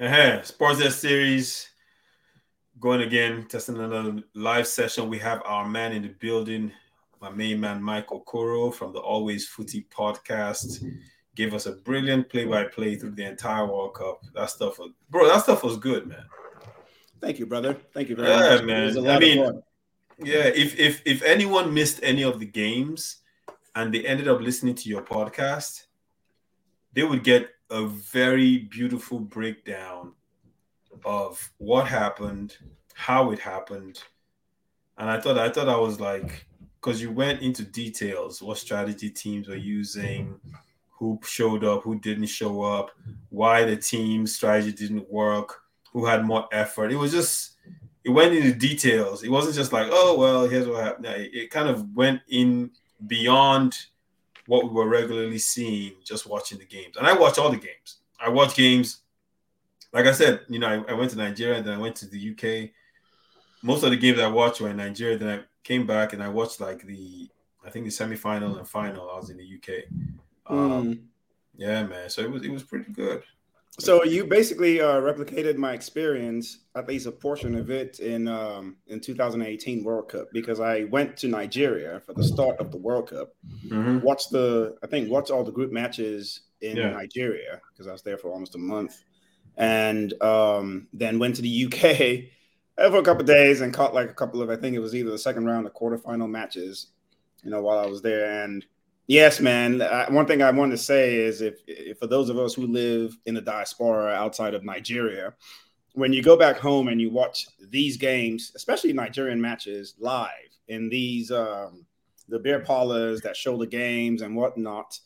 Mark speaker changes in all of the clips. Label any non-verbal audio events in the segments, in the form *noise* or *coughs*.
Speaker 1: Uh-huh. Sports Desk series going again, testing another live session. We have our man in the building, my main man Michael Koro from the Always Footy podcast. Gave us a brilliant play-by-play through the entire World Cup. That stuff was, bro. That stuff was good, man.
Speaker 2: Thank you, brother. Thank you very
Speaker 1: yeah,
Speaker 2: much.
Speaker 1: man. I mean, yeah. If if if anyone missed any of the games and they ended up listening to your podcast, they would get a very beautiful breakdown of what happened, how it happened. And I thought I thought I was like because you went into details, what strategy teams were using, who showed up, who didn't show up, why the team strategy didn't work, who had more effort. It was just it went into details. It wasn't just like, oh well, here's what happened. It, kind of went in beyond what we were regularly seeing just watching the games. And I watch all the games. I watch games. Like I said, you know, I, I went to Nigeria and then I went to the UK. Most of the games I watched were in Nigeria. Then I came back and I watched like the, I think the semifinal and final. I was in the UK. Um, mm. Yeah, man. So it was it was pretty good.
Speaker 2: So you basically uh, replicated my experience, at least a portion of it, in um, in 2018 World Cup because I went to Nigeria for the start of the World Cup, mm-hmm. watched the I think watched all the group matches in yeah. Nigeria because I was there for almost a month, and um, then went to the UK for *laughs* a couple days and caught like a couple of I think it was either the second round or quarterfinal matches, you know, while I was there and Yes, man. one thing I want to say is if, if, for those of us who live in the diaspora outside of Nigeria, when you go back home and you watch these games, especially Nigerian matches live in these um, the beer parlors that show the games and whatnot,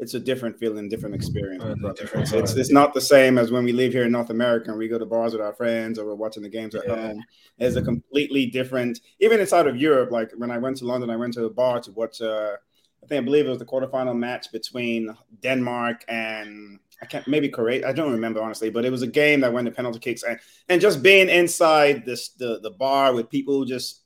Speaker 2: it's a different feeling, different experience. It's, it's, it's, not the same as when we live here in North America and we go to bars with our friends or we're watching the games at yeah. home. It's a completely different, even inside of Europe. Like when I went to London, I went to a bar to watch. Uh, I think I believe it was the quarterfinal match between Denmark and I can't maybe Korea. I don't remember honestly, but it was a game that went to penalty kicks and, and just being inside this the, the bar with people just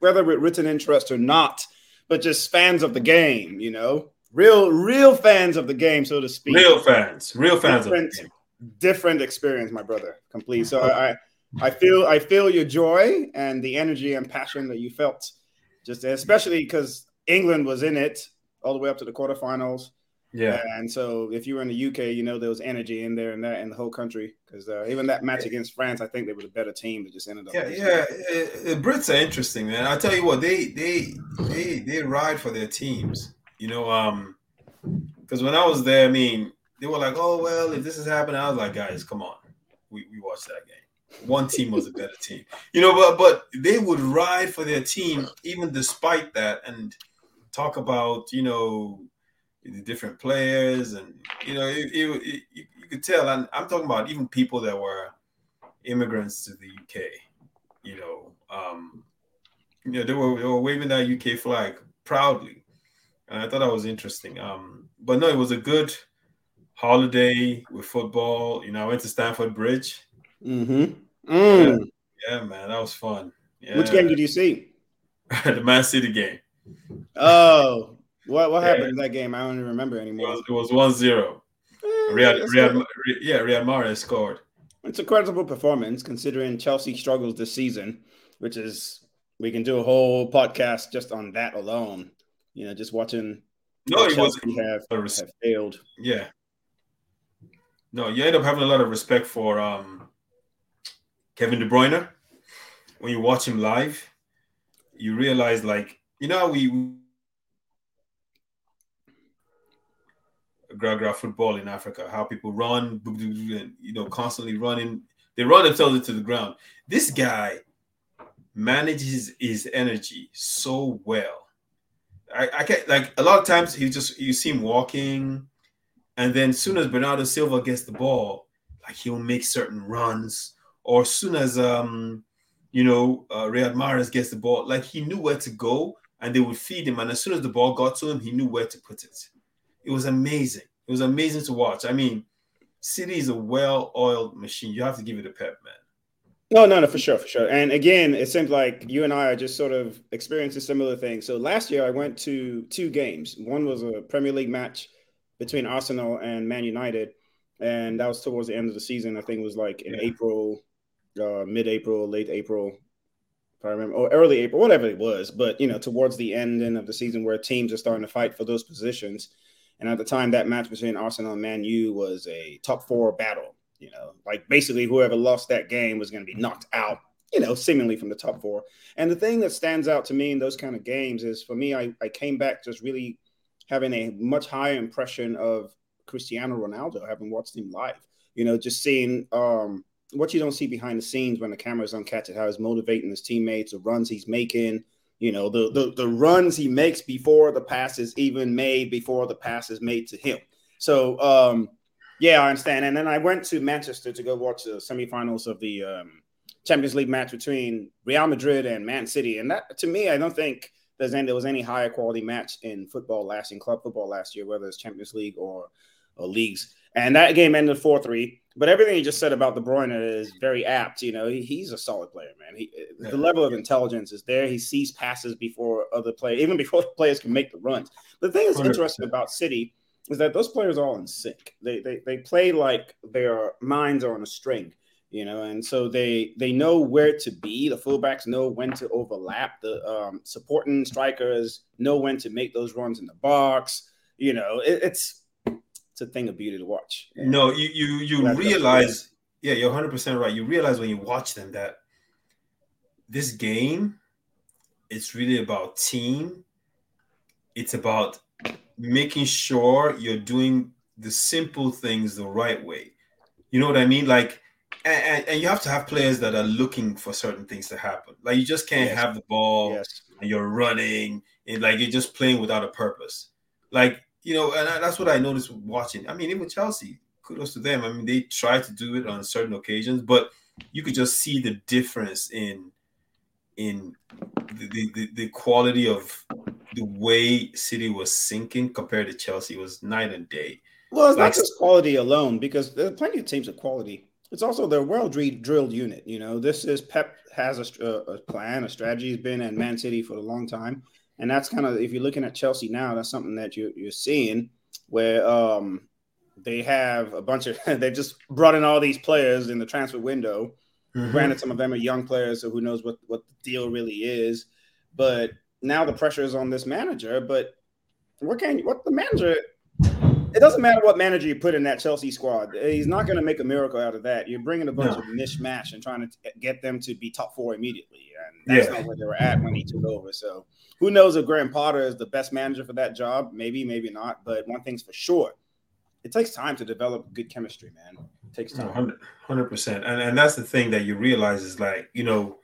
Speaker 2: whether with written interest or not, but just fans of the game, you know, real real fans of the game, so to speak.
Speaker 1: Real fans, real fans different,
Speaker 2: Different experience, my brother. Complete. So I I feel I feel your joy and the energy and passion that you felt, just especially because England was in it all the way up to the quarterfinals.
Speaker 1: Yeah.
Speaker 2: And so if you were in the UK, you know there was energy in there and that in the whole country because uh, even that match against France, I think they were the better team that just ended up.
Speaker 1: Yeah, yeah. The Brits are interesting, man. I tell you what, they they they they ride for their teams. You know, um, because when I was there, I mean, they were like, "Oh well, if this is happening," I was like, "Guys, come on, we we watched that game." one team was a better team, you know. But but they would ride for their team even despite that, and talk about you know the different players and you know it, it, it, you, could tell and i'm talking about even people that were immigrants to the uk you know um you know they were, they were waving that uk flag proudly. And i thought that was interesting. Um but no it was a good holiday with football. You know i went to stamford bridge.
Speaker 2: Mm-hmm. Mm.
Speaker 1: Yeah, yeah, man that was fun. Yeah.
Speaker 2: which game did you see? *laughs*
Speaker 1: The man city game
Speaker 2: Oh, what what happened yeah. in that game? I don't even remember anymore.
Speaker 1: It was, one zero. Eh, Riyad, Riyad, yeah, Riyad Mahrez scored.
Speaker 2: It's a credible performance considering Chelsea struggles this season, which is we can do a whole podcast just on that alone. You know, just watching.
Speaker 1: No, it was
Speaker 2: have, have failed.
Speaker 1: Yeah. No, you end up having a lot of respect for um, Kevin De Bruyne when you watch him live. You realize like you know we Gragra football in Africa, how people run, you know, constantly running. They run themselves into the ground. This guy manages his energy so well. I, I can't like a lot of times he just you see him walking, and then soon as Bernardo Silva gets the ball, like he'll make certain runs, or soon as um you know uh, Riyad Mahrez gets the ball, like he knew where to go and they would feed him. And as soon as the ball got to him, he knew where to put it. It was amazing. It was amazing to watch. I mean, City is a well-oiled machine. You have to give it a pep, man.
Speaker 2: No, no, no, for sure, for sure. And again, it seems like you and I are just sort of experiencing similar things. So last year, I went to two games. One was a Premier League match between Arsenal and Man United, and that was towards the end of the season. I think it was like in yeah. April, uh, mid-April, late April, if I remember, or early April, whatever it was. But you know, towards the ending of the season, where teams are starting to fight for those positions, and at the time, that match between Arsenal and Man U was a top four battle. You know, like basically whoever lost that game was going to be knocked out. You know, seemingly from the top four. And the thing that stands out to me in those kind of games is, for me, I, I came back just really having a much higher impression of Cristiano Ronaldo, having watched him live. You know, just seeing um, what you don't see behind the scenes when the camera's on catch it, how he's motivating his teammates, the runs he's making, you know, the, the the runs he makes before the pass is even made, before the pass is made to him. So um, yeah, I understand. And then I went to Manchester to go watch the semifinals of the um, Champions League match between Real Madrid and Man City. And that to me, I don't think there's any, there was any higher quality match in football last in club football last year, whether it's Champions League or, or leagues. And that game ended 4 3. But everything you just said about De Bruyne is very apt. You know, he, he's a solid player, man. He, yeah. The level of intelligence is there. He sees passes before other players, even before *laughs* the players can make the runs. The thing that's 100%. interesting about City is that those players are all in sync. They, they, they play like their minds are on a string you know, and so they they know where to be. The fullbacks know when to overlap. The um, supporting strikers know when to make those runs in the box. You know, it, it's it's a thing of beauty to watch.
Speaker 1: No, you you you realize, yeah, you're 100 percent right. You realize when you watch them that this game, it's really about team. It's about making sure you're doing the simple things the right way. You know what I mean? Like and, and, you have to have players that are looking for certain things to happen. Like you just can't yes. have the ball yes. and you're running and like you're just playing without a purpose. Like you know, and that's what I noticed watching. I mean, even Chelsea, kudos to them. I mean, they try to do it on certain occasions, but you could just see the difference in in the, the, the quality of the way City was syncing compared to Chelsea it was night and day.
Speaker 2: Well, it's like, not just quality alone because there are plenty of teams of quality it's also their well drilled unit. You know, this is Pep has a, a, plan, a strategy. He's been in Man City for a long time, and that's kind of if you're looking at Chelsea now, that's something that you, you're seeing where um, they have a bunch of *laughs* they've just brought in all these players in the transfer window. Mm-hmm. Granted, some of them are young players, so who knows what what the deal really is. But now the pressure is on this manager. But what can you what the manager it doesn't matter what manager you put in that Chelsea squad. He's not going to make a miracle out of that. You're bringing a bunch no. of mishmash and trying to get them to be top four immediately, and that's yeah. not where they were at when he took over. So, who knows if Graham Potter is the best manager for that job? Maybe, maybe not. But one thing's for sure: it takes time to develop good chemistry, man. It takes time.
Speaker 1: Hundred percent, and and that's the thing that you realize is like you know,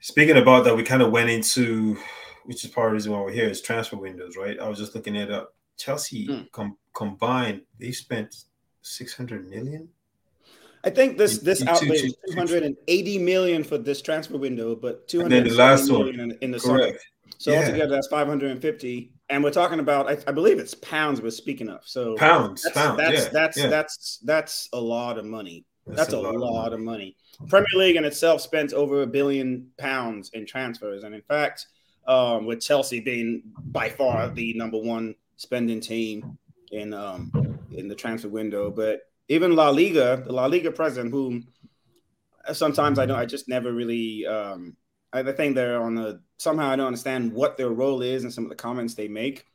Speaker 1: speaking about that, we kind of went into, which is part of the reason why we're here is transfer windows, right? I was just looking it up Chelsea mm. com- combined, they spent 600 million.
Speaker 2: I think this this outlay is 280 million for this transfer window, but 200
Speaker 1: then the last one
Speaker 2: in, in, the summer. So yeah. altogether, that's 550. And we're talking about, I, I, believe it's pounds we're speaking of. So
Speaker 1: pounds,
Speaker 2: that's
Speaker 1: pounds,
Speaker 2: that's
Speaker 1: yeah.
Speaker 2: that's,
Speaker 1: yeah.
Speaker 2: that's that's a lot of money. That's, that's a, lot, lot of, money. of money. Premier League in itself spent over a billion pounds in transfers, and in fact, um, with Chelsea being by far the number one spending team in um in the transfer window. But even La Liga, the La Liga president, who sometimes I don't, I just never really um I think they're on the somehow I don't understand what their role is and some of the comments they make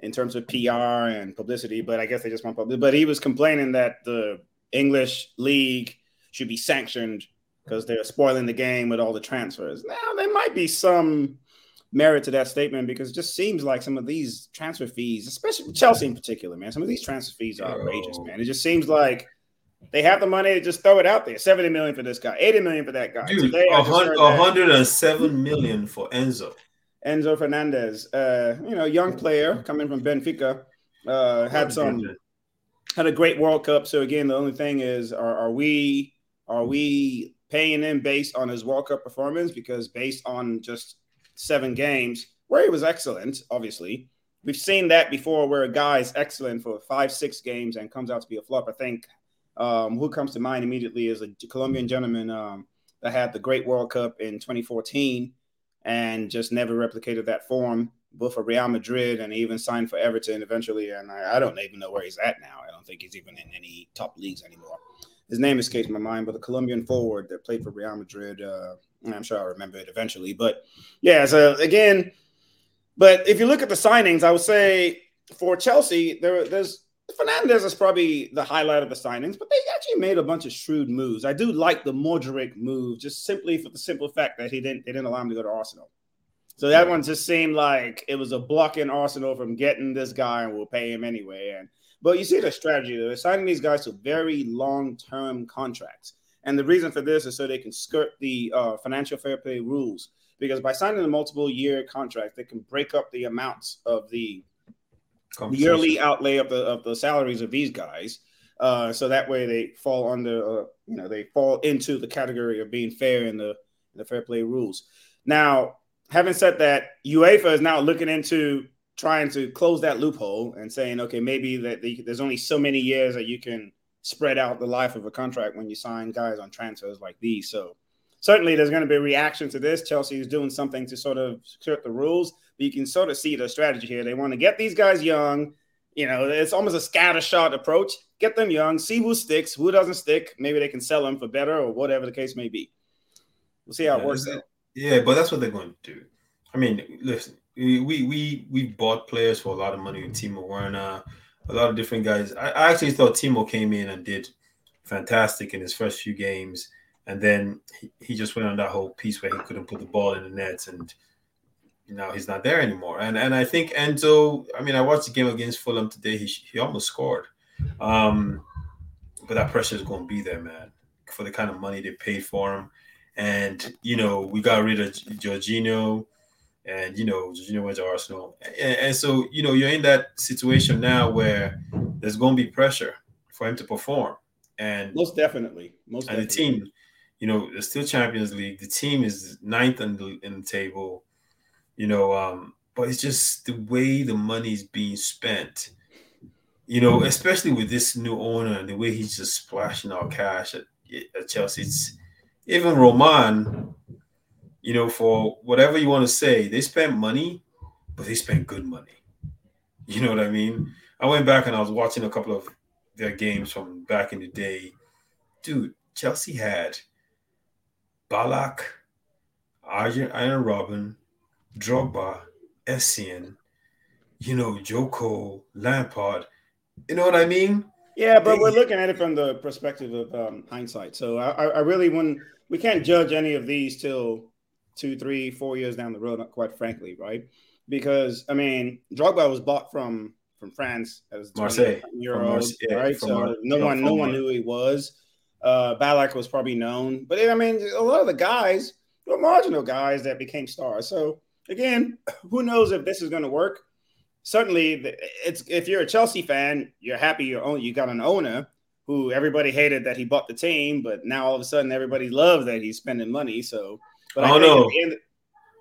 Speaker 2: in terms of PR and publicity, but I guess they just want publicity. But he was complaining that the English league should be sanctioned because they're spoiling the game with all the transfers. Now there might be some merit to that statement because it just seems like some of these transfer fees, especially Chelsea in particular, man, some of these transfer fees are outrageous, man. It just seems like they have the money to just throw it out there. 70 million for this guy, 80 million for that guy.
Speaker 1: Dude, Today, 107 million for Enzo.
Speaker 2: Enzo Fernandez, uh, you know, young player coming from Benfica, uh, had some had a great World Cup. So again, the only thing is, are, are we are we paying him based on his World Cup performance? Because based on just seven games where he was excellent, obviously. We've seen that before where a guy is excellent for five, six games and comes out to be a flop. I think um, who comes to mind immediately is a Colombian gentleman um, that had the great World Cup in 2014 and just never replicated that form, both for Real Madrid and even signed for Everton eventually. And I, I don't even know where he's at now. I don't think he's even in any top leagues anymore. His name escapes my mind, but the Colombian forward that played for Real Madrid. Uh, I'm sure I'll remember it eventually. But yeah, so again, but if you look at the signings, I would say for Chelsea, there, there's Fernandez is probably the highlight of the signings, but they actually made a bunch of shrewd moves. I do like the Mudryk move, just simply for the simple fact that he didn't they didn't allow him to go to Arsenal. So that one just seemed like it was a blocking Arsenal from getting this guy, and we'll pay him anyway. And but you see the strategy; they're signing these guys to very long-term contracts, and the reason for this is so they can skirt the uh, financial fair play rules. Because by signing a multiple-year contract, they can break up the amounts of the the yearly outlay of the of the salaries of these guys. Uh, so that way they fall under, uh, you know, they fall into the category of being fair in the in the fair play rules. Now, having said that, UEFA is now looking into trying to close that loophole and saying, okay, maybe that the, there's only so many years that you can spread out the life of a contract when you sign guys on transfers like these. So certainly there's going to be a reaction to this. Chelsea is doing something to sort of skirt the rules, but you can sort of see the strategy here. They want to get these guys young. You know, it's almost a scatter shot approach. Get them young, see who sticks, who doesn't stick. Maybe they can sell them for better or whatever the case may be. We'll see how yeah, it works out.
Speaker 1: Yeah, but that's what they're going to do. I mean, listen, we we we bought players for a lot of money with Timo Werner, a lot of different guys. I, I actually thought Timo came in and did fantastic in his first few games, and then he, he just went on that whole piece where he couldn't put the ball in the nets, and now he's not there anymore. And and I think Enzo. I mean, I watched the game against Fulham today. He he almost scored, um, but that pressure is going to be there, man, for the kind of money they paid for him. And you know, we got rid of Jorginho and you know Jorginho went to Arsenal, and, and, so you know you're in that situation now where there's going to be pressure for him to perform, and
Speaker 2: most definitely, most
Speaker 1: and
Speaker 2: definitely.
Speaker 1: the team, you know, it's still Champions League. The team is ninth in the in the table, you know, um, but it's just the way the money's being spent. You know, especially with this new owner and the way he's just splashing out cash at, at Chelsea. It's even Roman you know, for whatever you want to say, they spent money, but they spent good money. You know what I mean? I went back and I was watching a couple of their games from back in the day. Dude, Chelsea had Arjen, Arjen Robben, Drogba, Essien, you know, Joko, Lampard. You know what I mean?
Speaker 2: Yeah, but they, we're looking at it from the perspective of um, hindsight. So I, I really wouldn't. We can't judge any of these till two, three, four years down the road, quite frankly, right? Because I mean, Drogba was bought from from France as
Speaker 1: Marseille,
Speaker 2: euros, yeah, right? So Mar- no one, no one knew who he was. Uh, Ballack was probably known, but I mean, a lot of the guys were marginal guys that became stars. So again, *clears throat* who knows if this is going to work? Certainly, it's if you're a Chelsea fan, you're happy you own you got an owner who everybody hated that he bought the team, but now all of a sudden everybody loves that he's spending money. So
Speaker 1: but I, don't know. End,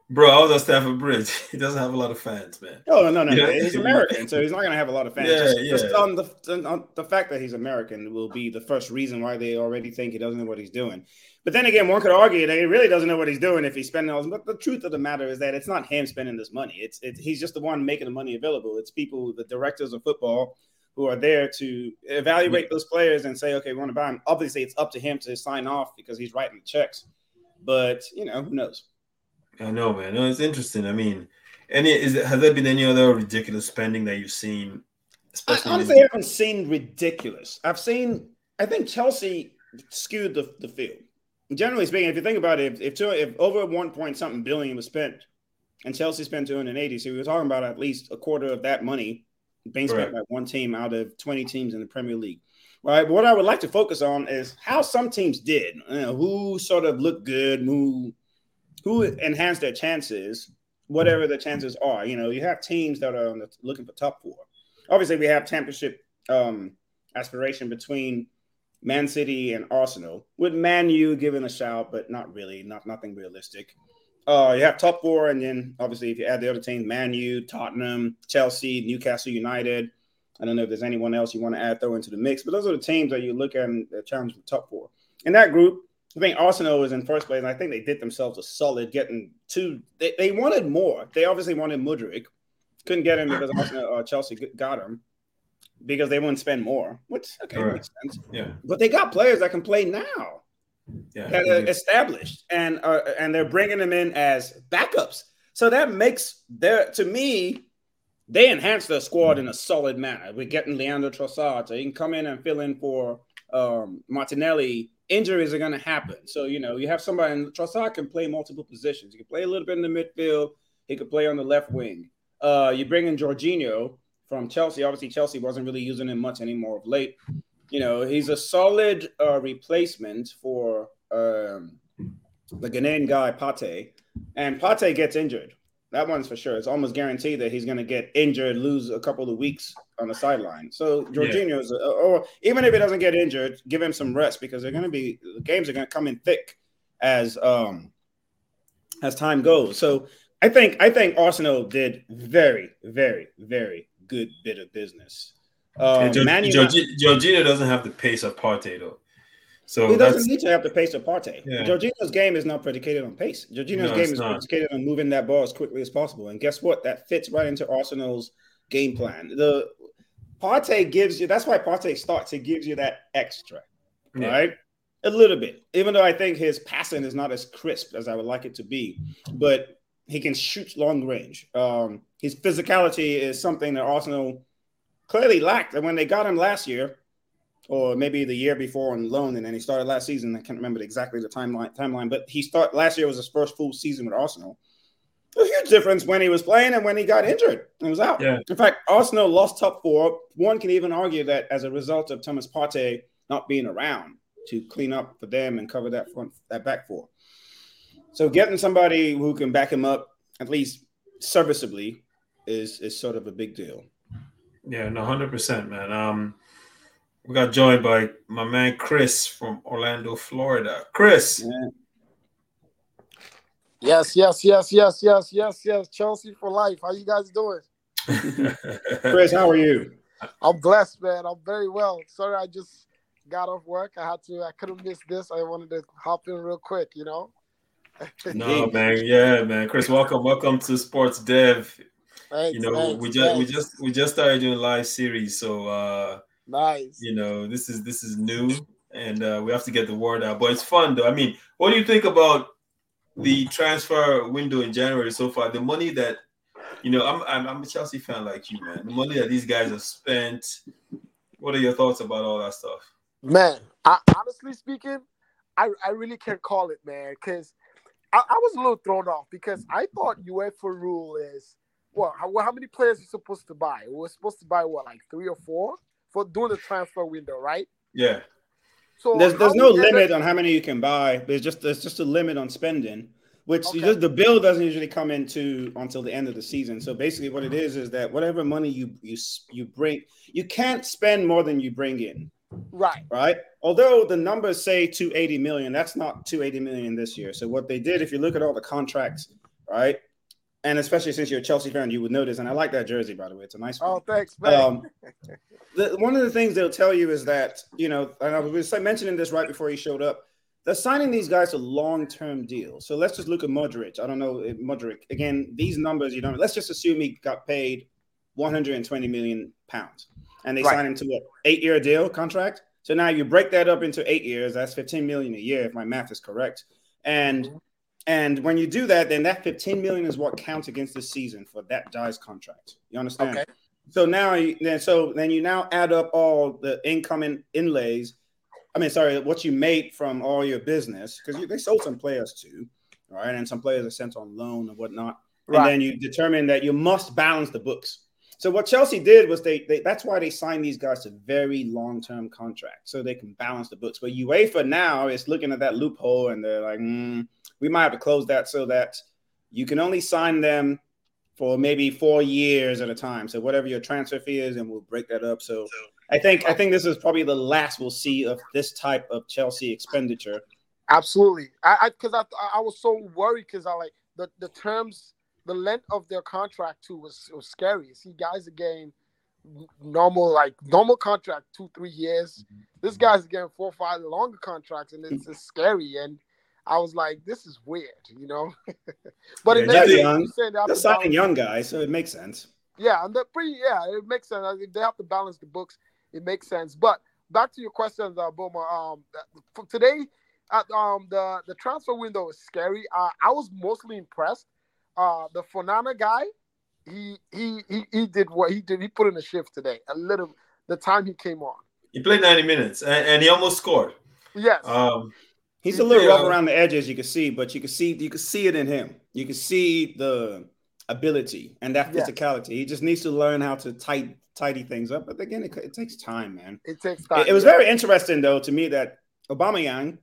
Speaker 1: Bro, I was at Stamford Bridge. *laughs* He doesn't have a lot of fans, man.
Speaker 2: Oh no, no, no. He's American, so he's not gonna have a lot of fans. Yeah, just, yeah. Just on the on the fact that he's American will be the first reason why they already think he doesn't know what he's doing. But then again, one could argue that he really doesn't know what he's doing if he's spending all. This, but the truth of the matter is that it's not him spending this money. It's it's he's just the one making the money available. It's people, the directors of football, who are there to evaluate mm-hmm. those players and say, okay, we want to buy him. Obviously, it's up to him to sign off because he's writing the checks. But you know, who knows?
Speaker 1: I know, man. No, it's interesting. I mean, any is it, has there been any other ridiculous spending that you've seen?
Speaker 2: I honestly haven't seen ridiculous. I've seen. I think Chelsea skewed the, the field. Generally speaking, if you think about it, if if, two, if over one point something billion was spent, and Chelsea spent 280, so we were talking about at least a quarter of that money being spent right. by one team out of 20 teams in the Premier League. Right. What I would like to focus on is how some teams did, you know, who sort of looked good, who who enhanced their chances, whatever the chances are. You know, you have teams that are looking for top four. Obviously, we have championship um, aspiration between Man City and Arsenal, with Man U giving a shout, but not really, not nothing realistic. Uh, you have top four, and then obviously, if you add the other teams, Man U, Tottenham, Chelsea, Newcastle United, I don't know if there's anyone else you want to add throw into the mix, but those are the teams that you look at and challenge the top four. In that group, I think Arsenal was in first place, and I think they did themselves a solid getting two. They, they wanted more. They obviously wanted Mudryk, couldn't get him because Arsenal, uh, Chelsea got him. because they wouldn't spend more. Which okay
Speaker 1: Correct.
Speaker 2: makes sense.
Speaker 1: Yeah.
Speaker 2: But they got players that can play now,
Speaker 1: Yeah.
Speaker 2: that are established, and uh, and they're bringing them in as backups. So that makes their to me, they enhance their squad in a solid manner. We're getting Leandro Trossard, so he can come in and fill in for um, Martinelli. Injuries are going to happen, so you know you have somebody. And Trossard can play multiple positions. He can play a little bit in the midfield. He could play on the left wing. Uh, you bring in Jorginho from Chelsea. Obviously, Chelsea wasn't really using him much anymore of late. You know, he's a solid uh, replacement for um, the Ghanaian guy Partey, and Partey gets injured. That one's for sure. It's almost guaranteed that he's going to get injured, lose a couple of weeks on the sideline. So Jorginho is, or even if he doesn't get injured, give him some rest because they're going to be the games are going to come in thick as um as time goes. So I think I think Arsenal did very very very good bit of business. Um,
Speaker 1: And Jor-
Speaker 2: Man United-
Speaker 1: Jorgi- doesn't have the pace of Partey though. So
Speaker 2: He doesn't need to have the pace of Partey.
Speaker 1: Yeah.
Speaker 2: Jorginho's game is not predicated on pace. Jorginho's
Speaker 1: No,
Speaker 2: game is
Speaker 1: not.
Speaker 2: predicated on moving that ball as quickly as possible. And guess what? That fits right into Arsenal's game plan. The Partey gives you. That's why Partey starts. He gives you that extra,
Speaker 1: Yeah.
Speaker 2: right? A little bit. Even though I think his passing is not as crisp as I would like it to be, but he can shoot long range. Um, his physicality is something that Arsenal clearly lacked. And when they got him last year, or maybe the year before on loan, and then he started last season. I can't remember exactly the timeline. Timeline, but he start last year was his first full season with Arsenal. A huge difference when he was playing and when he got injured and was out.
Speaker 1: Yeah.
Speaker 2: In fact, Arsenal lost top four. One can even argue that as a result of Thomas Partey not being around to clean up for them and cover that front that back four. So getting somebody who can back him up at least serviceably is is sort of a big deal.
Speaker 1: Yeah, no, hundred percent, man. Um, we got joined by my man Chris from Orlando, Florida. Chris,
Speaker 2: Yeah.
Speaker 3: Yes, yes, yes, yes, yes, yes, yes. Chelsea for life. How you guys doing? *laughs*
Speaker 2: Chris, how are you?
Speaker 3: I'm blessed, man. I'm very well. Sorry, I just got off work. I had to. I couldn't miss this. I wanted to hop in real quick. You know. *laughs*
Speaker 1: no, man, yeah, man. Chris, welcome, welcome to Sports Desk.
Speaker 3: Thanks,
Speaker 1: You know,
Speaker 3: thanks,
Speaker 1: we just we just we just started doing live series, so uh,
Speaker 3: nice.
Speaker 1: you know, this is this is new, and uh, we have to get the word out. But it's fun, though. I mean, what do you think about the transfer window in January so far? The money that you know, I'm I'm, I'm a Chelsea fan like you, man. The money that these guys have spent. What are your thoughts about all that stuff?
Speaker 3: Man, I, honestly speaking, I, I really can't call it, man, because I, I was a little thrown off because I thought UEFA rule is well, how, how many players are supposed to buy? We're supposed to buy what, like three or four for doing the transfer window, right?
Speaker 1: Yeah,
Speaker 3: So
Speaker 2: There's there's no limit on how many you can buy. There's just there's just a limit on spending, which
Speaker 3: Okay.
Speaker 2: just, the bill doesn't usually come into until the end of the season. So basically, what it is is that whatever money you you you bring, you can't spend more than you bring in,
Speaker 3: right.
Speaker 2: right? Although the numbers say 280 million, that's not 280 million this year. So what they did, if you look at all the contracts, right, and especially since you're a Chelsea fan, you would notice. And I like that jersey by the way; it's a nice one.
Speaker 3: Oh, thanks, man.
Speaker 2: Um, the, one of the things they'll tell you is that you know, and I was mentioning this right before he showed up. They're signing these guys to long-term deals. So let's just look at Mudryk. I don't know Mudryk again. These numbers you don't. Let's just assume he got paid 120 million pounds, and they
Speaker 3: Right.
Speaker 2: signed him to an eight-year deal contract. So now you break that up into eight years. That's 15 million a year, if my math is correct. And
Speaker 3: Mhm.
Speaker 2: And when you do that, then that 15 million is what counts against the season for that guy's contract. You understand?
Speaker 3: Okay.
Speaker 2: So now, you- then so then you now add up all the incoming inlays. I mean, sorry, what you made from all your business because they sold some players too, right? and some players are sent on loan and whatnot.
Speaker 3: Right.
Speaker 2: And then you determine that you must balance the books. So what Chelsea did was they, they that's why they signed these guys to very long term contracts so they can balance the books. But UEFA now is looking at that loophole and they're like, "Hmm, we might have to close that so that you can only sign them for maybe four years at a time. So whatever your transfer fee is, and we'll break that up. So I think I think this is probably the last we'll see of this type of Chelsea expenditure.
Speaker 3: Absolutely. I because I, I I was so worried because I like the the terms, the length of their contract too was was scary. See, guys are getting normal like normal contract two three years. Mm-hmm. This guy's getting four or five longer contracts, and it's, it's scary. And I was like, this is weird, you know. *laughs* but it
Speaker 1: Yeah,
Speaker 3: makes
Speaker 1: they're
Speaker 3: sense.
Speaker 2: young.
Speaker 3: You're they have
Speaker 2: They're signing young guys, so it makes sense.
Speaker 3: Yeah, and they're pretty. Yeah, it makes sense. If they have to balance the books, it makes sense. But back to your questions, uh, Boma. Um, for today, uh, um, the the transfer window is scary. Uh, I was mostly impressed. Uh, the Fofana guy, he he he he did what he did. He put in a shift today. A little the time he came on.
Speaker 1: He played 90 minutes and, and he almost scored.
Speaker 3: Yes.
Speaker 1: Um,
Speaker 2: He's a little yeah. rough around the edges, you can see, but you can see you can see it in him. You can see the ability and that physicality. Yeah. He just needs to learn how to tight tidy things up. But again, it, it takes time, man.
Speaker 3: It takes time.
Speaker 2: It, it was yeah. very interesting though to me that Aubameyang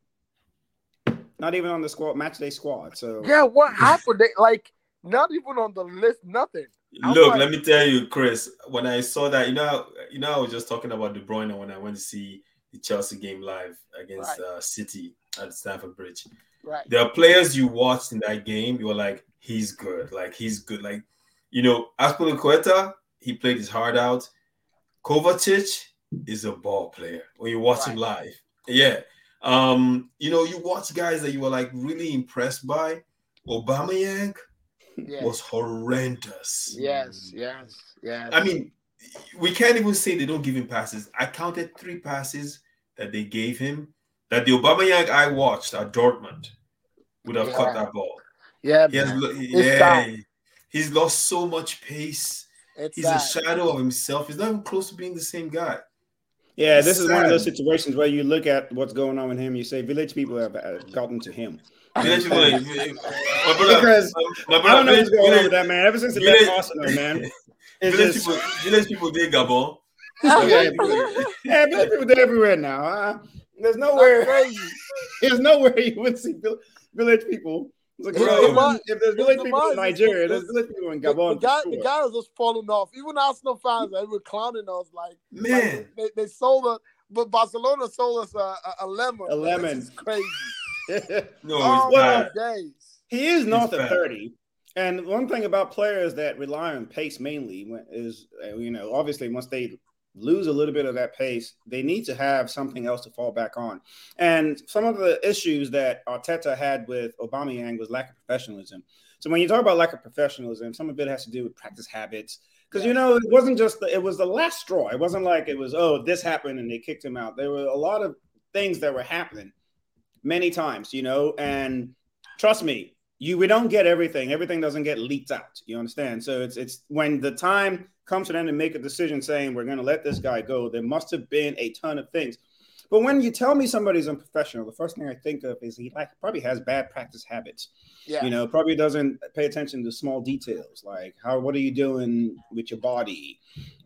Speaker 2: not even on the squad match day squad. So
Speaker 3: yeah, what happened? They, like not even on the list, nothing.
Speaker 1: Look, like, let me tell you, Chris. When I saw that, you know, you know, I was just talking about De Bruyne when I went to see the Chelsea game live against right. uh, City at Stamford Bridge.
Speaker 3: Right.
Speaker 1: There are players you watched in that game. You were like, he's good. Like he's good. Like you know, Azpilicueta, he played his heart out. Kovacic is a ball player when you watch right. him live. Yeah. Um, you know, you watch guys that you were like really impressed by. Aubameyang yes. was horrendous.
Speaker 3: Yes, yes, yes.
Speaker 1: I mean, we can't even say they don't give him passes. I counted three passes that they gave him that the Aubameyang I watched at Dortmund would have yeah. caught that ball.
Speaker 3: Yeah,
Speaker 1: he has, yeah, he's lost so much pace. It's he's sad. a shadow of himself. He's not even close to being the same guy.
Speaker 2: Yeah, it's this sad. is one of those situations where you look at what's going on with him. You say village people have gotten to him. Village people, because my brother, I don't know what's going on with that man. Ever since he left Arsenal, man,
Speaker 1: village people, village people did Gabon. *laughs*
Speaker 2: yeah, *laughs* yeah, village people did everywhere now. Uh, there's nowhere. *laughs* There's nowhere you would see village people. Like, bro, if there's village people in Nigeria, there's village people in Gabon.
Speaker 3: The, guy,
Speaker 2: sure.
Speaker 3: the guy was just falling off. Even Arsenal fans, they were clowning us. Like,
Speaker 1: man,
Speaker 3: like they, they sold us, but Barcelona sold us a, a, a lemon.
Speaker 2: A lemon.
Speaker 3: This is crazy. *laughs*
Speaker 1: no, oh, well,
Speaker 3: days.
Speaker 2: He is north of 30. And one thing about players that rely on pace mainly is, uh, you know, obviously once they lose a little bit of that pace, they need to have something else to fall back on. And some of the issues that Arteta had with Aubameyang was lack of professionalism. So when you talk about lack of professionalism, some of it has to do with practice habits. Because you know, it wasn't just the, it was the last straw. It wasn't like it was oh this happened and they kicked him out. There were a lot of things that were happening many times, you know, and trust me, you we don't get everything. Everything doesn't get leaked out. You understand? So it's it's when the time comes to them to make a decision saying we're going to let this guy go, there must have been a ton of things. But when you tell me somebody's unprofessional, the first thing I think of is he like probably has bad practice habits. Yeah. You know, probably doesn't pay attention to small details like how what are you doing with your body?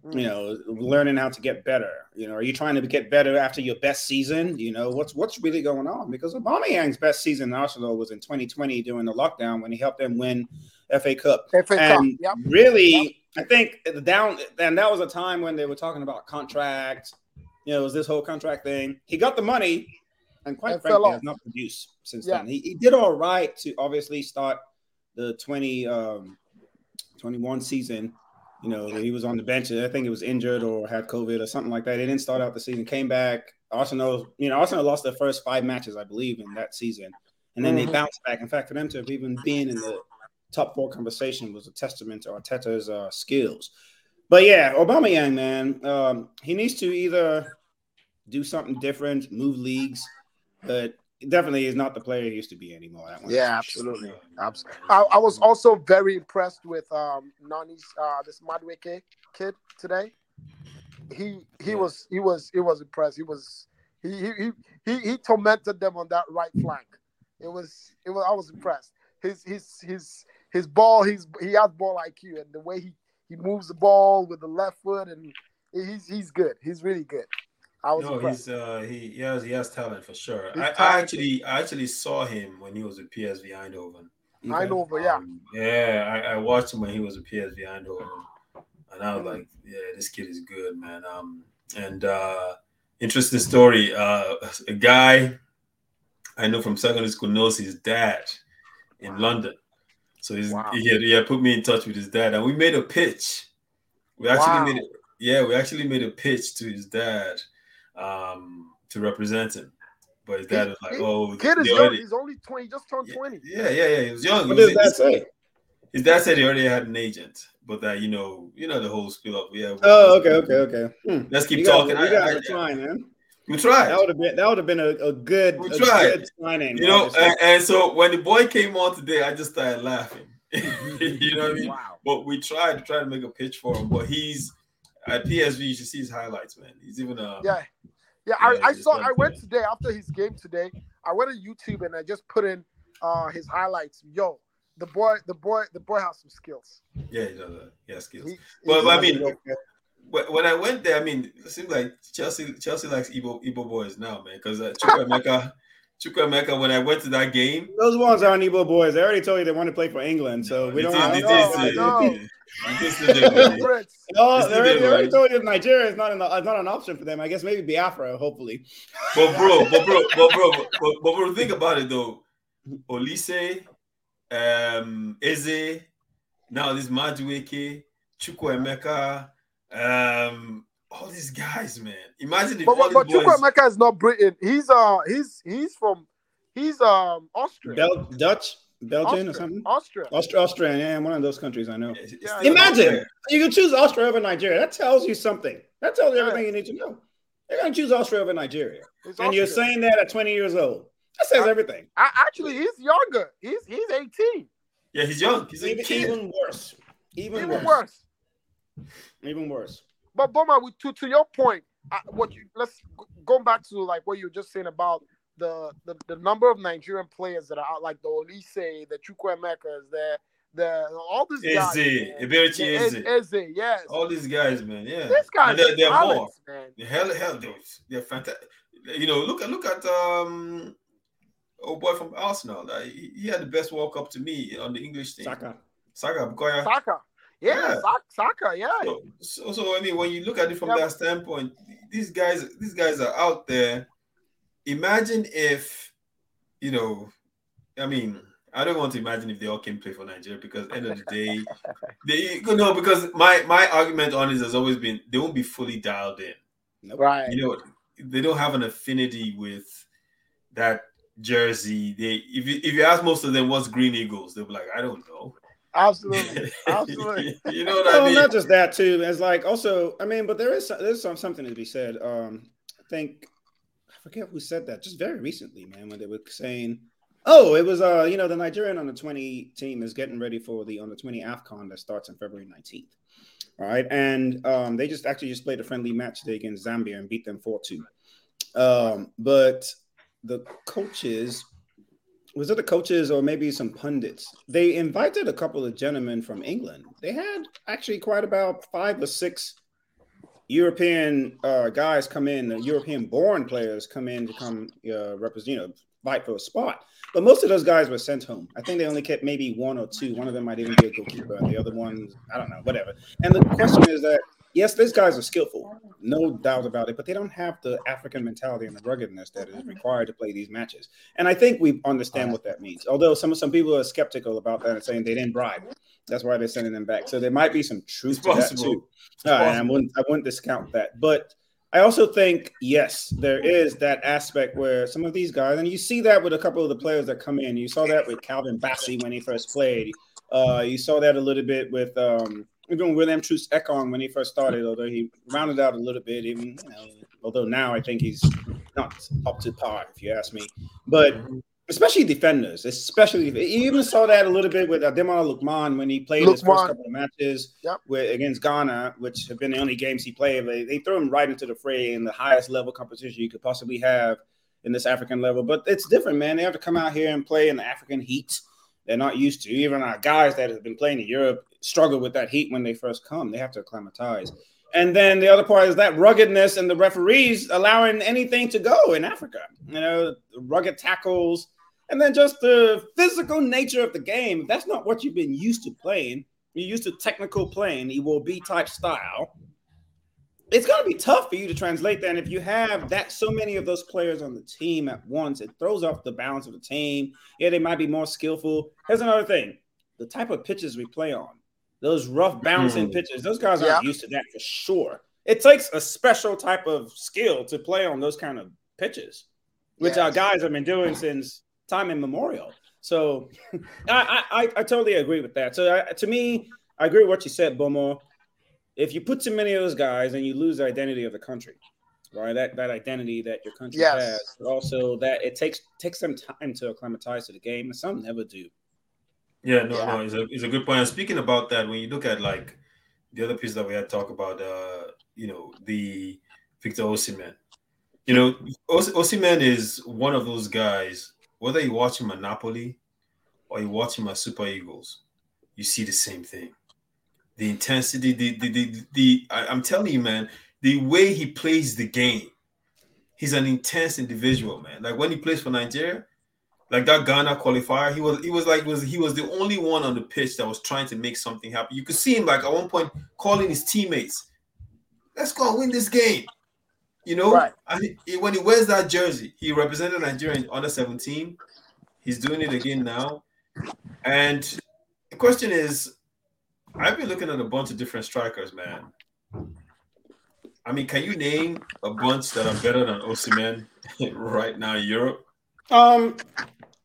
Speaker 2: Mm. You know, learning how to get better. You know, are you trying to get better after your best season? You know, what's what's really going on? Because Aubameyang's best season in Arsenal was in 2020 during the lockdown when he helped them win FA Cup.
Speaker 3: FA
Speaker 2: and
Speaker 3: Cup. Yep.
Speaker 2: Really, yep. I think the down and that was a time when they were talking about contracts you know, it was this whole contract thing. He got the money, and quite and frankly, has not produced since yeah. then. He, he did all right to obviously start the 20, um, 21 season. You know, he was on the bench. I think he was injured or had COVID or something like that. He didn't start out the season, came back. Arsenal, you know, Arsenal lost their first five matches, I believe, in that season. And then mm-hmm. they bounced back. In fact, for them to have even been in the top four conversation was a testament to Arteta's uh, skills. But yeah, Aubameyang, man, um, he needs to either do something different, move leagues, but definitely is not the player he used to be anymore.
Speaker 3: That yeah, absolutely. absolutely. I, I, was also very impressed with um Nani's uh this Madueke kid today. He he yeah. was he was he was impressed. He was he he he he tormented them on that right flank. It was it was I was impressed. His his his his ball he's he has ball IQ and the way he he moves the ball with the left foot and he's he's good. He's really good. I was
Speaker 1: no, impressed. he's uh he, he has he has talent for sure. I, I, actually I actually saw him when he was with PSV Eindhoven.
Speaker 3: Eindhoven, yeah. Um,
Speaker 1: yeah, I, I, watched him when he was with PSV Eindhoven, and I was mm. like, yeah, this kid is good, man. Um, and uh, interesting story. Uh, a guy I know from secondary school knows his dad in. London, so he's, wow. he, had, he had put me in touch with his dad, and we made a pitch. We actually wow. made it. Yeah, we actually made a pitch to his dad um, to represent him. But his dad he, was like, "Oh,
Speaker 3: kid is young. He's only twenty. He just turned twenty.
Speaker 1: Yeah, yeah, yeah. He was young.
Speaker 2: What
Speaker 1: does
Speaker 2: that say?
Speaker 1: his dad said he already had an agent, but that you know, you know the whole spiel up. Yeah.
Speaker 2: Oh, okay, okay, okay. Hmm.
Speaker 1: Let's keep you talking.
Speaker 2: Got, got I, try, man.
Speaker 1: We tried.
Speaker 2: That would have been that would have been a, a good.
Speaker 1: We tried.
Speaker 2: Good signing,
Speaker 1: you know, and, and, so when the boy came on today, I just started laughing. *laughs* you know what I mean? Wow. But we tried to try to make a pitch for him, but he's at PSV. You should see his highlights, man. He's even uh
Speaker 3: yeah. Yeah, I, I saw. I went today after his game today. I went to YouTube and I just put in uh his highlights. Yo, the boy, the boy, the boy has some skills.
Speaker 1: Yeah, he does. He has skills. He, but, but I mean, when I went there, I mean, it seems like Chelsea Chelsea likes Igbo Igbo boys now, man. Because uh, Chukwuemeka, *laughs* Chukwuemeka, when I went to that game,
Speaker 2: those ones aren't Igbo boys. I already told you they want to play for England, so we don't. Is,
Speaker 3: have,
Speaker 2: no, no. no, they already, already told you Nigeria is not an not an option for them. I guess maybe Biafra, hopefully.
Speaker 1: But bro, but bro, but bro, but, but, but bro, think about it though. Olise, um, Eze, now this Madueke, Chukwuemeka, um, all these guys, man. Imagine if
Speaker 3: but,
Speaker 1: but,
Speaker 3: but Chukwuemeka is not Britain. He's uh he's he's from he's um Austrian.
Speaker 2: Bel- Dutch. Belgian
Speaker 3: Austria.
Speaker 2: or something?
Speaker 3: Austria.
Speaker 2: Austria, Austrian, yeah, one of those countries I know. Yeah, Imagine you can choose Austria over Nigeria. That tells you something. That tells you everything you need to know. They're gonna choose Austria over Nigeria, it's and Austria. you're saying that at 20 years old. That says I, everything.
Speaker 3: I, actually, he's younger. He's he's 18.
Speaker 1: Yeah, he's young. He's
Speaker 2: even, even worse. Even,
Speaker 3: even worse.
Speaker 2: worse. Even worse.
Speaker 3: But Boma, to to your point, uh, what you let's go back to like what you were just saying about the, the the number of Nigerian players that are out, like the Olise, the Chukwuemekas, the the all these
Speaker 1: Eze,
Speaker 3: guys,
Speaker 1: Eberechi Eze,
Speaker 3: Eze, yes,
Speaker 1: all these guys, man, yeah,
Speaker 3: these guys,
Speaker 1: they're, they're
Speaker 3: talents, more, man.
Speaker 1: hell, hell, those they're fantastic. You know, look at look at um, oh boy from Arsenal, like, he, he, had the best World Cup to me on the English team.
Speaker 2: Saka,
Speaker 1: Saka, Bukayo.
Speaker 3: Saka. Yeah, yeah. Saka, yeah.
Speaker 1: So, so, so, I mean, when you look at it from yeah. that standpoint, these guys, these guys are out there. Imagine if, you know, I mean, I don't want to imagine if they all came play for Nigeria because end of the day, *laughs* they you know because my my argument on this has always been they won't be fully dialed in.
Speaker 3: Right.
Speaker 1: You know, they don't have an affinity with that jersey. They if you if you ask most of them what's Green Eagles, they'll be like, I don't know.
Speaker 3: Absolutely, *laughs* absolutely.
Speaker 1: you know what I mean?
Speaker 2: Not just that too. It's like also, I mean, but there is there's some, something to be said. Um, I think I forget who said that just very recently, man, when they were saying, "Oh, it was uh, you know, the Nigerian under twenty team is getting ready for the under twenty Afcon that starts on February nineteenth." All right, and um, they just actually just played a friendly match today against Zambia and beat them four two. Um, but the coaches was it the coaches or maybe some pundits? They invited a couple of gentlemen from England. They had actually quite about five or six European uh, guys come in, European born players come in to come uh, represent, you know, fight for a spot. But most of those guys were sent home. I think they only kept maybe one or two. One of them might even be a goalkeeper, and the other one, I don't know, whatever. And the question is that yes, these guys are skillful, no doubt about it, but they don't have the African mentality and the ruggedness that is required to play these matches. And I think we understand what that means. Although some some people are skeptical about that and saying they didn't bribe. That's why they're sending them back. So there might be some truth to that too. Uh, I wouldn't I wouldn't discount that. But I also think, yes, there is that aspect where some of these guys, and you see that with a couple of the players that come in. You saw that with Calvin Bassey when he first played. Uh, you saw that a little bit with um, even William Troost-Ekong when he first started, although he rounded out a little bit, even you know, although now I think he's not up to par, if you ask me. But especially defenders, especially you even saw that a little bit with Ademola Lookman when he played Lookman. his first couple of matches
Speaker 3: yep.
Speaker 2: with, against Ghana, which have been the only games he played. They, they threw him right into the fray in the highest level competition you could possibly have in this African level. But it's different, man. They have to come out here and play in the African heat. They're not used to. Even our guys that have been playing in Europe struggle with that heat when they first come. They have to acclimatize. And then the other part is that ruggedness and the referees allowing anything to go in Africa. You know, rugged tackles, and then just the physical nature of the game. That's not what you've been used to playing. You're used to technical playing, you will be type style. It's going to be tough for you to translate that. And if you have that so many of those players on the team at once, it throws off the balance of the team. Yeah, they might be more skillful. Here's another thing: the type of pitches we play on those rough bouncing mm. pitches. Those guys aren't yeah. used to that for sure. It takes a special type of skill to play on those kind of pitches, which yes. our guys have been doing since time immemorial. So *laughs* I, I, I totally agree with that. So I, to me, I agree with what you said, Boma. If you put too many of those guys and you lose the identity of the country, right? That that identity that your country yes. has, but also that it takes takes some time to acclimatize to the game, and some never do.
Speaker 1: Yeah, no, yeah. no, it's a it's a good point. And speaking about that, when you look at like the other piece that we had talk about, uh, you know, the Victor Osimhen. You know, Os- Osimhen is one of those guys. Whether you watch him at Napoli or you watch him at Super Eagles, you see the same thing. The intensity, the the the, the, I, I'm telling you, man, the way he plays the game, he's an intense individual, man. Like when he plays for Nigeria, like that Ghana qualifier, he was he was like was he was the only one on the pitch that was trying to make something happen. You could see him like at one point calling his teammates, "Let's go and win this game." You know, right. and he, when he wears that jersey, he represented Nigeria in under 17. He's doing it again now. And the question is, I've been looking at a bunch of different strikers, man. I mean, can you name a bunch that are better than Osimhen *laughs* right now in Europe?
Speaker 2: Um,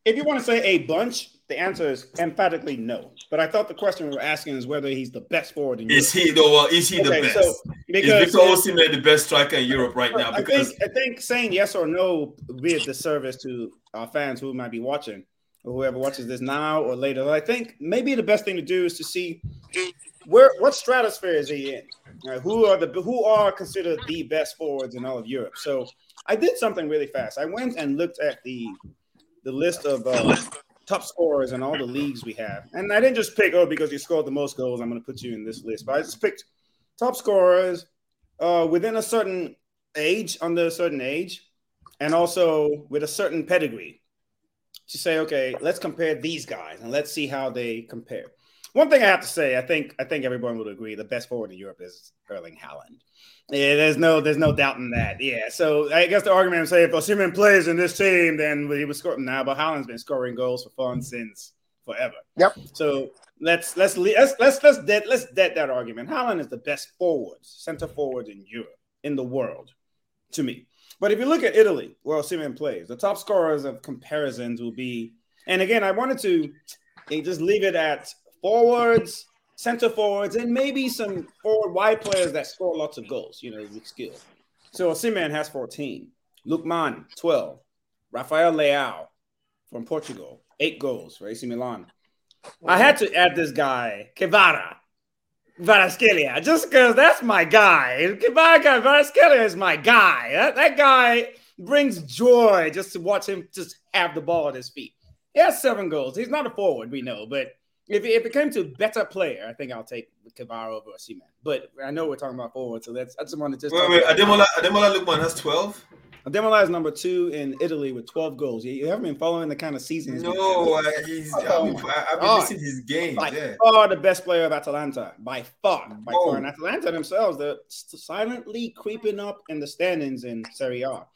Speaker 2: if you want to say a bunch, the answer is emphatically no. But I thought the question we were asking is whether he's the best forward in
Speaker 1: Europe. Is he though? Is he okay, the best? So because, is Victor Osimhen the best striker in Europe right now?
Speaker 2: Because I think, I think saying yes or no would be a disservice to our fans who might be watching or whoever watches this now or later. I think maybe the best thing to do is to see where what stratosphere is he in. Right, who are the who are considered the best forwards in all of Europe? So I did something really fast. I went and looked at the the list of uh, top scorers in all the leagues we have, and I didn't just pick oh because you scored the most goals, I'm going to put you in this list. But I just picked top scorers uh, within a certain age, under a certain age, and also with a certain pedigree. To say, okay, let's compare these guys and let's see how they compare. One thing I have to say, I think I think everyone would agree the best forward in Europe is Erling Haaland. Yeah, there's no there's no doubt in that. Yeah, so I guess the argument would say if Osimhen plays in this team, then he was scoring now. But Haaland's been scoring goals for fun since forever.
Speaker 3: Yep.
Speaker 2: So let's let's let's let's let's dead let's dead that argument. Haaland is the best forward, center forward in Europe, in the world, to me. But if you look at Italy, where Osimhen plays, the top scorers of comparisons will be. And again, I wanted to eh, just leave it at forwards, center forwards, and maybe some forward wide players that score lots of goals, you know, with skill. So Osimhen has 14. Lookman, 12. Rafael Leao from Portugal, eight goals for AC Milan. I had to add this guy, Kvara. Kvaratskhelia, just because that's my guy. Kvaratskhelia is my guy. That, that guy brings joy just to watch him just have the ball at his feet. He has seven goals. He's not a forward, we know, but if, if it came to better player, I think I'll take Kvara over Osimhen. But I know we're talking about forward, so that's I just wanted to just.
Speaker 1: Wait, wait, Ademola, Ademola Lookman has twelve.
Speaker 2: Ademola is number two in Italy with twelve goals. You, haven't been following the kind of season.
Speaker 1: No, uh, he's. Oh, I've been, I've been missing his games.
Speaker 2: By
Speaker 1: yeah.
Speaker 2: far the best player of Atalanta, by far, by oh. far. And Atalanta themselves, they're silently creeping up in the standings in Serie A.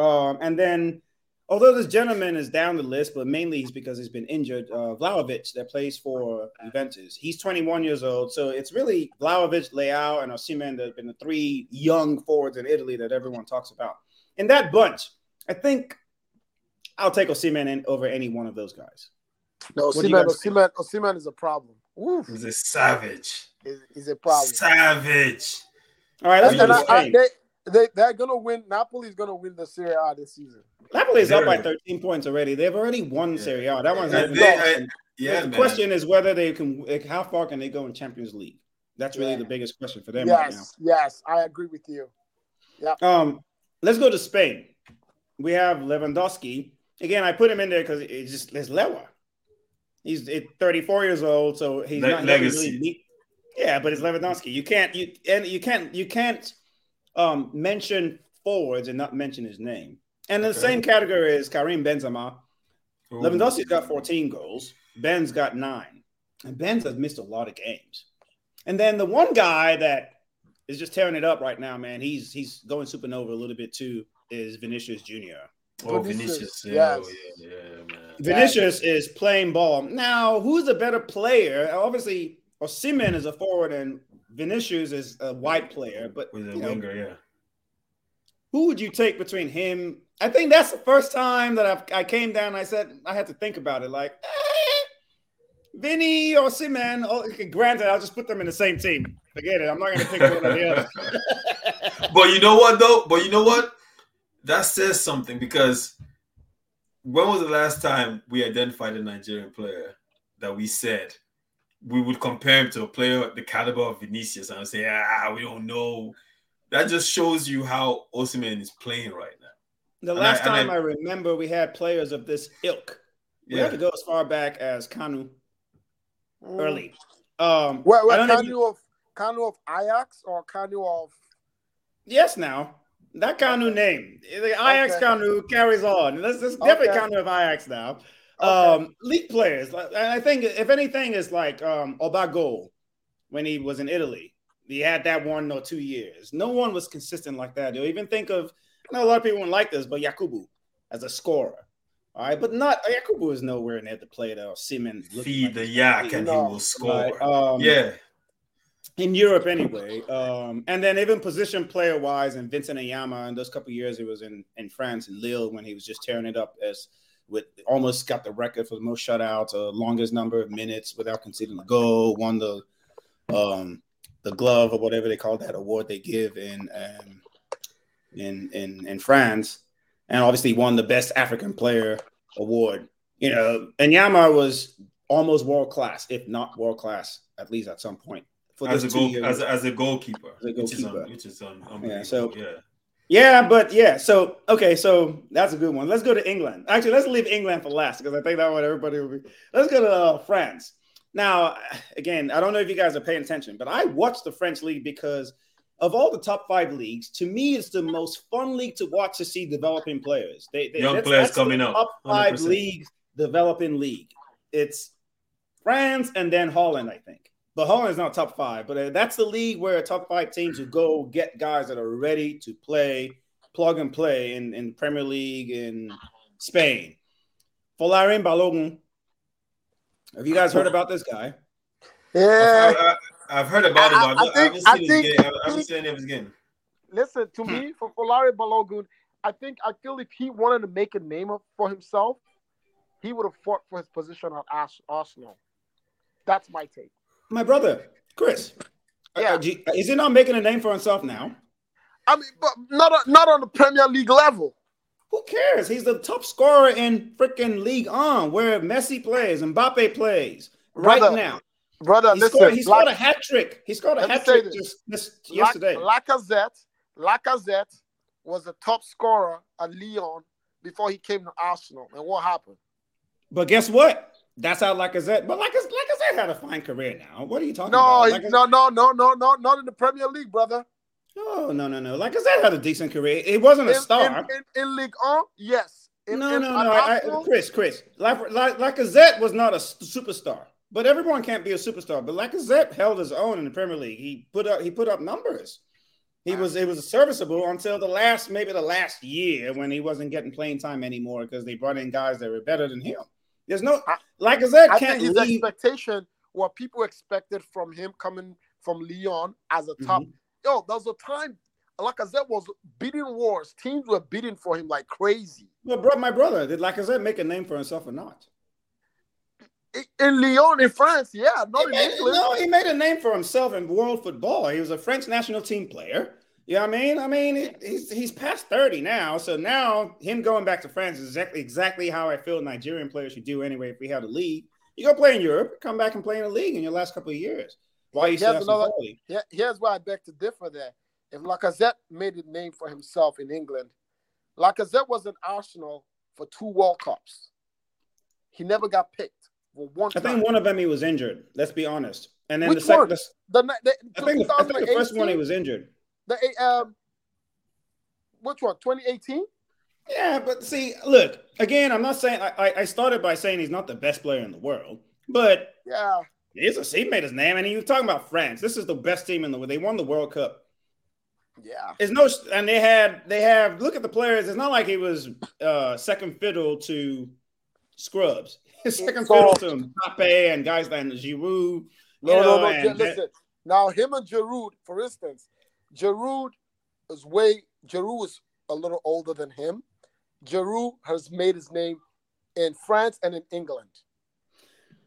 Speaker 2: Um, and then although this gentleman is down the list, but mainly he's because he's been injured. Uh, Vlahovic, that plays for Juventus, he's 21 years old. So it's really Vlahovic, Leao, and Osimhen that have been the three young forwards in Italy that everyone talks about. In that bunch, I think I'll take Osimhen in over any one of those guys.
Speaker 3: No, Osimhen, Osimhen, Osimhen is a problem.
Speaker 1: Oof. He's a savage.
Speaker 3: He's, he's a problem.
Speaker 1: Savage.
Speaker 2: All right, let's go to
Speaker 3: Spain. They, they, they're gonna win. Napoli's gonna win the Serie A this season.
Speaker 2: Napoli's up by 13 points already. They've already won yeah. Serie A. That one's yeah, they, I, yeah. The man. question is whether they can. How far can they go in Champions League? That's really yeah. the biggest question for them
Speaker 3: yes,
Speaker 2: right now.
Speaker 3: Yes, I agree with you. Yeah.
Speaker 2: Um, let's go to Spain. We have Lewandowski. Again, I put him in there because it's just it's Lewa. He's 34 years old, so he's Le- not legacy. Really yeah, but it's Lewandowski. You can't you and you can't you can't um mention forwards and not mention his name. And in the same category is Karim Benzema. Ooh. Lewandowski's got 14 goals. Ben's got nine. And Ben's has missed a lot of games. And then the one guy that is just tearing it up right now, man, he's he's going supernova a little bit too, is Vinicius Jr.
Speaker 1: Oh, Vinicius. Yeah, yes. yeah, yeah, man.
Speaker 2: Vinicius is playing ball. Now, who's a better player? Obviously, Osimhen is a forward and Vinicius is a wide player, but
Speaker 1: with a winger, yeah.
Speaker 2: Who would you take between him I think that's the first time that I've, i came down. I said I had to think about it. Like, eh, Vinny or Siman. Oh, granted, I'll just put them in the same team. Forget it. I'm not going to pick one or the other. *laughs*
Speaker 1: but you know what, though? But you know what? That says something because when was the last time we identified a Nigerian player that we said we would compare him to a player the caliber of Vinicius and say, ah, we don't know. That just shows you how Osimhen is playing right now.
Speaker 2: The and last I, time I, I, remember we had players of this ilk. We yeah. have to go as far back as Kanu. Early. Um,
Speaker 3: well, well Kanu you... of Kanu of Ajax or Kanu of
Speaker 2: Yes, now. That Kanu name. The Ajax okay. Kanu carries on. That's, that's definitely okay. Kanu of Ajax now. Okay. Um, league players. I think if anything is like um Obago when he was in Italy. He had that one or two years. No one was consistent like that. You even think of I know a lot of people wouldn't like this, but Yakubu as a scorer. All right, but not Yakubu is nowhere near the player that Siemens
Speaker 1: feed like the yak and he will score. Um, yeah,
Speaker 2: in Europe anyway. Um, and then even position player wise, and Vincent Enyeama, in those couple years, he was in in France in Lille when he was just tearing it up as with almost got the record for the most shutouts, uh, longest number of minutes without conceding a goal, won the um the glove or whatever they call that award they give in um, in in in France, and obviously won the best African player award. You know, and Enyeama was almost world class, if not world class, at least at some point
Speaker 1: for as a goal as a, as a goalkeeper, as a goalkeeper. which is, un, which is un,
Speaker 2: yeah. So yeah. Yeah, but yeah. So okay, so that's a good one. Let's go to England. Actually, let's leave England for last because I think that one everybody will be. Let's go to uh, France. Now, again, I don't know if you guys are paying attention, but I watch the French league because of all the top five leagues. To me, it's the most fun league to watch to see developing players. They, they
Speaker 1: young that's, players that's coming up.
Speaker 2: Top 5 100%. leagues developing league. It's France and then Holland, I think. But Holland is not top five, but uh, that's the league where top five teams will go get guys that are ready to play, plug and play in, in Premier League in Spain. Folarin Balogun. Have you guys heard about this guy?
Speaker 3: Yeah.
Speaker 1: I've, I've heard about I, it, but I, I, think, I haven't seen his game. I haven't seen any of his game.
Speaker 3: Listen, to me, for Folarin Balogun, I think I feel if he wanted to make a name for himself, he would have fought for his position at Arsenal. That's my take
Speaker 2: my brother, Chris. Uh, yeah. Uh, is he not making a name for himself now?
Speaker 3: I mean, but not not on the Premier League level.
Speaker 2: Who cares? He's the top scorer in freaking Ligue 1, where Messi plays, Mbappe plays
Speaker 3: brother,
Speaker 2: right now.
Speaker 3: Brother,
Speaker 2: he
Speaker 3: listen,
Speaker 2: scored, he scored a hat trick. He scored a hat trick just this, yesterday.
Speaker 3: Lacazette, Lacazette was the top scorer at Lyon before he came to Arsenal. And what happened?
Speaker 2: But guess what? That's how Lacazette, but like Lacazette had a fine career now. What are you talking
Speaker 3: no,
Speaker 2: about?
Speaker 3: no, no, no, no, no, not in the Premier League, brother.
Speaker 2: Oh no, no, no. Lacazette had a decent career. It wasn't a
Speaker 3: in,
Speaker 2: star
Speaker 3: in, in, in Ligue 1, yes.
Speaker 2: In, no, no, no. I, I, Chris, Chris, Lacazette was not a superstar, but everyone can't be a superstar. But Lacazette held his own in the Premier League. He put up, he put up numbers. He was it was serviceable until the last maybe the last year when he wasn't getting playing time anymore because they brought in guys that were better than him. There's no like I said, I can't think his leave.
Speaker 3: expectation what people expected from him coming from Lyon as a top. Mm-hmm. Yo, there was a time Lacazette was beating wars. Teams were beating for him like crazy.
Speaker 2: Well, bro, my brother, did Lacazette make a name for himself or not?
Speaker 3: In Lyon, in France, yeah, not he in
Speaker 2: made,
Speaker 3: England.
Speaker 2: No, he made a name for himself in world football. He was a French national team player. You know what I mean? I mean, he's he's past 30 now. So now him going back to France is exactly exactly how I feel Nigerian players should do anyway if we have a league. You go play in Europe, come back and play in a league in your last couple of years. Why you here's, another,
Speaker 3: here's why I beg to differ there. If Lacazette made a name for himself in England, Lacazette was in Arsenal for two World Cups. He never got picked for one.
Speaker 2: I think one of them he was injured. Let's be honest. And then Which the second, the, the, the, I, think, I think the first one he was injured.
Speaker 3: The um, which one? 2018.
Speaker 2: Yeah, but see, look again. I'm not saying I, I started by saying he's not the best player in the world, but
Speaker 3: yeah,
Speaker 2: he's a he made his name, and he was talking about France. This is the best team in the world. They won the World Cup.
Speaker 3: Yeah,
Speaker 2: it's no, and they had they have look at the players. It's not like he was uh second fiddle to scrubs. second fiddle to Mbappe and guys like Giroud.
Speaker 3: No, no, no. Listen, now him and Giroud, for instance, Giroud is way Giroud is a little older than him, Giroud has made his name in France and in England.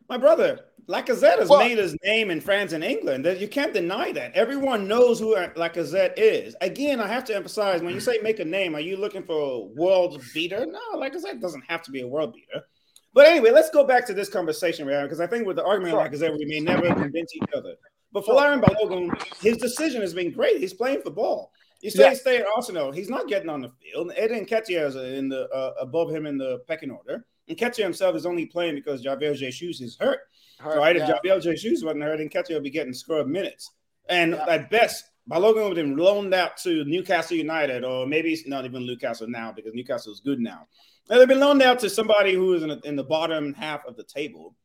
Speaker 2: My brother, Lacazette has made his name in France and England. You can't deny that. Everyone knows who Lacazette is. Again, I have to emphasize when you say make a name, are you looking for a world beater? No, Lacazette doesn't have to be a world beater. But anyway, let's go back to this conversation, Ryan, because I think with the argument sure. Lacazette, we may never convince each other. But for Folarin Balogun, his decision has been great. He's playing for ball. He's saying yeah. stay at Arsenal. He's not getting on the field. Eddie Nketiah is in the uh, above him in the pecking order. And Nketiah himself is only playing because Javier Jesus is hurt. hurt right? Yeah. If Javier Jesus wasn't hurt, Nketiah would be getting scrub minutes. And yeah. at best, Balogun would have been loaned out to Newcastle United, or maybe not even Newcastle now because Newcastle is good now. They've been loaned out to somebody who is in, a, in the bottom half of the table.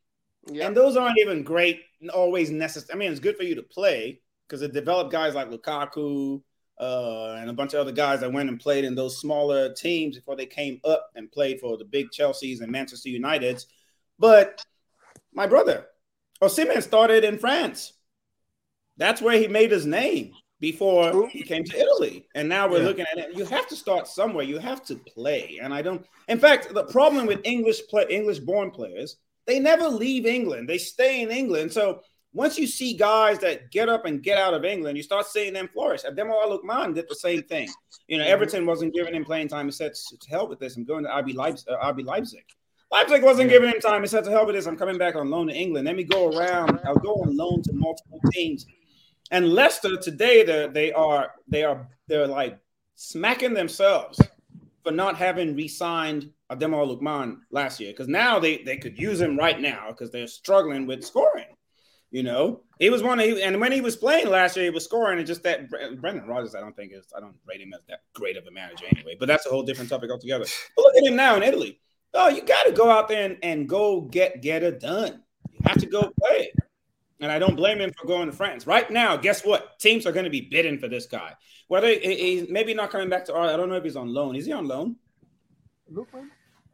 Speaker 2: And those aren't even great, always necessary. I mean, it's good for you to play because it developed guys like Lukaku uh, and a bunch of other guys that went and played in those smaller teams before they came up and played for the big Chelseas and Manchester Uniteds. But my brother, Osimhen started in France. That's where he made his name before he came to Italy. And now we're yeah. looking at it. You have to start somewhere. You have to play. And I don't. In fact, the problem with English play, English born players they never leave England. They stay in England. So once you see guys that get up and get out of England, you start seeing them flourish. Ademola Lookman did the same thing. You know, mm-hmm. Everton wasn't giving him playing time. He said, "To hell with this. I'm going to RB Leipzig." Uh, RB Leipzig. Leipzig wasn't giving him time. He said, "To hell with this. I'm coming back on loan to England." Let me go around. I'll go on loan to multiple teams. And Leicester today, they they are they are they're like smacking themselves for not having re-signed Ademola Lookman last year because now they, they could use him right now because they're struggling with scoring. You know, he was one of, and when he was playing last year, he was scoring. And just that Brendan Rodgers, I don't think is, I don't rate him as that great of a manager anyway. But that's a whole different topic altogether. But look at him now in Italy. Oh, you got to go out there and, and go get get it done. You have to go play. And I don't blame him for going to France. Right now, guess what? Teams are going to be bidding for this guy. Whether he's maybe not coming back to I don't know if he's on loan. Is he on loan? Lookman?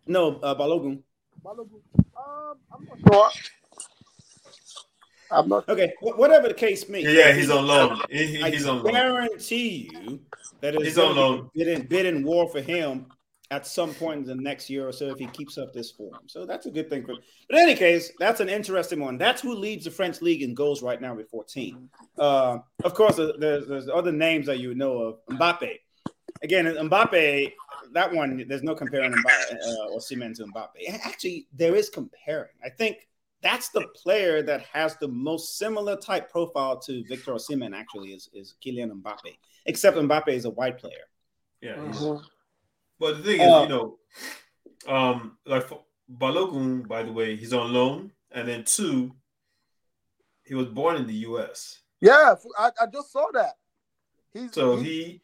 Speaker 2: No, uh, Balogun. Balogun. Um, I'm not sure. I'm not okay. Whatever the case may.
Speaker 1: Yeah, he's on loan. He, he's
Speaker 2: I
Speaker 1: on loan.
Speaker 2: guarantee you that
Speaker 1: he's on loan.
Speaker 2: Bidding, bidding war for him at some point in the next year or so if he keeps up this form. So that's a good thing for. But in any case, that's an interesting one. That's who leads the French league in goals right now with 14. Uh, of course, there's, there's other names that you know of. Mbappe. Again, Mbappe that one, there's no comparing Mbappe, uh, or Osimhen to Mbappe. Actually, there is comparing. I think that's the player that has the most similar type profile to Victor Osimhen. Actually, is is Kylian Mbappe, except Mbappe is a white player.
Speaker 1: Yeah, mm-hmm. But the thing is, uh, you know, um, like Balogun, by the way, he's on loan, and then two, he was born in the U.S.
Speaker 3: Yeah, I, I just saw that.
Speaker 1: He's, so he's, he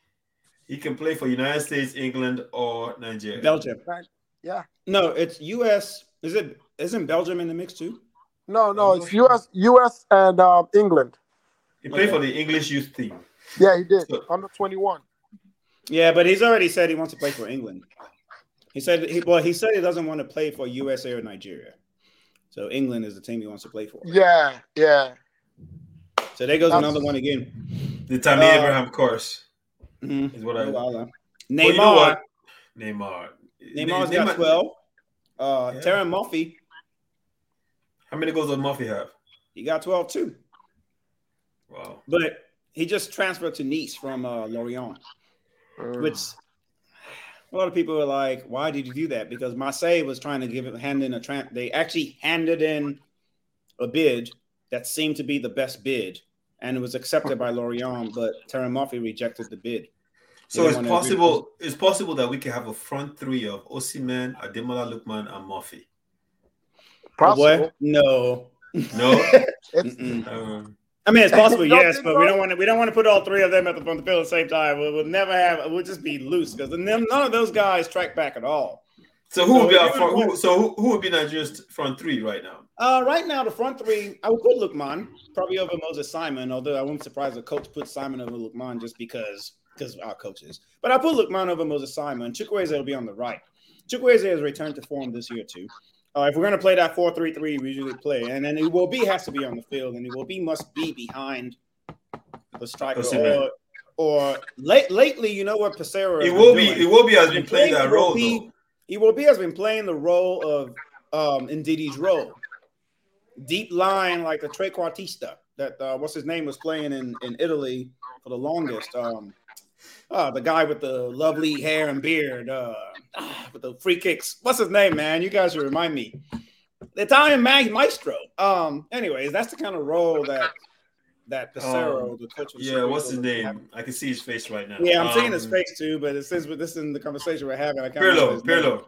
Speaker 1: he can play for United States, England, or Nigeria.
Speaker 2: Belgium.
Speaker 3: Right. Yeah.
Speaker 2: No, it's U.S. Is it? Isn't Belgium in the mix too?
Speaker 3: No, no, it's U.S. U.S. and um, England.
Speaker 1: He played okay. for the English youth team.
Speaker 3: Yeah, he did. So, Under twenty-one.
Speaker 2: Yeah, but he's already said he wants to play for England. He said he well, he said he doesn't want to play for USA or Nigeria. So England is the team he wants to play for.
Speaker 3: Yeah, yeah.
Speaker 2: So there goes That's, another one again.
Speaker 1: The Tammy uh, Abraham course.
Speaker 2: Mm-hmm.
Speaker 1: Is what I.
Speaker 2: Neymar.
Speaker 1: Well, you know what? Neymar.
Speaker 2: Neymar's Neymar, got twelve. Uh, yeah. Terem Moffi.
Speaker 1: How many goals does Moffi have?
Speaker 2: He got twelve too.
Speaker 1: Wow.
Speaker 2: But he just transferred to Nice from uh, Lorient, mm. which a lot of people are like, "Why did you do that?" Because Marseille was trying to give it hand in a tran. They actually handed in a bid that seemed to be the best bid and it was accepted by Lorient, *laughs* but Terem Moffi rejected the bid.
Speaker 1: So it's possible. It's possible that we can have a front three of Osimhen, Ademola Lookman, and Moffi.
Speaker 2: Possible? No.
Speaker 1: No. *laughs* *laughs*
Speaker 2: um, I mean, it's possible, *laughs* yes, but we don't want to. We don't want to put all three of them at the front of the field at the same time. We'll, we'll never have. We'll just be loose because none of those guys track back at all.
Speaker 1: So who so would be our front? Who, so who, who would be Nigeria's front three right now?
Speaker 2: Uh, right now, the front three, I would put Lookman probably over Moses Simon. Although I wouldn't surprise the coach put Simon over Lookman just because because our coaches. But I put Lookman over Moses Simon. Chukwueze will be on the right. Chukwueze has returned to form this year too. Uh, if we're going to play that 4-3-3, we usually play, and then it will be has to be on the field, and it will be must be behind the striker. Or, or late, lately, you know what Peseiro.
Speaker 1: It will be. Doing? It will be as we play that role. Be,
Speaker 2: Iwobi has been playing the role of um Ndidi's role. Deep line like the trequartista that uh, what's his name was playing in, in Italy for the longest. Um uh, the guy with the lovely hair and beard, uh, *sighs* with the free kicks. What's his name, man? You guys should remind me. The Italian maestro. Um, anyways, that's the kind of role that that Peseiro, um, the coach.
Speaker 1: Of yeah, what's his name? I can see his face right now.
Speaker 2: Yeah, I'm um, seeing his um, face too, but it says this is in the conversation we're having. I
Speaker 1: can't Pirlo, Pirlo.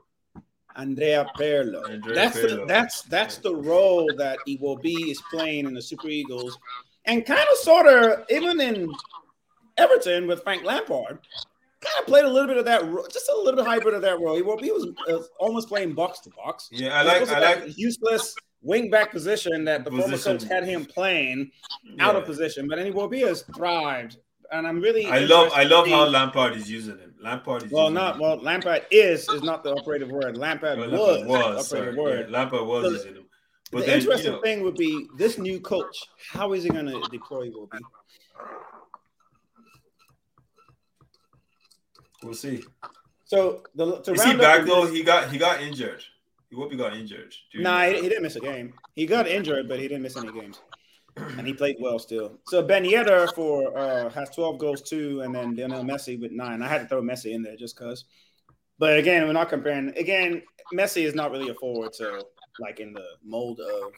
Speaker 2: Andrea Pirlo. Andrea that's Pirlo. The, that's that's the role that Iwobi is playing in the Super Eagles, and kind of sort of even in Everton with Frank Lampard, kind of played a little bit of that, just a little bit hybrid of that role. He, was uh, almost playing box to box.
Speaker 1: Yeah, I like, I like
Speaker 2: useless wing back position that the position. former coach had him playing yeah. out of position. But anyway, he has thrived, and I'm really.
Speaker 1: I love, I love how Lampard is using him. Lampard is
Speaker 2: well, not him. well. Lampard is is not the operative word. Lampard well, was, was operative sorry. word.
Speaker 1: Yeah, Lampard was so, using him.
Speaker 2: But the then, interesting you know, thing would be this new coach. How is he going to deploy Iwobi?
Speaker 1: We'll see.
Speaker 2: So the to
Speaker 1: is he back though? He got he got injured. He be got injured.
Speaker 2: Nah, he, he, didn't miss a game. He got injured, but he didn't miss any games, and he played well still. So Ben Yedder for uh, has twelve goals too, and then Lionel Messi with nine. I had to throw Messi in there just cause. But again, we're not comparing. Again, Messi is not really a forward, so like in the mold of.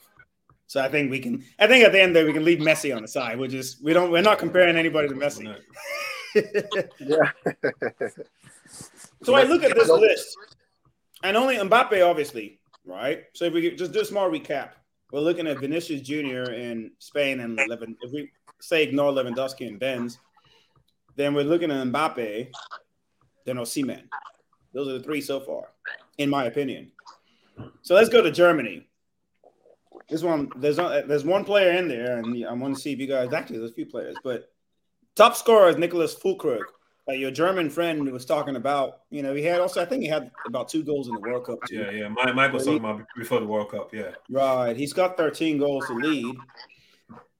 Speaker 2: So I think we can. I think at the end there we can leave Messi on the side. We're just we don't. We're not comparing anybody to Messi. *laughs* yeah. so I look at this list, and only Mbappe, obviously, right? So if we just do a small recap, we're looking at Vinicius Jr. in Spain and Levin. If we say ignore Lewandowski and Benz, then we're looking at Mbappe, then Osimhen. Those are the three so far, in my opinion. So let's go to Germany. This one, there's there's one player in there, and I want to see if you guys actually there's a few players, but Top scorer is Niclas Füllkrug. Like your German friend was talking about, you know, he had also, I think he had about two goals in the World Cup.
Speaker 1: Too. Yeah, yeah. My, Mike was talking about before the World Cup. Yeah.
Speaker 2: Right. He's got 13 goals to lead.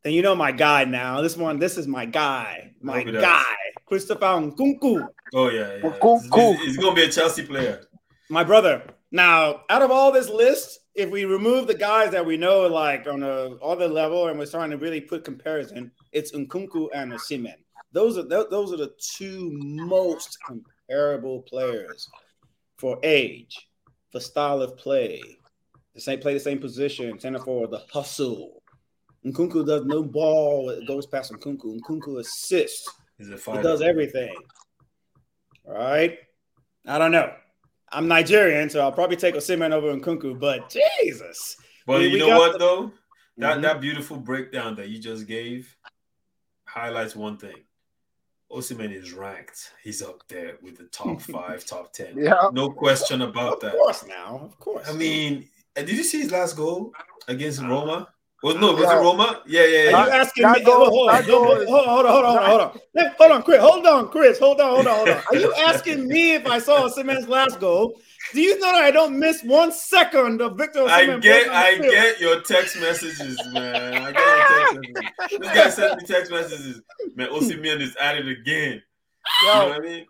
Speaker 2: Then you know my guy now. This one, this is my guy. My guy. Christopher Nkunku.
Speaker 1: Oh, yeah. yeah. He's, he's going to be a Chelsea player.
Speaker 2: My brother. Now, out of all this list, if we remove the guys that we know, like on a other level, and we're starting to really put comparison, it's Nkunku and Osimhen. Those are those are the two most comparable players for age, for style of play. The same play the same position, center for the hustle. Nkunku does no ball, it goes past Nkunku. Nkunku assists. He does everything. All right. I don't know. I'm Nigerian, so I'll probably take Osimhen over Nkunku, but Jesus.
Speaker 1: But we, you know what the... though? That mm-hmm. that beautiful breakdown that you just gave highlights one thing. Osimhen is ranked. He's up there with the top *laughs* five, top ten. Yeah, no question about that.
Speaker 2: Of course, now, of course.
Speaker 1: I mean, uh, did you see his last goal against uh, Roma? Well, no, was yeah. it Roma? Yeah, yeah, yeah.
Speaker 2: Are you asking me? Goal, hold, on, hold, on, hold on, hold on, hold on, hold on. Hold on, Chris. Hold on, Chris. Hold on, hold on, hold on. *laughs* Are you asking me if I saw Simmons' last goal? Do you know that I don't miss one second of Victor
Speaker 1: Osimhen? I get, I get your text messages, man. I get your text *laughs* messages. This guy sent me text messages. Man, Osimhen is at it again. Yo, you know what I mean?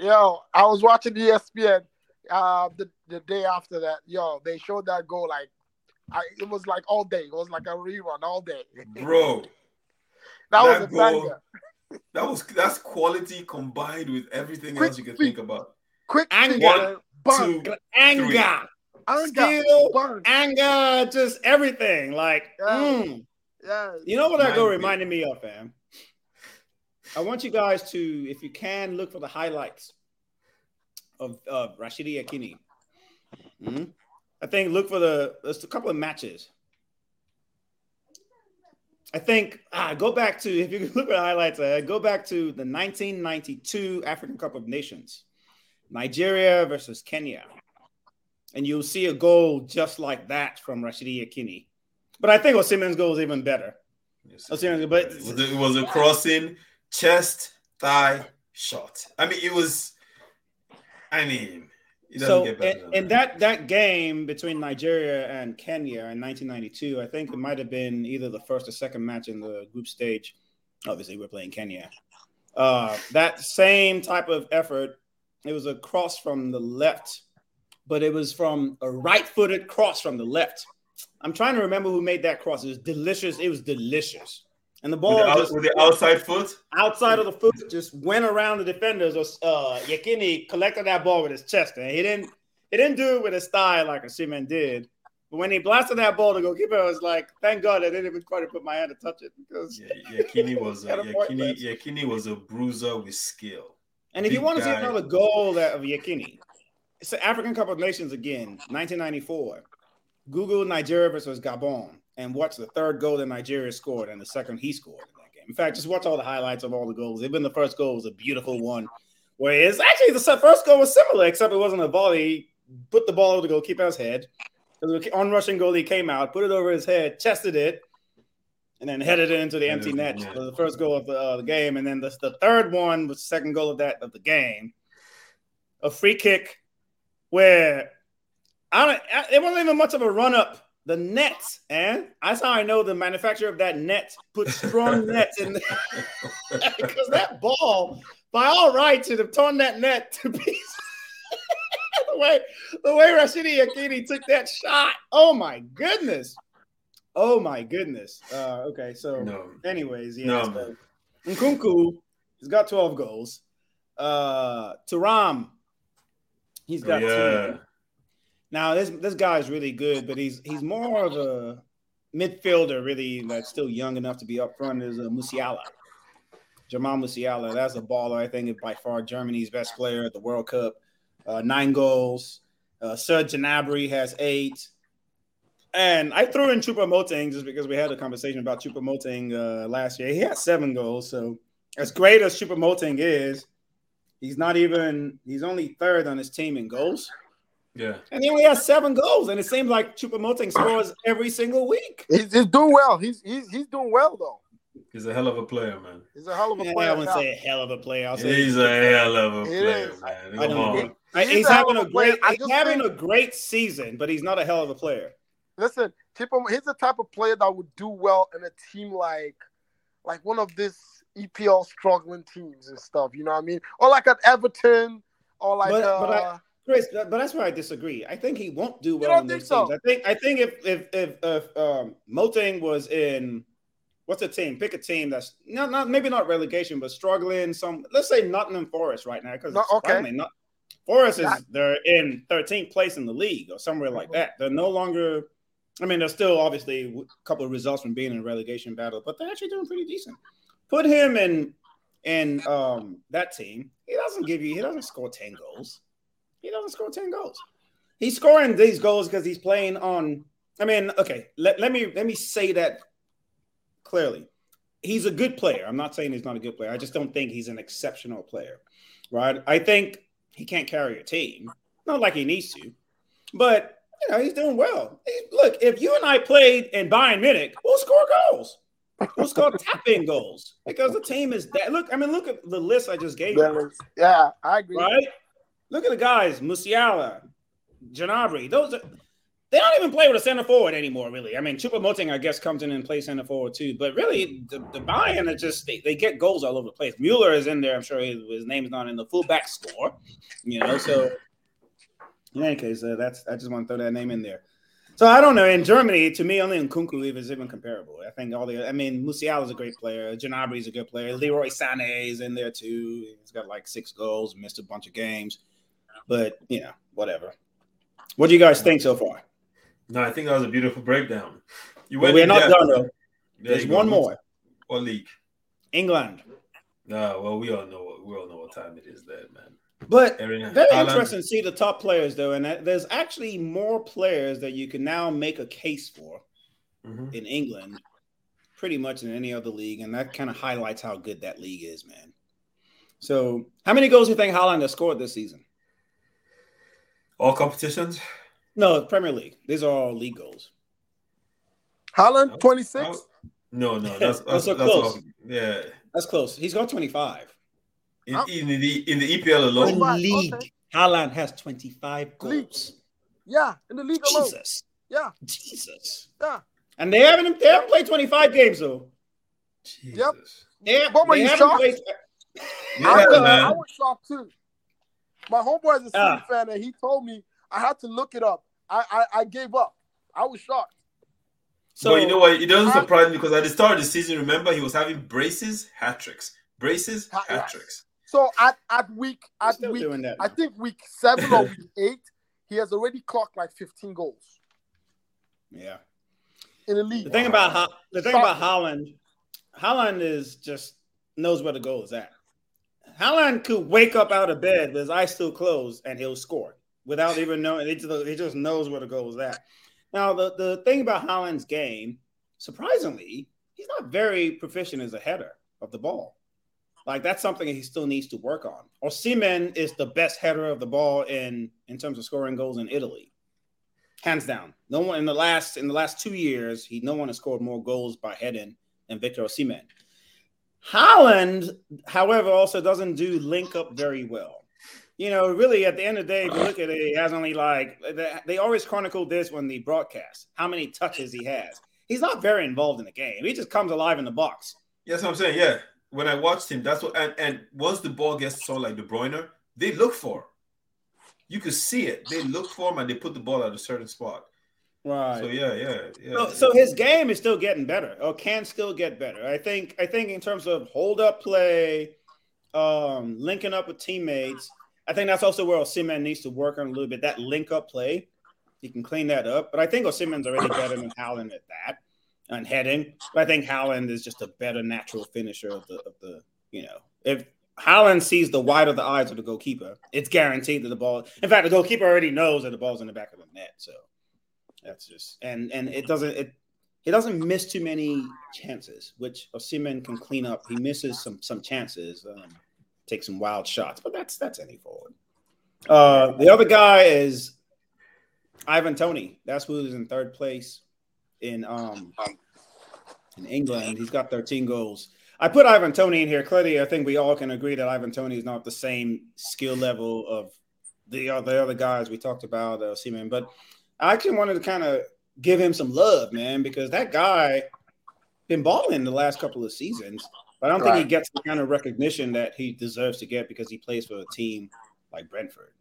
Speaker 3: Yo, I was watching ESPN uh, the the day after that. Yo, they showed that goal like, I it was like all day. It was like a rerun all day, *laughs*
Speaker 1: bro.
Speaker 3: that, that, was a goal, banger.
Speaker 1: That was that's quality combined with everything quick else you can think about.
Speaker 3: Quick
Speaker 2: anger, one, two, anger, anger, anger, just everything. Like, yeah. Mm. yeah. You know what that go reminded me of, fam? I want you guys to, if you can, look for the highlights of uh, Rashidi Yekini. Mm-hmm. I think look for the there's a couple of matches. I think ah, go back to if you *laughs* look at the highlights, uh, go back to the 1992 African Cup of Nations. Nigeria versus Kenya. And you'll see a goal just like that from Rashidi Yekini. But I think Osimhen's goal is even better.
Speaker 1: Yes, but it was a crossing, chest, thigh, shot. I mean, it was. I mean,
Speaker 2: so in, in that that game between Nigeria and Kenya in 1992, I think it might have been either the first or second match in the group stage. Obviously, we're playing Kenya. Uh, that same type of effort it was a cross from the left but it was from a right-footed cross from the left. I'm trying to remember who made that cross. It was delicious. It was delicious. And the ball
Speaker 1: with the,
Speaker 2: just,
Speaker 1: with the outside foot,
Speaker 2: outside of the foot, just went around the defenders. Or uh, Yekini collected that ball with his chest, and he didn't. He didn't do it with his thigh like Osimhen did. But when he blasted that ball to go keep it, I was like, thank God I didn't even try to put my hand to touch it because
Speaker 1: yeah, Yekini was *laughs* a, Yekini, Yekini was a bruiser with skill.
Speaker 2: And if Big you want to see another goal that of Yekini, it's the African Cup of Nations again, 1994. Google Nigeria versus Gabon and watch the third goal that Nigeria scored and the second he scored in that game. In fact, just watch all the highlights of all the goals. Even the first goal was a beautiful one. where it's actually the first goal was similar, except it wasn't a volley. He put the ball over the goalkeeper's head. The on-rushing goalie came out, put it over his head, chested it, and then headed it into the empty net yeah. for the first goal of the, uh, the game. And then the, the third one was the second goal of that of the game. A free kick where I don't. It wasn't even much of a run up. The nets, and that's how I know the manufacturer of that net put strong *laughs* nets in there *laughs* because that ball, by all rights, should have torn that net to pieces. *laughs* the way the way Rashidi Yekini took that shot. Oh my goodness. Oh my goodness. Uh, okay, so no. anyways, yeah. No. Nkunku, he's got 12 goals. Uh Thuram, he's got oh, yeah. two. Now this this guy is really good, but he's he's more of a midfielder, really that's still young enough to be up front. Is a uh, Musiala, Jamal Musiala. That's a baller. I think is by far Germany's best player at the World Cup. Uh, nine goals. Uh, Serge Gnabry has eight. And I threw in Choupo-Moting just because we had a conversation about Choupo-Moting uh, last year. He had seven goals. So as great as Choupo-Moting is, he's not even he's only third on his team in goals.
Speaker 1: Yeah.
Speaker 2: And he only has seven goals, and it seems like Choupo-Moting scores every single week.
Speaker 3: He's, he's, doing well. He's he's he's doing well though.
Speaker 1: He's a hell of a player, man.
Speaker 3: He's a hell of a yeah, player.
Speaker 2: I wouldn't say a hell of a player. I'll say
Speaker 1: he's, a hell of a player, man. I,
Speaker 2: don't he's, he's having a great he's having think, a great season, but he's not a hell of a player.
Speaker 3: Listen, Chippo, he's the type of player that would do well in a team like like one of this EPL struggling teams and stuff. You know what I mean? Or like at Everton, or like. But, uh, but I, uh,
Speaker 2: Chris, but that's where I disagree. I think he won't do well in those so? teams. I think I think if if if, if um, Moting was in what's a team? Pick a team that's not, not maybe not relegation, but struggling. Some let's say Nottingham Forest right now because no, okay. Not, Forest is they're in 13th place in the league or somewhere like that. They're no longer. I mean, they're still obviously a couple of results from being in a relegation battle, but they're actually doing pretty decent. Put him in in um, that team. He doesn't give you. He doesn't score 10 goals. He doesn't score 10 goals. He's scoring these goals because he's playing on. I mean, okay, let, let me let me say that clearly. He's a good player. I'm not saying he's not a good player. I just don't think he's an exceptional player. Right? I think he can't carry a team. Not like he needs to. But you know, he's doing well. He, look, if you and I played in Bayern Munich, we'll score goals. We'll score *laughs* tapping goals because the team is that. Look, I mean, look at the list I just gave.
Speaker 3: You. Yeah, I agree.
Speaker 2: Right? Look at the guys, Musiala, Gnabry. Those are, they don't even play with a center forward anymore, really. I mean, Choupo-Moting, I guess, comes in and plays center forward too. But really, the, the Bayern are just they, they get goals all over the place. Mueller is in there. I'm sure his, name is not in the fullback score. You know, so in any case, uh, that's I just want to throw that name in there. So I don't know. In Germany, to me, only in Nkunku is even comparable. I think all the. I mean, Musiala is a great player. Gnabry is a good player. Leroy Sané is in there too. He's got like six goals, missed a bunch of games. But you know, whatever. What do you guys think so far?
Speaker 1: No, I think that was a beautiful breakdown.
Speaker 2: You went we're not done though. There's one more.
Speaker 1: What league?
Speaker 2: England.
Speaker 1: No, well, we all know what we all know what time it is there, man.
Speaker 2: But very interesting to see the top players though, and there's actually more players that you can now make a case for mm-hmm. in England, pretty much in any other league, and that kind of highlights how good that league is, man. So, how many goals do you think Haaland has scored this season?
Speaker 1: All competitions?
Speaker 2: No, Premier League. These are all league goals.
Speaker 3: Haaland, 26?
Speaker 1: No, no, *laughs* that's, that's, that's,
Speaker 2: close.
Speaker 1: All, yeah.
Speaker 2: That's close. He's got 25.
Speaker 1: In, in, the in the EPL alone.
Speaker 2: In league, okay. Haaland has 25 goals.
Speaker 3: League. Yeah, in the league alone. Jesus. Yeah.
Speaker 2: Jesus.
Speaker 3: Yeah.
Speaker 2: And they haven't they haven't played 25 games though.
Speaker 1: Jesus. Yep.
Speaker 3: They, they you shocked? Played...
Speaker 1: Yeah, I,
Speaker 3: was, I was shocked too. My homeboy is a City uh, fan, and he told me I had to look it up. I I, I gave up. I was shocked.
Speaker 1: So but you know what? It doesn't surprise me because at the start of the season, remember he was having braces, hat tricks, braces, hat tricks.
Speaker 3: So at, at week at week, I think week seven or week *laughs* eight, he has already clocked like 15 goals.
Speaker 2: Yeah.
Speaker 3: In the league.
Speaker 2: The thing wow. about the thing about Haaland, Haaland is just knows where the goal is at. Haaland could wake up out of bed with his eyes still closed and he'll score without even knowing. He just, knows where the goal is at. Now, the, the thing about Haaland's game, surprisingly, he's not very proficient as a header of the ball. Like that's something he still needs to work on. Osimhen is the best header of the ball in in terms of scoring goals in Italy, hands down. No one in the last in the last two years, he no one has scored more goals by heading than Victor Osimhen. Haaland, however, also doesn't do link up very well. You know, really, at the end of the day, if you look at it, he has only like they always chronicle this when they broadcast how many touches he has. He's not very involved in the game. He just comes alive in the box.
Speaker 1: Yes, I'm saying. Yeah, when I watched him, that's what. And, and once the ball gets so like De Bruyne, they look for. Him. You could see it. They look for him and they put the ball at a certain spot.
Speaker 2: Right.
Speaker 1: So yeah, yeah, yeah.
Speaker 2: So, so, his game is still getting better, or can still get better. I think. I think in terms of hold up play, um, linking up with teammates. I think that's also where Osimhen needs to work on a little bit. That link up play, he can clean that up. But I think Osimhen's already better than Haaland at that and heading. But I think Haaland is just a better natural finisher of the of the. You know, if Haaland sees the white of the eyes of the goalkeeper, it's guaranteed that the ball. In fact, the goalkeeper already knows that the ball's in the back of the net. So that's just and and it doesn't it he doesn't miss too many chances, which Osimhen can clean up. He misses some some chances, um, take some wild shots, but that's that's any forward. Uh, the other guy is Ivan Toney. That's who's in third place in um in England. He's got 13 goals. I put Ivan Toney in here. Clearly, I think we all can agree that Ivan Toney is not the same skill level of the the other guys we talked about, uh, Osimhen. But I actually wanted to kind of give him some love, man, because that guy been balling the last couple of seasons. But I don't right. think he gets the kind of recognition that he deserves to get because he plays for a team like Brentford.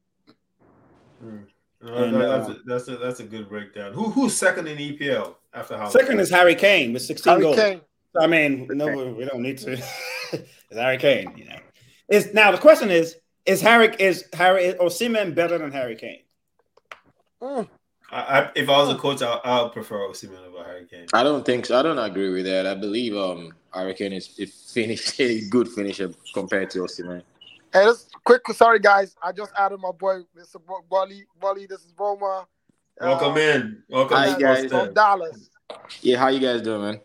Speaker 1: Mm. and, that's, uh, a, that's, a, that's a good breakdown. Who who's second in EPL after Haaland?
Speaker 2: Second is Harry Kane with 16 Harry goals. Kane. I mean, no, we don't need to. *laughs* it's Harry Kane, you know. Is now the question is: Is Harry is Harry Osimhen better than Harry Kane?
Speaker 1: Mm. I, I, if I was a coach, I, I would prefer Osimhen over Harry Kane.
Speaker 4: I don't think so. I don't agree with that. I believe um Harry Kane is a finish *laughs* a good finisher compared to Osimhen.
Speaker 3: Hey, just quick. Sorry, guys. I just added my boy, Mr. Wally. Wally, this is Roma.
Speaker 1: Welcome uh, in. Welcome, Hi,
Speaker 4: guys.
Speaker 3: From Dallas.
Speaker 4: Yeah, how you guys doing, man?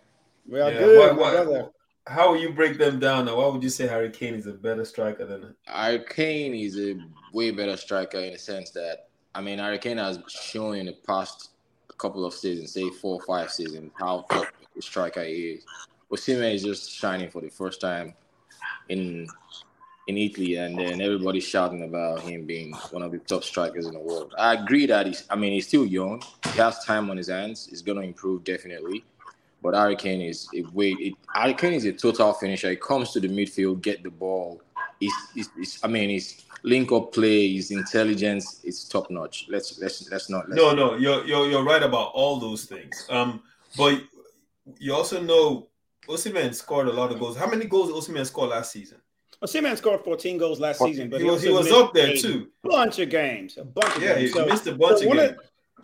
Speaker 2: We are yeah, good, what, what,
Speaker 1: How would you break them down? Now, why would you say Harry Kane is a better striker than
Speaker 4: Harry Kane? Is a way better striker in the sense that I mean, Kane has shown in the past couple of seasons, say four or five seasons, how top striker he is. Osimhen is just shining for the first time in in Italy, and then everybody's shouting about him being one of the top strikers in the world. I agree that he's. I mean, he's still young. He has time on his hands. He's gonna improve definitely. But Harry Kane is a way. It, Harry Kane is a total finisher. He comes to the midfield, get the ball. He's, he's, he's I mean, he's link up play, his intelligence is top notch. Let's let's let's not. Let's
Speaker 1: no, no, you're, you're you're right about all those things. Um, but you also know Osimhen scored a lot of goals. How many goals Osimhen scored last season?
Speaker 2: Osimhen scored 14 goals last season, but
Speaker 1: he, he was, he was up there too.
Speaker 2: Bunch of games, a bunch of
Speaker 1: yeah,
Speaker 2: games.
Speaker 1: Yeah, he missed a bunch so of games.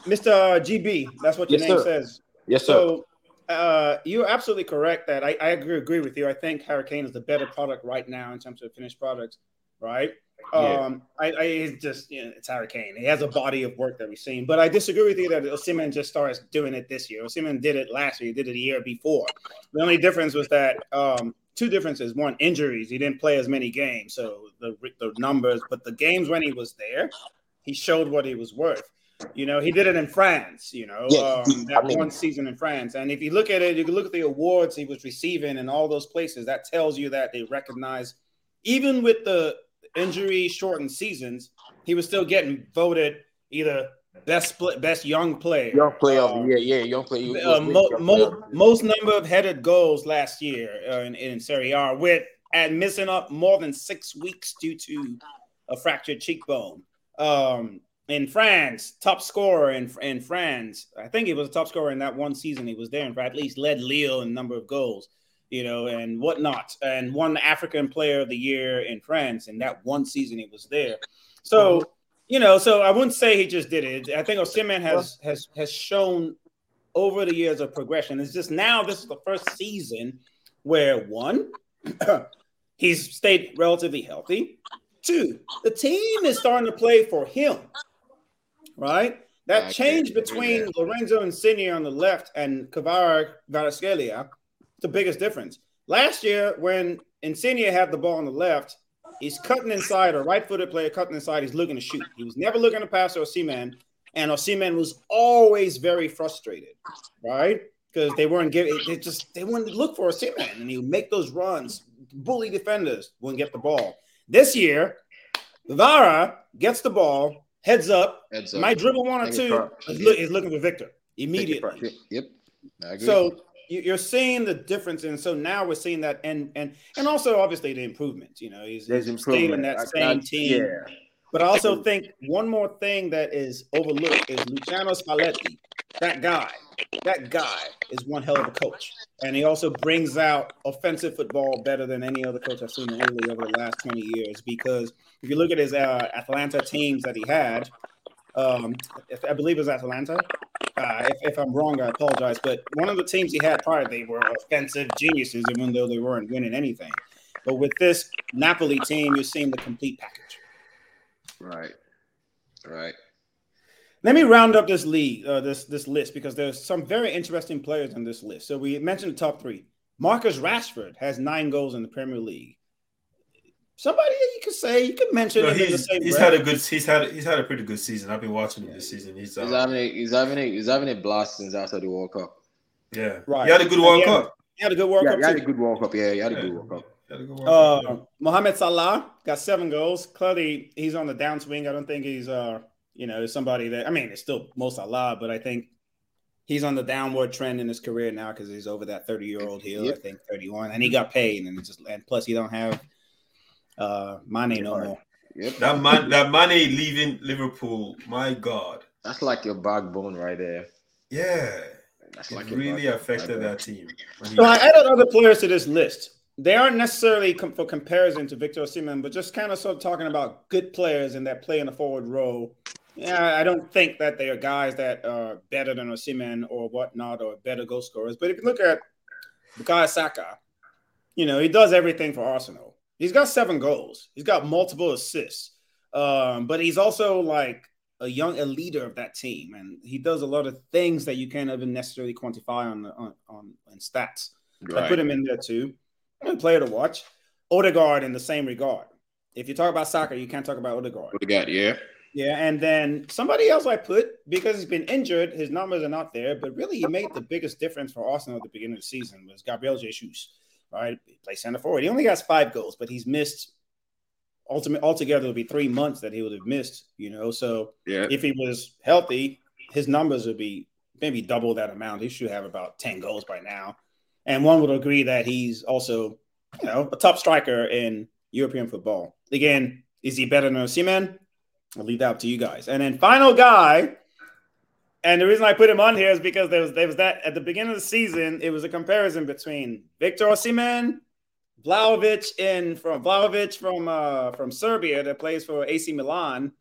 Speaker 2: Mr. GB, that's what your yes, name sir. says.
Speaker 4: Yes,
Speaker 2: sir. So uh, you're absolutely correct that I, I agree, agree with you. I think Harry Kane is the better product right now in terms of finished products, right? Um, I, I it's just you know, it's Harry Kane. He has a body of work that we've seen, but I disagree with you that Osimhen just starts doing it this year. Osimhen did it last year. He did it a year before. The only difference was that um, two differences. One, injuries. He didn't play as many games, so the the numbers. But the games when he was there, he showed what he was worth. You know, he did it in France. You know, yeah, um, that I mean, one season in France. And if you look at it, you can look at the awards he was receiving in all those places. That tells you that they recognize, even with the injury shortened seasons, he was still getting voted either best split, best young player,
Speaker 4: young player um, yeah, yeah, young player.
Speaker 2: Uh, mo- mo- most number of headed goals last year uh, in, in Serie A, with and missing up more than six weeks due to a fractured cheekbone. Um, in France, top scorer in in France. I think he was a top scorer in that one season he was there, and at least led Lille in number of goals, you know, and whatnot, and won the African Player of the Year in France in that one season he was there. So, mm-hmm. you know, so I wouldn't say he just did it. I think Osimhen has has has shown over the years of progression. It's just now this is the first season where one, *clears throat* he's stayed relatively healthy. Two, the team is starting to play for him right? That change between Lorenzo Insigne on the left and Kvara Kvaratskhelia, the biggest difference. Last year, when Insigne had the ball on the left, he's cutting inside, a right-footed player cutting inside, he's looking to shoot. He was never looking to pass to Osimhen, and Osimhen was always very frustrated, right? Because they weren't giving, they just they wouldn't look for Osimhen, and he would make those runs, bully defenders, wouldn't get the ball. This year, Kvara gets the ball, heads up, heads up. might dribble one or two. Is, look, is looking for Victor immediately.
Speaker 4: Yep.
Speaker 2: So you're seeing the difference, and so now we're seeing that, and and and also obviously the improvement. You know, he's, he's staying in that I, same team. Yeah. But I also think one more thing that is overlooked is Luciano Spalletti. That guy, that guy is one hell of a coach, and he also brings out offensive football better than any other coach I've seen in Italy over the last twenty years. Because if you look at his uh, Atalanta teams that he had, um, if, I believe it was Atalanta. Uh, if, if, I'm wrong, I apologize. But one of the teams he had prior, they were offensive geniuses, even though they weren't winning anything. But with this Napoli team, you're seeing the complete package.
Speaker 4: Right. Right.
Speaker 2: Let me round up this league, uh, this this list, because there's some very interesting players on this list. So we mentioned the top three. Marcus Rashford has nine goals in the Premier League. Somebody you could say you could mention. No,
Speaker 1: he's, he's had a good. He's had he's had a pretty good season. I've been watching him this season. He's,
Speaker 4: uh, he's having a he's having a he's having a blast since after the World Cup.
Speaker 1: Yeah, right. He had a good World Cup.
Speaker 2: He had a good World
Speaker 4: yeah,
Speaker 2: Cup.
Speaker 4: He had too. a good World Cup. Yeah, he had a good World Cup.
Speaker 2: Uh, Mohamed Salah got seven goals. Clearly, he's on the downswing. I don't think he's, uh, you know, somebody that I mean, it's still Mo Salah, but I think he's on the downward trend in his career now because he's over that thirty year old hill. Yep. I think thirty one, and he got paid, and just and plus he don't have uh Mane no more.
Speaker 1: Yep. That man, that Mane leaving Liverpool, my God,
Speaker 4: that's like your backbone right there.
Speaker 1: Yeah, that's like really affected that team.
Speaker 2: So I added other players to this list they aren't necessarily com- for comparison to Victor Osimhen, but just kind of sort of talking about good players and that play in the forward row. Yeah, I don't think that they are guys that are better than Osimhen or whatnot or better goal scorers. But if you look at Bukayo Saka, you know he does everything for Arsenal. He's got seven goals. He's got multiple assists. Um, but he's also like a young a leader of that team, and he does a lot of things that you can't even necessarily quantify on on on, on stats. Right. I put him in there too a player to watch. Odegaard in the same regard. If you talk about soccer, you can't talk about Odegaard.
Speaker 4: Odegaard, yeah.
Speaker 2: Yeah, and then somebody else I put because he's been injured, his numbers are not there, but really he made the biggest difference for Arsenal at the beginning of the season was Gabriel Jesus. Right, he plays center forward. He only got five goals, but he's missed ultimate altogether. It'll be three months that he would have missed. You know, so yeah. if he was healthy, his numbers would be maybe double that amount. He should have about ten goals by now. And one would agree that he's also, you know, a top striker in European football. Again, is he better than Osimhen? I'll leave that up to you guys. And then final guy, and the reason I put him on here is because there was there was that at the beginning of the season, it was a comparison between Victor Osimhen, Vlahovic in from Vlahovic from uh, from Serbia that plays for AC Milan,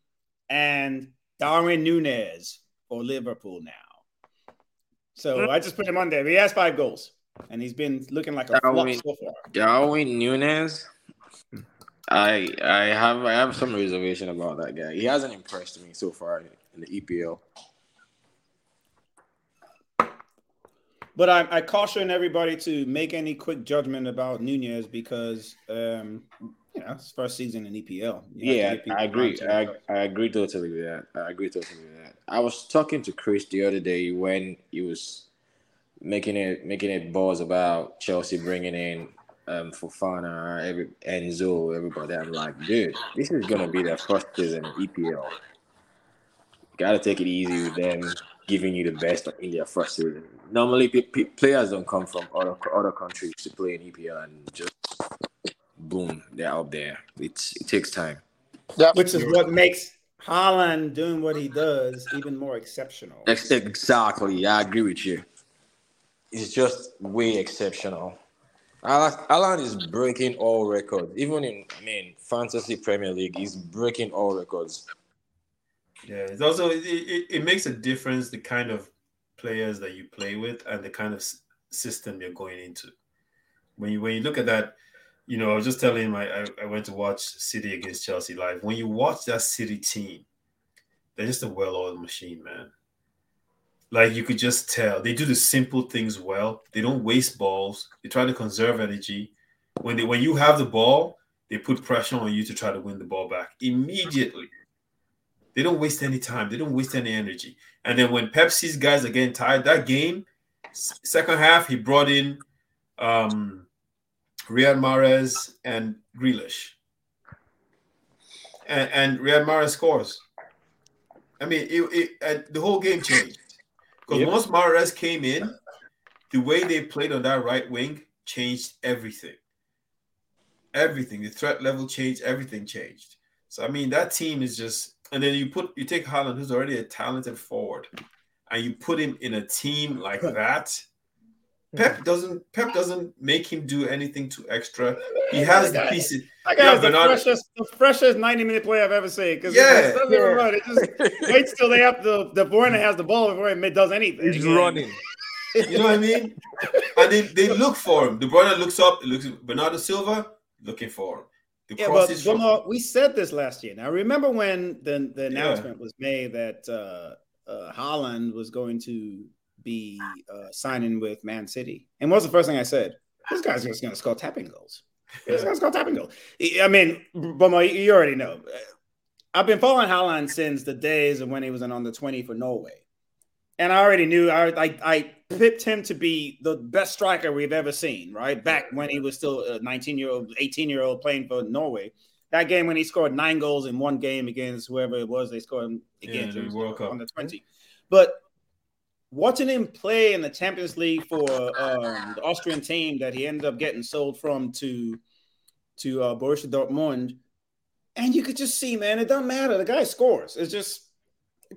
Speaker 2: and Darwin Nunez for Liverpool now. So I just put him on there. He has five goals and he's been looking like a Darwin, flop so far.
Speaker 4: Darwin Nunez. I I have I have some reservation about that guy. He hasn't impressed me so far in the EPL.
Speaker 2: But I, I caution everybody to make any quick judgment about Nunez because um, you know it's first season in EPL.
Speaker 4: You yeah, I agree. I, I agree totally with that. I agree totally with that. I was talking to Chris the other day when he was making it making it buzz about Chelsea bringing in um, Fofana, every Enzo, everybody. I'm like, dude, this is gonna be their first season in EPL. Got to take it easy with them giving you the best in their first season. Normally, p- p- players don't come from other other countries to play in EPL and just boom, they're out there. It's it takes time.
Speaker 2: Yeah, which is what makes Haaland doing what he does even more exceptional.
Speaker 4: Exactly. I agree with you. It's just way exceptional. Haaland is breaking all records. Even in, I mean, fantasy Premier League, he's breaking all records.
Speaker 1: Yeah, it's also it, it, it makes a difference the kind of players that you play with and the kind of system you're going into. When you when you look at that, you know, I was just telling him I, I went to watch City against Chelsea live. When you watch that City team, they're just a well-oiled machine, man. Like you could just tell they do the simple things well. They don't waste balls. They try to conserve energy. When they when you have the ball, they put pressure on you to try to win the ball back immediately. They don't waste any time. They don't waste any energy. And then when Pepsi's guys are getting tired, that game, second half, he brought in um, Riyad Mahrez and Grealish. And, and Riyad Mahrez scores. I mean, it, it the whole game changed. Because yep. once Mahrez came in, the way they played on that right wing changed everything. Everything. The threat level changed. Everything changed. So I mean, that team is just. And then you put you take Haaland, who's already a talented forward, and you put him in a team like that. Hmm. Pep doesn't Pep doesn't make him do anything too extra. He has the pieces.
Speaker 2: That guy's yeah, the freshest, the freshest 90 minute play I've ever seen. Because
Speaker 1: yeah,
Speaker 2: yeah. Run. It just *laughs* waits till they have the the Borna has the ball before it does anything.
Speaker 4: He's running.
Speaker 1: You know what I mean? And they, they look for him. De Bruyne looks up, it looks Bernardo Silva looking for him.
Speaker 2: The yeah, but from... we said this last year. Now remember when the, the announcement yeah. was made that uh, uh, Haaland was going to be uh, signing with Man City. And what's the first thing I said? This guy's just going to score tapping goals. This guy's going to tapping goals. I mean, Boma, you already know. I've been following Haaland since the days of when he was an under 20 for Norway. And I already knew I, I, I picked him to be the best striker we've ever seen, right? Back when he was still a 19 year old, 18 year old playing for Norway. That game when he scored nine goals in one game against whoever it was, they scored against
Speaker 1: yeah, the World Cup.
Speaker 2: on the 20. But watching him play in the Champions League for um, the Austrian team that he ended up getting sold from to to uh, Borussia Dortmund, and you could just see, man, it doesn't matter. The guy scores. It's just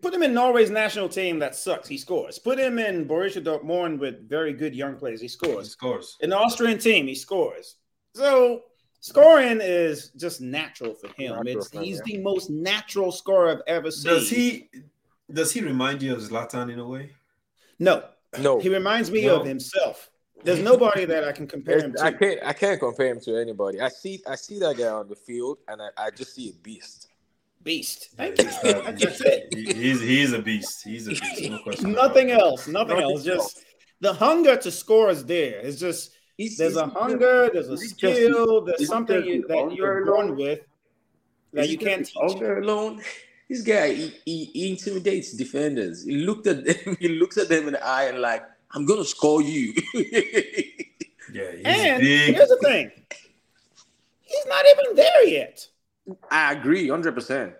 Speaker 2: put him in Norway's national team that sucks. He scores. Put him in Borussia Dortmund with very good young players. He scores. He
Speaker 1: scores.
Speaker 2: In the Austrian team, he scores. So scoring is just natural for him. Natural it's, he's the most natural scorer I've ever seen.
Speaker 1: Does he? Does he remind you of Zlatan in a way?
Speaker 2: No, no. He reminds me no. of himself. There's nobody that I can compare him to.
Speaker 4: I can't. I can't compare him to anybody. I see. I see that guy on the field, and I, I just see a beast.
Speaker 2: Beast. Thank you. *laughs* That's it.
Speaker 1: He's he's a beast. He's a beast. No *laughs* question.
Speaker 2: Nothing else. Nothing, else. Just the hunger to score is there. It's just he's, there's he's, a hunger. There's a skill. There's something you, that you're born with that you can't teach.
Speaker 4: Hunger alone. This guy, he, he, he, intimidates defenders. He looked at them, *laughs* he looks at them in the eye and like, I'm gonna score you.
Speaker 1: yeah,
Speaker 2: and big. here's the thing. He's not even there yet.
Speaker 4: I agree, hundred percent.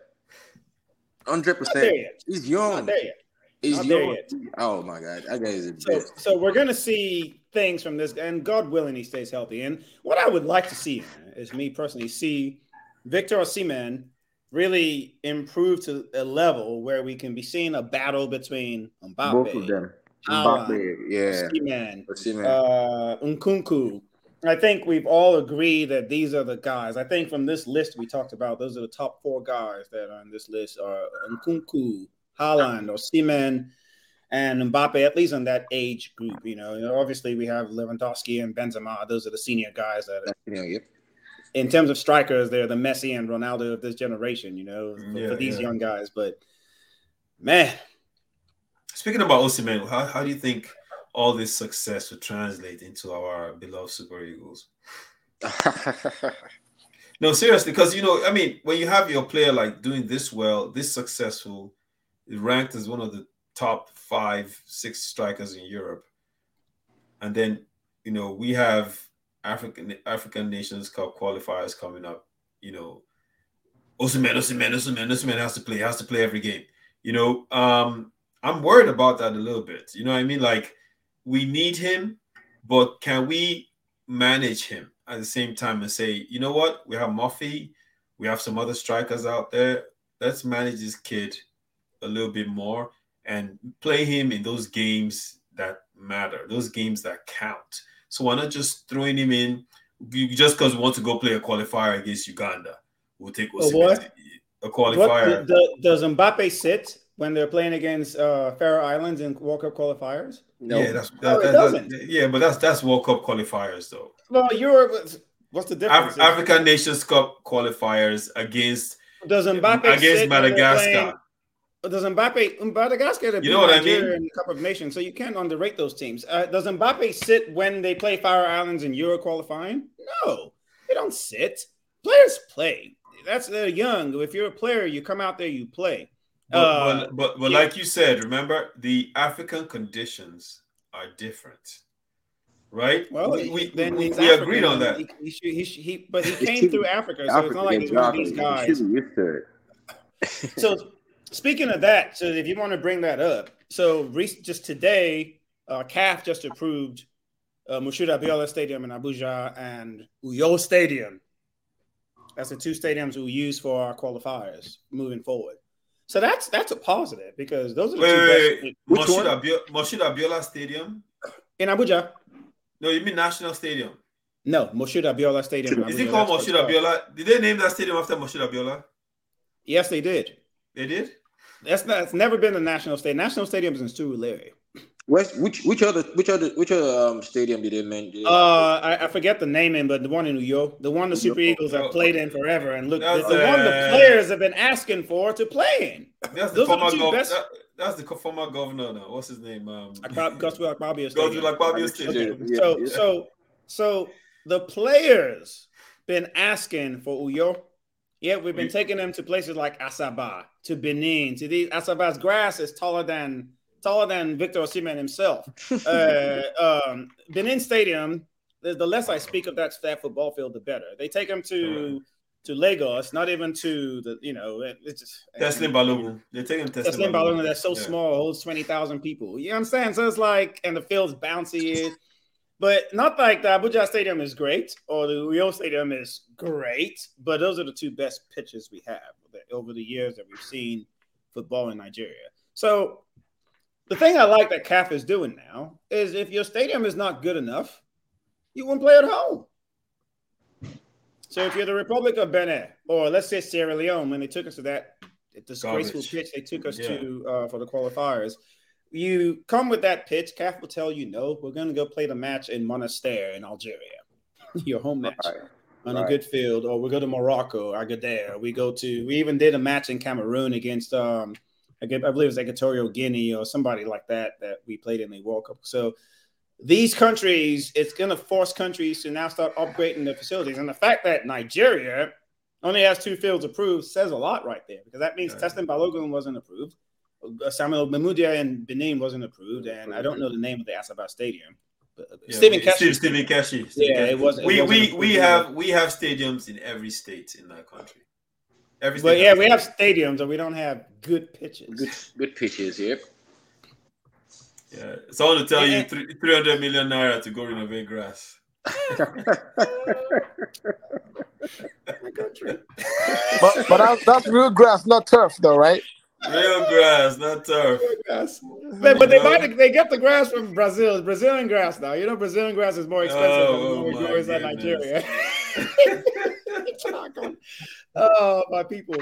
Speaker 4: Hundred percent. He's young.
Speaker 2: Not there yet.
Speaker 4: He's young. Oh my god, that guy is a
Speaker 2: so, so we're gonna see things from this, and God willing, he stays healthy. And what I would like to see is me personally see Victor Osimhen really improve to a level where we can be seeing a battle between Mbappe,
Speaker 4: both of them, Mbappe, yeah,
Speaker 2: Osimhen, uh, Nkunku. I think we've all agreed that these are the guys. I think from this list we talked about, those are the top four guys that are on this list: are Nkunku, Haaland, Osimhen, and Mbappe. At least on that age group, you know. Obviously, we have Lewandowski and Benzema. Those are the senior guys that. Are,
Speaker 4: yeah, yep
Speaker 2: in terms of strikers, they're the Messi and Ronaldo of this generation, you know, for, yeah, for these yeah. young guys. But man,
Speaker 1: speaking about Osimhen, how, how do you think all this success would translate into our beloved Super Eagles? *laughs* no, seriously, because you know, I mean, when you have your player like doing this well, this successful, ranked as one of the top five, six strikers in Europe, and then you know we have African African Nations Cup qualifiers coming up, you know, Osimhen, Osimhen, Osimhen, Osimhen has to play, has to play every game. You know, um, I'm worried about that a little bit. You know what I mean? Like, we need him, but can we manage him at the same time and say, you know what, we have Moffi, we have some other strikers out there let's manage this kid a little bit more and play him in those games that matter, those games that count. So why not just throwing him in just because we want to go play a qualifier against Uganda? We'll take
Speaker 2: a qualifier. What, the, does Mbappe sit when they're playing against uh, Faroe Islands in World Cup qualifiers?
Speaker 1: No, yeah, that's, that, no, that, doesn't. That, yeah, but that's that's World Cup qualifiers though.
Speaker 2: Well, Europe. What's the difference? Af-
Speaker 1: African Nations Cup qualifiers against
Speaker 2: does Mbappe
Speaker 1: against Madagascar.
Speaker 2: Does Mbappe Madagascar?
Speaker 1: You know what Nigeria I mean?
Speaker 2: In the Cup of Nations, so you can't underrate those teams. Uh, does Mbappe sit when they play Faroe Islands in Euro qualifying? No, they don't sit. Players play. That's they're young. If you're a player, you come out there, you play.
Speaker 1: But, uh, but, but, but yeah. like you said, remember the African conditions are different right?
Speaker 2: Well, we, we,
Speaker 1: then we, we agreed on that.
Speaker 2: He, he, he, he, but *laughs* he came through Africa, so it's not like he's one of these guys. *laughs* so speaking of that, so if you want to bring that up, so just today, uh, CAF just approved uh, Moshood Abiola Stadium in Abuja and Uyo Stadium. That's the two stadiums we use for our qualifiers moving forward. So that's that's a positive because those are the wait,
Speaker 1: two wait, best. Moshood, Moshood Abiola Stadium
Speaker 2: in Abuja.
Speaker 1: No, you mean National Stadium?
Speaker 2: No, Moshood Abiola Stadium.
Speaker 1: Is it called Moshood Abiola? Did they name that stadium after Moshood Abiola?
Speaker 2: Yes, they did.
Speaker 1: They did.
Speaker 2: That's not. It's never been a national stadium. National stadium is in Surulere.
Speaker 4: West, which which other which other which other um, stadium did they mention?
Speaker 2: Uh, I, I, forget the naming, but the one in New York, the one the Super Eagles have played in forever, and look, that's, the, the uh, one the players have been asking for to play in.
Speaker 1: That's the former gov- best... that, that's the former governor now. What's his name? Um,
Speaker 2: Godswill Akpabio
Speaker 1: Stadium. Godswill Akpabio Stadium.
Speaker 2: Okay. So yeah. so so the players been asking for Uyo. Yeah, we've been taking them to places like Asaba, to Benin, to these Asaba's grass is taller than taller than Victor Osimhen himself. uh, *laughs* um, Benin Stadium, the, the, less I speak of that staff football field, the better. They take them to to Lagos, not even to the, you know, it's just
Speaker 1: Teslim Balogun. They take them Teslim, Teslim
Speaker 2: Balogun. That's so yeah. small, holds 20,000 people. You understand? So it's like, and the field's bouncy. But not like the Abuja Stadium is great or the Rio Stadium is great, but those are the two best pitches we have over the years that we've seen football in Nigeria. So the thing I like that CAF is doing now is if your stadium is not good enough, you won't play at home. So if you're the Republic of Benin, or let's say Sierra Leone, when they took us to that disgraceful Garbage. pitch they took us yeah. to uh, for the qualifiers, you come with that pitch. CAF will tell you, no, we're going to go play the match in Monastir in Algeria, *laughs* your home match. Right. On right. a good field, or we go to Morocco, Agadir. We go to. We even did a match in Cameroon against um, I, I believe it's Equatorial Guinea or somebody like that that we played in the World Cup. So these countries, it's going to force countries to now start upgrading their facilities. And the fact that Nigeria only has two fields approved says a lot right there because that means right. Teslim Balogun wasn't approved. Uh, Samuel Ogbemudia in Benin wasn't approved, and I don't know the name of the Asaba Stadium.
Speaker 1: Uh, yeah, Stephen Keshi. Stephen Keshi.
Speaker 2: Yeah, it wasn't.
Speaker 1: We
Speaker 2: it
Speaker 1: wasn't we we have we have stadiums in every state in that country.
Speaker 2: Every but yeah, we have stadiums, and we don't have good pitches.
Speaker 4: Good, good pitches. Yep.
Speaker 1: Yeah, someone to tell you three, 300 million naira to go renovate grass. *laughs* *laughs*
Speaker 3: but but that's, that's real grass, not turf, though, right?
Speaker 1: Real grass, not turf.
Speaker 2: Grass. But, but they buy the, they get the grass from Brazil. Brazilian grass now. You know, Brazilian grass is more expensive oh, than oh in Nigeria. *laughs* oh, my people.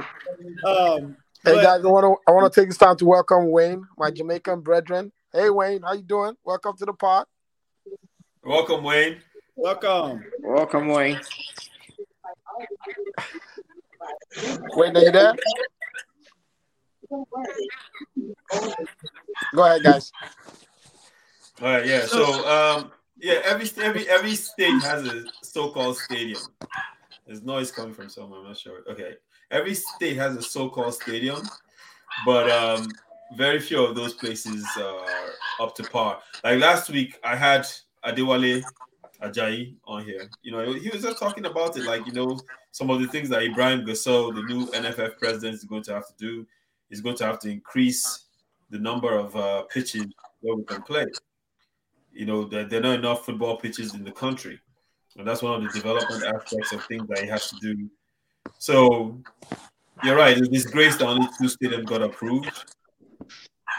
Speaker 2: Um,
Speaker 3: hey but, guys, I want to I want to take this time to welcome Wayne, my Jamaican brethren. Hey Wayne, how you doing? Welcome to the pod.
Speaker 1: Welcome, Wayne.
Speaker 2: Welcome.
Speaker 4: Welcome, Wayne.
Speaker 3: Wayne, are you there? Go ahead, guys.
Speaker 1: All right, yeah. So, um, yeah, every every every state has a so-called stadium. There's noise coming from somewhere. I'm not sure. Okay, every state has a so-called stadium, but um, very few of those places are up to par. Like last week, I had Adewale Ajayi on here. You know, he was just talking about it, like you know, some of the things that Ibrahim Gusau, the new NFF president, is going to have to do. He's going to have to increase the number of uh, pitches where we can play. You know, there, there are not enough football pitches in the country. And that's one of the development aspects of things that he has to do. So you're right. It's disgrace that only two stadiums got approved.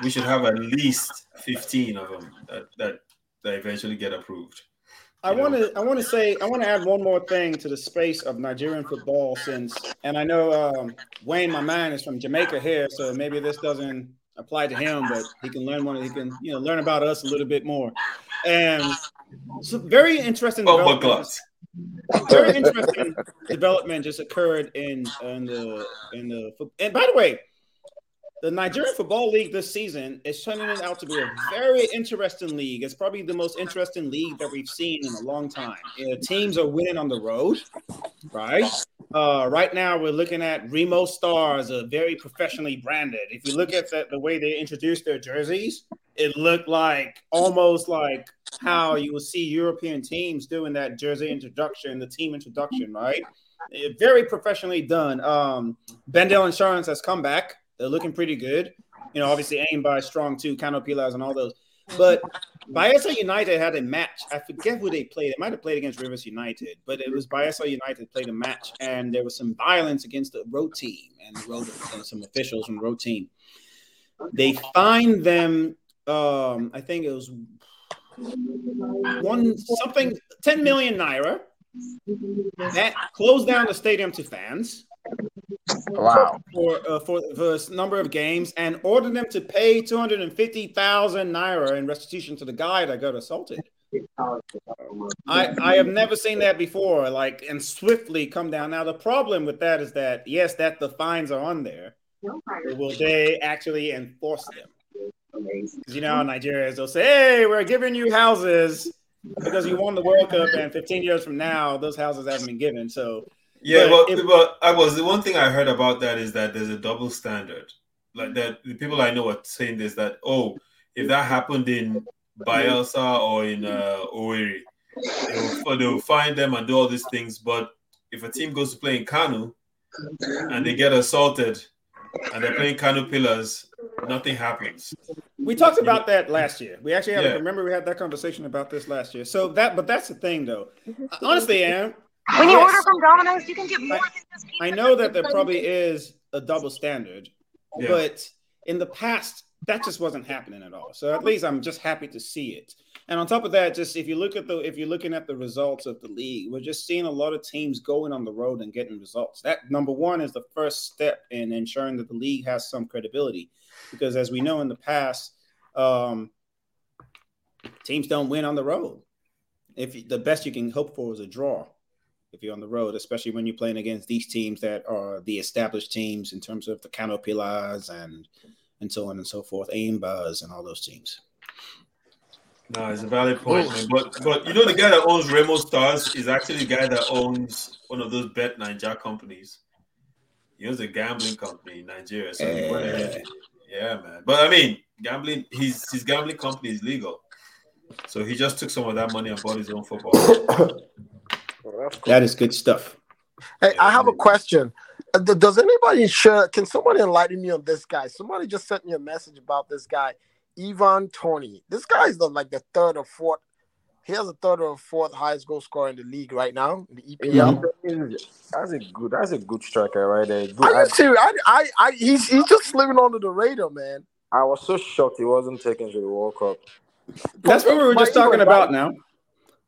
Speaker 1: We should have at least 15 of them that, that, that eventually get approved.
Speaker 2: I want to I want to say I want to add one more thing to the space of Nigerian football since and I know um, Wayne my man is from Jamaica here so maybe this doesn't apply to him but he can learn one he can you know learn about us a little bit more and so very interesting
Speaker 1: oh my God.
Speaker 2: very interesting development just occurred in in the in the and by the way the Nigerian Football League this season is turning out to be a very interesting league. It's probably the most interesting league that we've seen in a long time. You know, teams are winning on the road, right? Uh, right now, we're looking at Remo Stars, a very professionally branded. If you look at the, the way they introduced their jerseys, it looked like almost like how you will see European teams doing that jersey introduction, the team introduction, right? Very professionally done. Um, Bendel Insurance has come back they're looking pretty good. You know, obviously aimed by strong two, Kano Pillars and all those. But Bayelsa United had a match. I forget who they played. They might have played against Rivers United, but it was Bayelsa United played a match, and there was some violence against the road team and some officials from the road team. They fined them. Um, I think it was one something 10 million naira. That closed down the stadium to fans.
Speaker 3: Wow.
Speaker 2: For, uh, for number of games and ordered them to pay 250,000 naira in restitution to the guy that got assaulted. I I have never seen that before like and swiftly come down. Now the problem with that is that yes that the fines are on there. Will they actually enforce them? Because you know Nigeria they'll say, "Hey, we're giving you houses because you won the World Cup, and 15 years from now, those houses haven't been given." So
Speaker 1: yeah, but, if, but I was the one thing I heard about that is that there's a double standard. Like that, the people I know are saying this that oh, if that happened in Bayelsa or in uh, Owerri, they'll, they'll find them and do all these things. But if a team goes to play in Kano and they get assaulted and they're playing Kano Pillars, nothing happens.
Speaker 2: We talked about that last year. We actually had yeah. remember we had that conversation about this last year. So that, but that's the thing though. Honestly, Aaron,
Speaker 5: when you yes. order from Domino's, you can get more than
Speaker 2: just I know that there probably is a double standard, yeah. but in the past, that just wasn't happening at all. So at least I'm just happy to see it. And on top of that, just if you look at the if you're looking at the results of the league, we're just seeing a lot of teams going on the road and getting results. That number one is the first step in ensuring that the league has some credibility, because as we know in the past, um, teams don't win on the road. If the best you can hope for is a draw, if you're on the road, especially when you're playing against these teams that are the established teams in terms of the Kano Pillars and and so on and so forth, Enyimbas and all those teams.
Speaker 1: No, it's a valid point, man. But but you know the guy that owns Remo Stars is actually the guy that owns one of those Bet9ja companies. He owns a gambling company in Nigeria. So uh, yeah, man. But I mean, gambling his his gambling company is legal. So he just took some of that money and bought his own football. *coughs* *coughs* *coughs*
Speaker 2: cool. That is good stuff.
Speaker 3: Hey, I have a question. Uh, does anybody share? Can somebody enlighten me on this guy? Somebody just sent me a message about this guy, Ivan Toney. This guy is the, like the third or fourth. He has the third or fourth highest goal scorer in the league right now in the EPL.
Speaker 4: That's a good. That's a good striker right there. Good.
Speaker 3: Are you serious? I, I, I, he's he's just living under the radar, man.
Speaker 4: I was so shocked he wasn't taken to the World Cup.
Speaker 2: That's what we were just talking about now.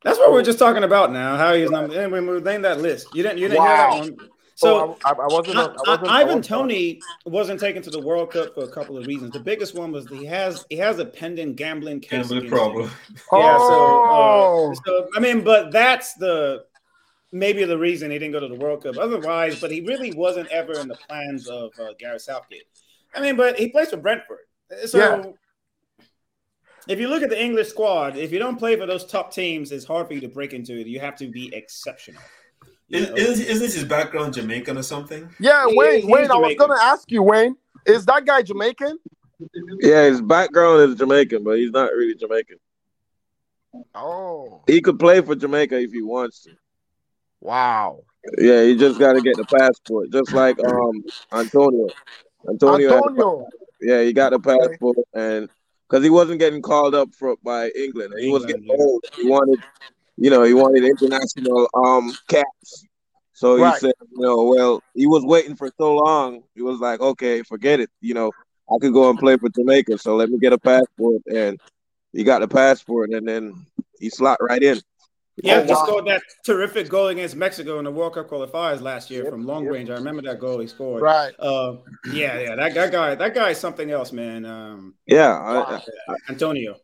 Speaker 2: That's what we're just talking about now. How he's number. And we named that list. You didn't. You didn't wow. hear that one. So
Speaker 4: oh, I, I, wasn't, I, wasn't,
Speaker 2: I, Ivan Toney wasn't taken to the World Cup for a couple of reasons. The biggest one was he has he has a pending gambling case.
Speaker 1: Gambling problem.
Speaker 2: Yeah. So, uh, so I mean, but that's the maybe the reason he didn't go to the World Cup. Otherwise, but he really wasn't ever in the plans of uh, Gareth Southgate. I mean, but he plays for Brentford. So yeah if you look at the English squad, if you don't play for those top teams, it's hard for you to break into it. You have to be exceptional.
Speaker 1: Is, is, isn't his background Jamaican or something?
Speaker 3: Yeah, Wayne. Wayne, I was gonna ask you, Wayne, is that guy Jamaican?
Speaker 6: Yeah, his background is Jamaican, but he's not really Jamaican.
Speaker 3: Oh,
Speaker 6: he could play for Jamaica if he wants to.
Speaker 3: Wow.
Speaker 6: Yeah, he just got to get the passport, just like um Antonio. Antonio.
Speaker 3: Antonio.
Speaker 6: yeah, he got the passport, and because he wasn't getting called up for by England. He was getting old. He wanted, you know, he wanted international um caps. So he
Speaker 3: Right.
Speaker 6: said, you know, well, he was waiting for so long. He was like, okay, forget it. You know, I could go and play for Jamaica, so let me get a passport. And he got the passport, and then he slot right in.
Speaker 2: Yeah,
Speaker 3: Oh,
Speaker 2: he scored that terrific goal against Mexico in the World Cup qualifiers last year
Speaker 6: Yep,
Speaker 2: from long
Speaker 6: yep.
Speaker 2: range. I remember that goal he scored.
Speaker 3: Right.
Speaker 2: Uh, yeah, yeah, that, that guy, that guy is something else, man. Um,
Speaker 6: Yeah, I,
Speaker 2: Antonio.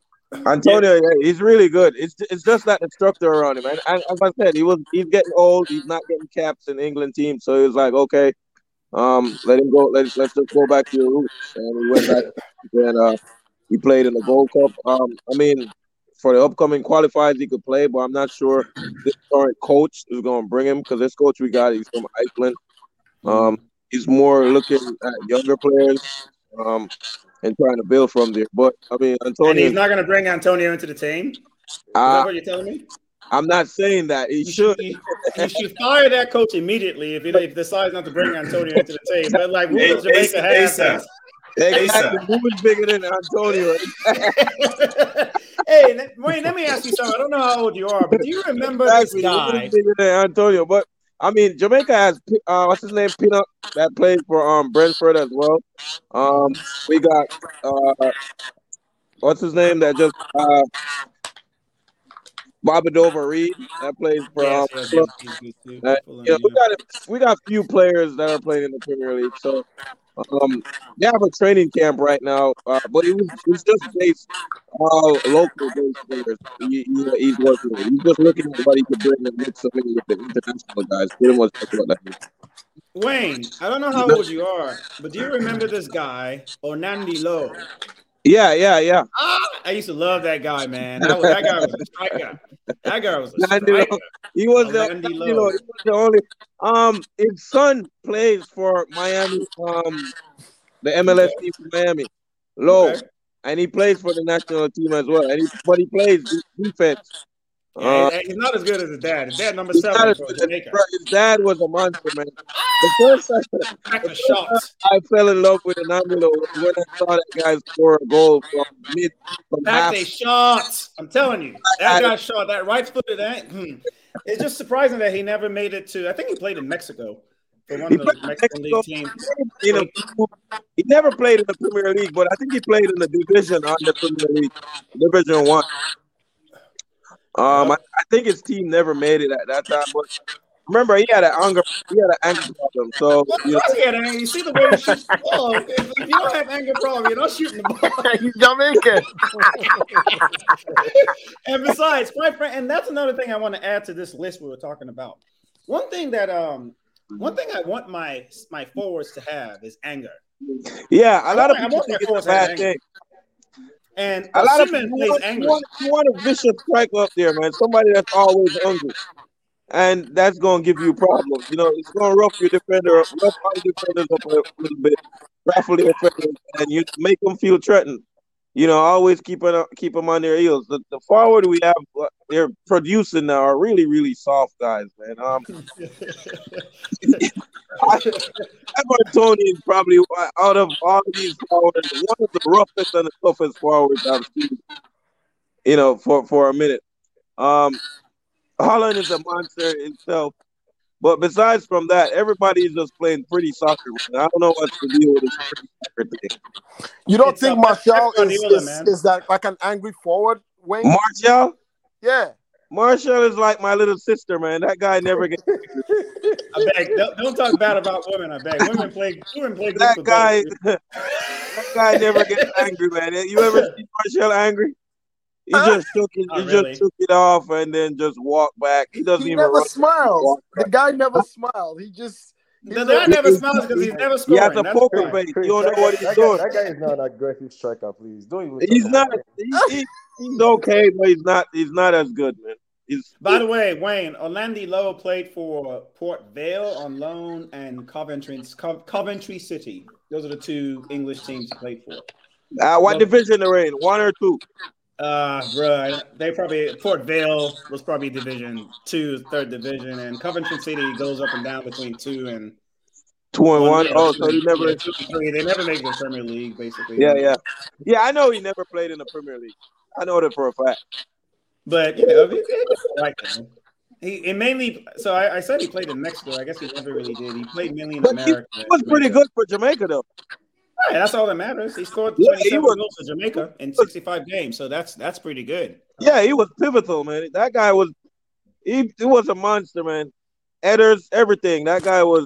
Speaker 6: Antonio, yeah, he's really good. It's it's just that the structure around him. And, and as I said, he was he's getting old. He's not getting caps in the England team, so he was like, okay, um, let him go. Let's let's just go back to your roots. And he went back and uh, he played in the Gold Cup. Um, I mean, for the upcoming qualifiers, he could play, but I'm not sure this current coach is going to bring him because this coach we got, he's from Iceland. Um, he's more looking at younger players. Um, and trying to build from there. But I mean, Antonio.
Speaker 2: And he's not going to bring Antonio into the team. Is
Speaker 6: uh,
Speaker 2: that what you're telling me?
Speaker 6: I'm not saying that he
Speaker 2: You
Speaker 6: should.
Speaker 2: should, you, you should fire that coach immediately if he, if he decides not to bring Antonio into the team. But like, who
Speaker 1: Hey,
Speaker 2: does Jamaica
Speaker 1: ASAP,
Speaker 2: have?
Speaker 1: ASAP.
Speaker 6: Exactly. Who is bigger than Antonio? *laughs*
Speaker 2: hey, let- Wayne, let me ask you something. I don't know how old you are, but do you remember this
Speaker 6: Exactly. Who
Speaker 2: guy?
Speaker 6: bigger than Antonio? But I mean, Jamaica has uh, what's his name, Pinnock, that plays for um Brentford as well. Um, we got uh, what's his name that just uh, Bobby Decordova-Reid that plays for um.
Speaker 2: Yes,
Speaker 6: Uh, yeah, we got a, we got a few players that are playing in the Premier League. So um, they have a training camp right now, uh, but it was it's just based uh, local based players. He, he, he's working. with. He's just looking at what he could bring and mix them with the international guys. Pretty much that's what that is.
Speaker 2: Wayne, I don't know how old you are, but do you remember this guy, Onandi Lowe?
Speaker 6: Yeah, yeah, yeah.
Speaker 2: I used to love that guy, man. That, was, that guy was a striker. That guy was a striker.
Speaker 6: He was the you know, he was the only. Um, his son plays for Miami. Um, the MLS team from Miami. Low.
Speaker 2: Okay.
Speaker 6: and he plays for the national team as well. And he, but he plays defense.
Speaker 2: Yeah,
Speaker 6: Uh,
Speaker 2: he's- he's not as good as his dad. His dad, number seven
Speaker 6: as
Speaker 2: for
Speaker 6: good
Speaker 2: Jamaica.
Speaker 6: bro, his dad was a monster, man. The *laughs* first
Speaker 2: Crack the shots.
Speaker 6: I fell in love with Onandi Lowe was when I saw that guy score a goal from mid from half.
Speaker 2: Back they shots. I'm telling you, that guy shot that right footed. That, hmm. It's just surprising that he never made it to. I think he played in Mexico for one
Speaker 6: He
Speaker 2: of the
Speaker 6: played in
Speaker 2: Mexican
Speaker 6: Mexico.
Speaker 2: league teams.
Speaker 6: You know, he never played in the Premier League, but I think he played in the division on the Premier League, Division One. Um, I, I think his team never made it at that time, but remember he had an anger, he had an anger problem. So
Speaker 2: Of
Speaker 6: you know,
Speaker 2: he had anger. You see the way he shoots the ball. If, if you don't have anger problem, you're not shooting the ball. *laughs*
Speaker 3: He's Jamaican. *laughs*
Speaker 2: and besides, quite frank, and that's another thing I want to add to this list we were talking about. One thing that um, one thing I want my my forwards to have is anger.
Speaker 6: yeah, a lot of
Speaker 2: I
Speaker 6: people
Speaker 2: want
Speaker 6: think it's a bad
Speaker 2: to have
Speaker 6: thing.
Speaker 2: And
Speaker 6: A lot of
Speaker 2: Osimhen
Speaker 6: people
Speaker 2: plays angry.
Speaker 6: want, you want a vicious striker up there, man. Somebody that's always hungry. And that's gonna give you problems. You know, it's gonna rough your defender up, rough your defenders up a little bit, raffle the defenders, and you make them feel threatened. You know, always keep it, keep them on their heels. The, the forward we have, uh, they're producing now are really, really soft guys, man. Um, *laughs* Everton is probably out of all of these forwards, one of the roughest and the toughest forwards I've seen. You know, for for a minute. Um, Haaland is a monster himself, but besides from that, everybody is just playing pretty soccer. Man. I don't know what's the deal with this pretty soccer thing.
Speaker 3: You don't
Speaker 2: It's
Speaker 3: think
Speaker 2: a-
Speaker 3: Martial
Speaker 2: Pep
Speaker 3: is, is, is that like an angry forward, Wayne?
Speaker 6: Martial,
Speaker 3: yeah.
Speaker 6: Martial is like my little sister, man. That guy never gets. *laughs*
Speaker 2: I beg. Don't, don't talk bad about women. I beg. Women play. Women play. good
Speaker 6: That guy, *laughs* that guy never gets angry, man. You ever *laughs* see Martial angry? He just took it.
Speaker 2: Not
Speaker 6: He
Speaker 2: really.
Speaker 6: just took it off and then just walked back. He doesn't
Speaker 3: He
Speaker 6: even
Speaker 3: never
Speaker 6: run.
Speaker 3: The guy never smiles. He just. he's
Speaker 2: The
Speaker 3: a-
Speaker 2: guy never smiles because he's never scoring.
Speaker 6: He has a
Speaker 2: That's
Speaker 6: poker
Speaker 2: why.
Speaker 6: face. You don't know what he's
Speaker 7: that,
Speaker 6: doing.
Speaker 7: guy, that guy is not an aggressive striker, please. Don't even
Speaker 6: He's not. He, he, he's okay, but he's not. He's not as good, man. He's.
Speaker 2: By the way, Wayne Onandi Lowe played for Port Vale on loan and Coventry Co- Coventry City. Those are the two English teams he played for.
Speaker 6: Uh, what division they're in? One or two?
Speaker 2: Uh, bro, they probably Port Vale was probably Division Two, third division, and Coventry City goes up and down between two and
Speaker 6: Two and one.
Speaker 2: yeah,
Speaker 6: Oh, so he never.
Speaker 2: yeah, three. They never make the Premier League, basically.
Speaker 6: Yeah, yeah, yeah. I know he never played in the Premier League. I know that for a fact.
Speaker 2: But you know, it- right, man. He, he mainly. So I, I, said he played in Mexico. I guess he never really did. He played mainly in
Speaker 6: but
Speaker 2: America.
Speaker 6: He was pretty good for Jamaica, though.
Speaker 2: Right, that's all that matters. He scored 27 yeah, he was, goals for Jamaica in 65 games, so that's that's pretty good.
Speaker 6: Yeah, he was pivotal, man. That guy was he, he was a monster, man. Headers, everything. That guy was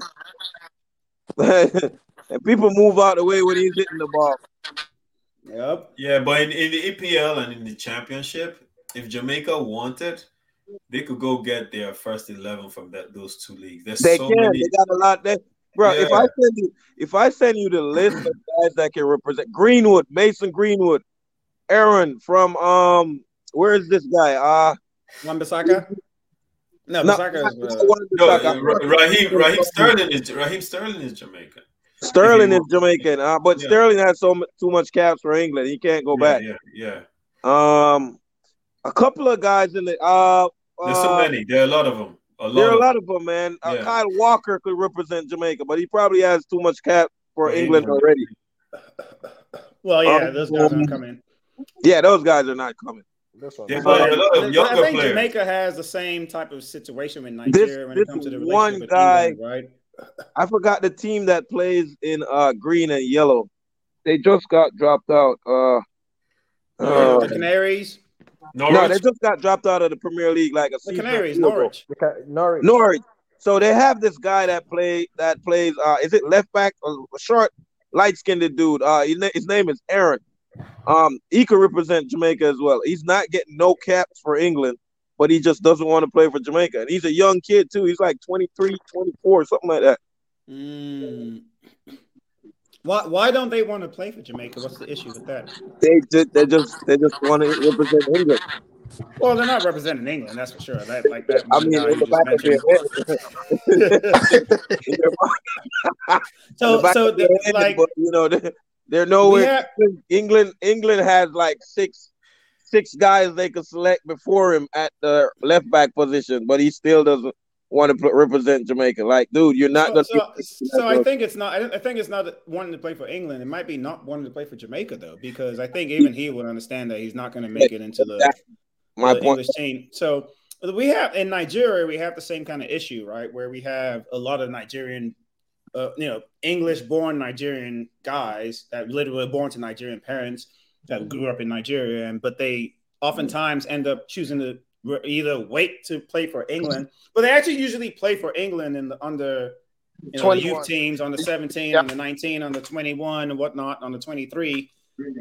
Speaker 6: *laughs* and people move out the way when he's hitting the ball.
Speaker 2: Yep.
Speaker 1: Yeah, but in, in the EPL and in the championship, if Jamaica wanted, they could go get their first eleven from that those two leagues. There's
Speaker 6: they
Speaker 1: so
Speaker 6: can.
Speaker 1: many.
Speaker 6: They got a lot there. Bro, yeah. if I send you if I send you the list of guys that can represent Greenwood, Mason Greenwood, Aaron from um where is this guy? Uh
Speaker 2: Wan-Bissaka? No, no, Bissaka is uh,
Speaker 1: no, Raheem Raheem Sterling is Raheem Sterling is Jamaican.
Speaker 6: Sterling is Jamaican, uh, but yeah. Sterling has so too much caps for England. He can't go
Speaker 1: yeah,
Speaker 6: back.
Speaker 1: Yeah, yeah.
Speaker 6: Um, a couple of guys in the uh,
Speaker 1: there's so many. There are a lot of them. A lot
Speaker 6: there are
Speaker 1: a
Speaker 6: lot of them, man. Uh, Kyle Walker could represent Jamaica, but he probably has too much cap for England already.
Speaker 2: Well, yeah, um, those guys aren't coming.
Speaker 6: Yeah, those guys are not coming.
Speaker 1: This one. Yeah, but, I think
Speaker 2: players. Jamaica has the same type of situation with Nigeria this, when it comes to the one
Speaker 6: guy,
Speaker 2: England, right?
Speaker 6: I forgot the team that plays in uh green and yellow. They just got dropped out. Uh,
Speaker 2: uh the Canaries.
Speaker 1: Norwich?
Speaker 6: No, they just got dropped out of the Premier League like a
Speaker 2: the Canaries, Norwich.
Speaker 7: Norwich.
Speaker 6: Norwich. So they have this guy that play that plays. Uh, is it left back? A short, light skinned dude. Uh, his name is Aaron. Um, he could represent Jamaica as well. He's not getting no caps for England, but he just doesn't want to play for Jamaica. And he's a young kid too. He's like 23, 24, something like that.
Speaker 2: Mm. Why why don't they want to play for Jamaica? What's the issue with that?
Speaker 6: They just they just they just want to represent England.
Speaker 2: Well, they're not representing England, that's for sure. That like that.
Speaker 6: I mean, in *laughs* *laughs* the back
Speaker 2: of their head. so so the, head, like
Speaker 6: but, you know *laughs* they're nowhere. Have, England England has like six six guys they could select before him at the left back position, but he still doesn't want to represent Jamaica. Like, dude, you're not
Speaker 2: so,
Speaker 6: gonna.
Speaker 2: So, so I think it's not. I think it's not wanting to play for England. It might be not wanting to play for Jamaica though, because I think even he would understand that he's not going to make it into the,
Speaker 6: my
Speaker 2: the
Speaker 6: point.
Speaker 2: English team. So we have in Nigeria, we have the same kind of issue, right? Where we have a lot of Nigerian, uh, you know, English-born Nigerian guys that literally were born to Nigerian parents that grew up in Nigeria, and but they oftentimes end up choosing to either wait to play for England, but they actually usually play for England in the under you know, the youth teams on the 17, yep. on the 19, on the 21, and whatnot, on the 23.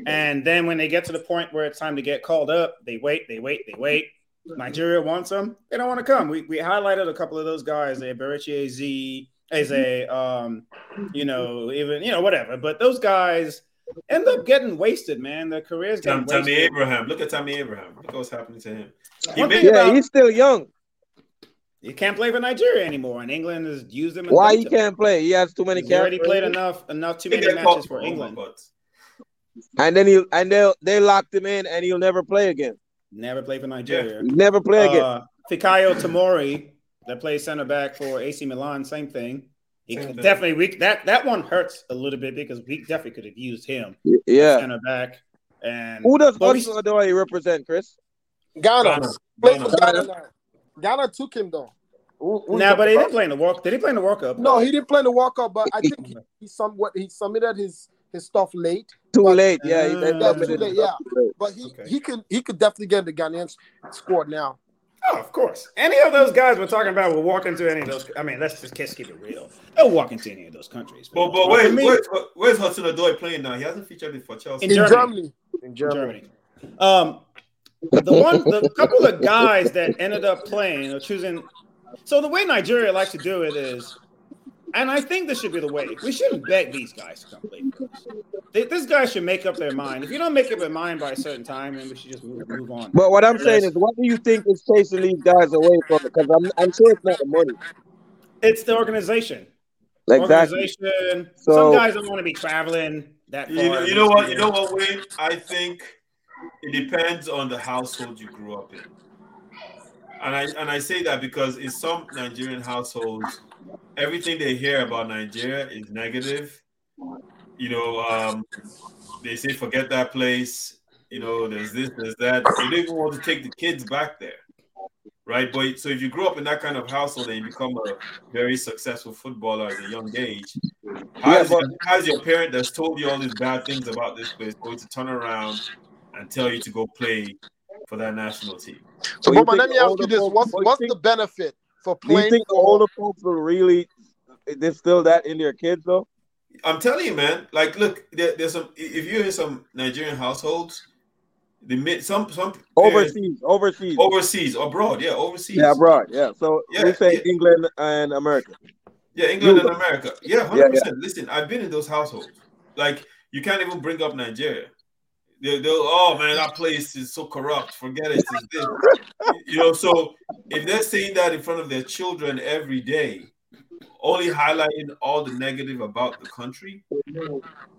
Speaker 2: And then when they get to the point where it's time to get called up, they wait, they wait, they wait. Nigeria wants them. They don't want to come. We, we highlighted a couple of those guys, Eberechi Eze, as a um, you know, even you know, whatever. But those guys end up getting wasted, man. Their careers
Speaker 1: Tam,
Speaker 2: getting
Speaker 1: Tammy Abraham. Look at Tammy Abraham. Look what's happening to him.
Speaker 6: He yeah, about, he's still young.
Speaker 2: He can't play for Nigeria anymore, and England has used him.
Speaker 6: Why he can't play? He has too many. Caps.
Speaker 2: He already played enough, enough too many matches for England.
Speaker 6: And then he and they they locked him in, and he'll never play again.
Speaker 2: Never play for Nigeria.
Speaker 6: Yeah. Never play again.
Speaker 2: Uh, Fikayo Tomori, that plays center back for AC Milan, same thing. He definitely we that that one hurts a little bit because we definitely could have used him.
Speaker 6: Yeah,
Speaker 2: center back. And
Speaker 6: who does Hudson Odoi represent, Chris?
Speaker 3: Ghana. Ghana. Ghana. Ghana took him though.
Speaker 2: Now, nah, but he didn't play in the World. Did he play in the World Cup?
Speaker 3: No, he didn't play in the World Cup. But I think *laughs* he, he somewhat he submitted his his stuff late.
Speaker 6: Too
Speaker 3: but,
Speaker 6: late, yeah.
Speaker 3: Uh, yeah, too late, yeah. But he, okay. he could he could definitely get in the Ghanaian squad now.
Speaker 2: Oh, of course. Any of those guys we're talking about will walk into any of those. I mean, let's just keep it real. They'll walk into any of those countries.
Speaker 1: But, but where, where, where's Hudson Odoi playing now? He hasn't featured for Chelsea.
Speaker 3: In, in Germany.
Speaker 2: Germany. In Germany. Um, the one, the couple of guys that ended up playing or choosing. So the way Nigeria likes to do it is and I think this should be the way. We shouldn't beg these guys to come play for. They, this guy should make up their mind. If you don't make up your mind by a certain time, then we should just move, move on.
Speaker 6: But what I'm saying is, what do you think is chasing these guys away from? Because I'm, I'm sure it's not the money.
Speaker 2: It's the organization.
Speaker 6: Exactly.
Speaker 2: Organization. So, Some guys don't want to be traveling that far.
Speaker 1: You know, you know what? You know what, Wayne? I think it depends on the household you grew up in. And I and I say that because in some Nigerian households, everything they hear about Nigeria is negative. You know, um, they say forget that place. You know, there's this, there's that. They don't even want to take the kids back there. right? But so if you grow up in that kind of household and you become a very successful footballer at a young age, how's,
Speaker 6: but-
Speaker 1: your, how's your parent that's told you all these bad things about this place going to turn around and tell you to go play for that national team?
Speaker 3: So,
Speaker 6: Well, you
Speaker 3: Boma, let me ask you this: what's what's
Speaker 6: think-
Speaker 3: the benefit for
Speaker 6: Do you
Speaker 3: playing
Speaker 6: think the
Speaker 3: for?
Speaker 6: older folks will really distill that in their kids though?
Speaker 1: I'm telling you, man. Like, look, there, there's some. If you're in some Nigerian households, the mid some some parents-
Speaker 6: Overseas, overseas.
Speaker 1: overseas, abroad, yeah, overseas,
Speaker 6: Yeah, abroad. Yeah. So
Speaker 1: Yeah,
Speaker 6: we say
Speaker 1: yeah.
Speaker 6: England and America.
Speaker 1: Yeah, England
Speaker 6: Cuba.
Speaker 1: and America. Yeah,
Speaker 6: Yeah,
Speaker 1: hundred percent. Listen, I've been in those households. Like, you can't even bring up Nigeria. They, they'll, oh man, that place is so corrupt. Forget it. You know, so if they're saying that in front of their children every day, only highlighting all the negative about the country,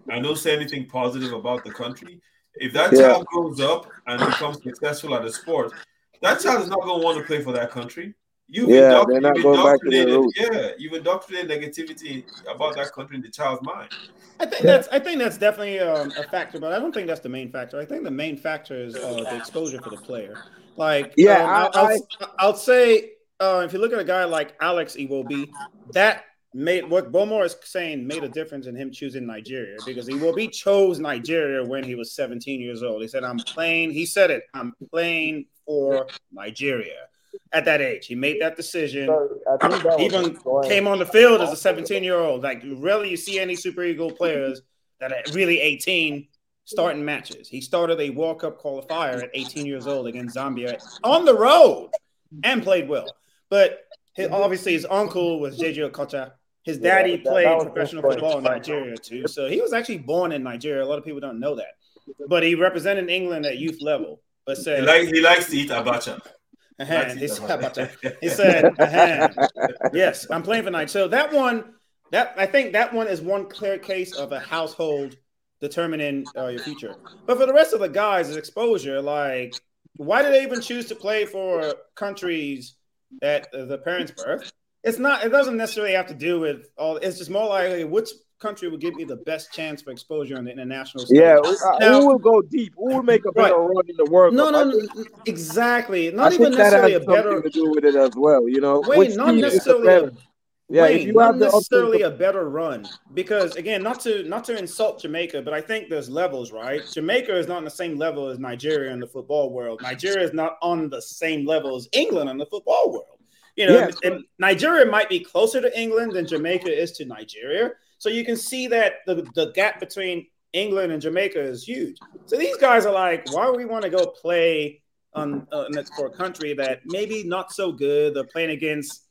Speaker 1: and don't say anything positive about the country. If that
Speaker 6: Yeah.
Speaker 1: child grows up and becomes successful at a sport, that child is not going to want to play for that country. You've
Speaker 6: Yeah,
Speaker 1: indoctr-
Speaker 6: they're not going back to their
Speaker 1: indoctrinated-
Speaker 6: roots.
Speaker 1: Yeah, you've indoctrinated negativity about that country in the child's mind.
Speaker 2: I think that's I think that's definitely um, a factor, but I don't think that's the main factor. I think the main factor is uh, the exposure for the player. Like,
Speaker 6: Yeah,
Speaker 2: um,
Speaker 6: I-
Speaker 2: I'll, I'll, I'll say uh, if you look at a guy like Alex Iwobi, that made what Boma is saying made a difference in him choosing Nigeria because Iwobi chose Nigeria when he was 17 years old. He said, "I'm playing." He said it. I'm playing for Nigeria. At that age, he made that decision
Speaker 7: So that
Speaker 2: even came on the field as a 17 year old. Like rarely you see any Super Eagle players that are really 18 starting matches. He started a World Cup qualifier at 18 years old against Zambia on the road and played well. But his, obviously his uncle was JJ Okocha. His daddy
Speaker 7: that- that
Speaker 2: played
Speaker 7: was his
Speaker 2: professional football in Nigeria too. So he was actually born in Nigeria. A lot of people don't know that. But he represented England at youth level. But
Speaker 1: He,
Speaker 2: said,
Speaker 1: like, he likes to eat abacha.
Speaker 2: Uh-huh, he said,
Speaker 1: abacha.
Speaker 2: he said, uh-huh. yes, I'm playing for night. So that one, that I think that one is one clear case of a household determining uh, your future. But for the rest of the guys, it's exposure. Like, why do they even choose to play for countries that uh, the parents birth? It's not. It doesn't necessarily have to do with all. It's just more likely which country will give you the best chance for exposure on the international stage.
Speaker 6: Yeah, who, uh,
Speaker 2: Now-
Speaker 6: who will go deep? Who will make a better
Speaker 2: Right.
Speaker 6: run in the World
Speaker 2: No, no,
Speaker 6: I
Speaker 2: no,
Speaker 6: think-
Speaker 2: exactly.
Speaker 6: I
Speaker 2: Not
Speaker 6: think
Speaker 2: even
Speaker 6: that
Speaker 2: necessarily
Speaker 6: has
Speaker 2: a better.
Speaker 6: to do with it as well. You know,
Speaker 2: Wait,
Speaker 6: Which
Speaker 2: not
Speaker 6: team is the
Speaker 2: necessarily a?
Speaker 6: Yeah,
Speaker 2: Wayne,
Speaker 6: if you
Speaker 2: not
Speaker 6: have
Speaker 2: necessarily a better run because again, not to not to insult Jamaica, but I think there's levels, right? Jamaica is not on the same level as Nigeria in the football world. Nigeria is not on the same level as England in the football world. You know,
Speaker 6: Yes.
Speaker 2: and Nigeria might be closer to England than Jamaica is to Nigeria. So you can see that the, the gap between England and Jamaica is huge. So these guys are like, why would we want to go play on uh, for a country that maybe not so good? They're playing against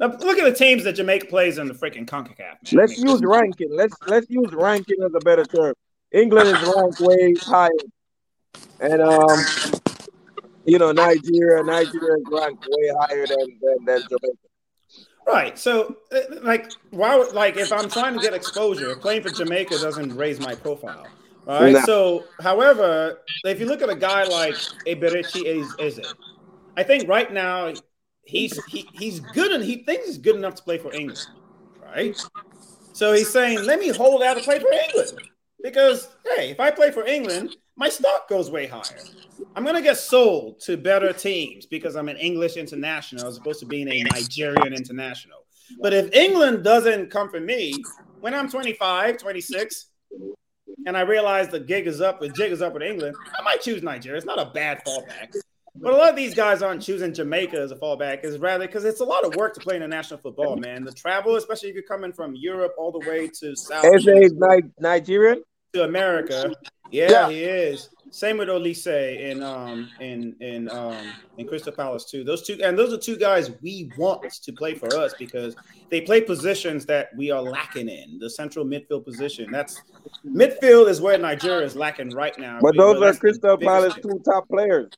Speaker 2: now, look at the teams that Jamaica plays in the freaking CONCACAF.
Speaker 6: Let's use ranking. Let's let's use ranking as a better term. England is ranked way higher, and um, you know Nigeria, Nigeria is ranked way higher than than, than Jamaica.
Speaker 2: Right. So, uh, like, why? would- Like, if I'm trying to get exposure, playing for Jamaica doesn't raise my profile. All right.
Speaker 6: Nah.
Speaker 2: So, however, if you look at a guy like Eberechi Eze, I think right now he's he, he's good and he thinks he's good enough to play for England. Right. So he's saying, let me hold out to play for England because hey, if I play for England, my stock goes way higher. I'm gonna get sold to better teams because I'm an English international as opposed to being a Nigerian international. But if England doesn't come for me when I'm 25, 26, and I realize the gig is up, the jig is up with England, I might choose Nigeria. It's not a bad fallback. But a lot of these guys aren't choosing Jamaica as a fallback, is rather because it's a lot of work to play international football, man. The travel, especially if you're coming from Europe all the way to South
Speaker 6: is Ni- Nigerian.
Speaker 2: to America. Yeah,
Speaker 3: Yeah.
Speaker 2: he is. Same with Olise and um in in um in Crystal Palace too. Those two and those are two guys we want to play for us because they play positions that we are lacking in. The central midfield position. That's midfield is where Nigeria is lacking right now.
Speaker 6: But
Speaker 2: We-
Speaker 6: those are Crystal Palace two top players.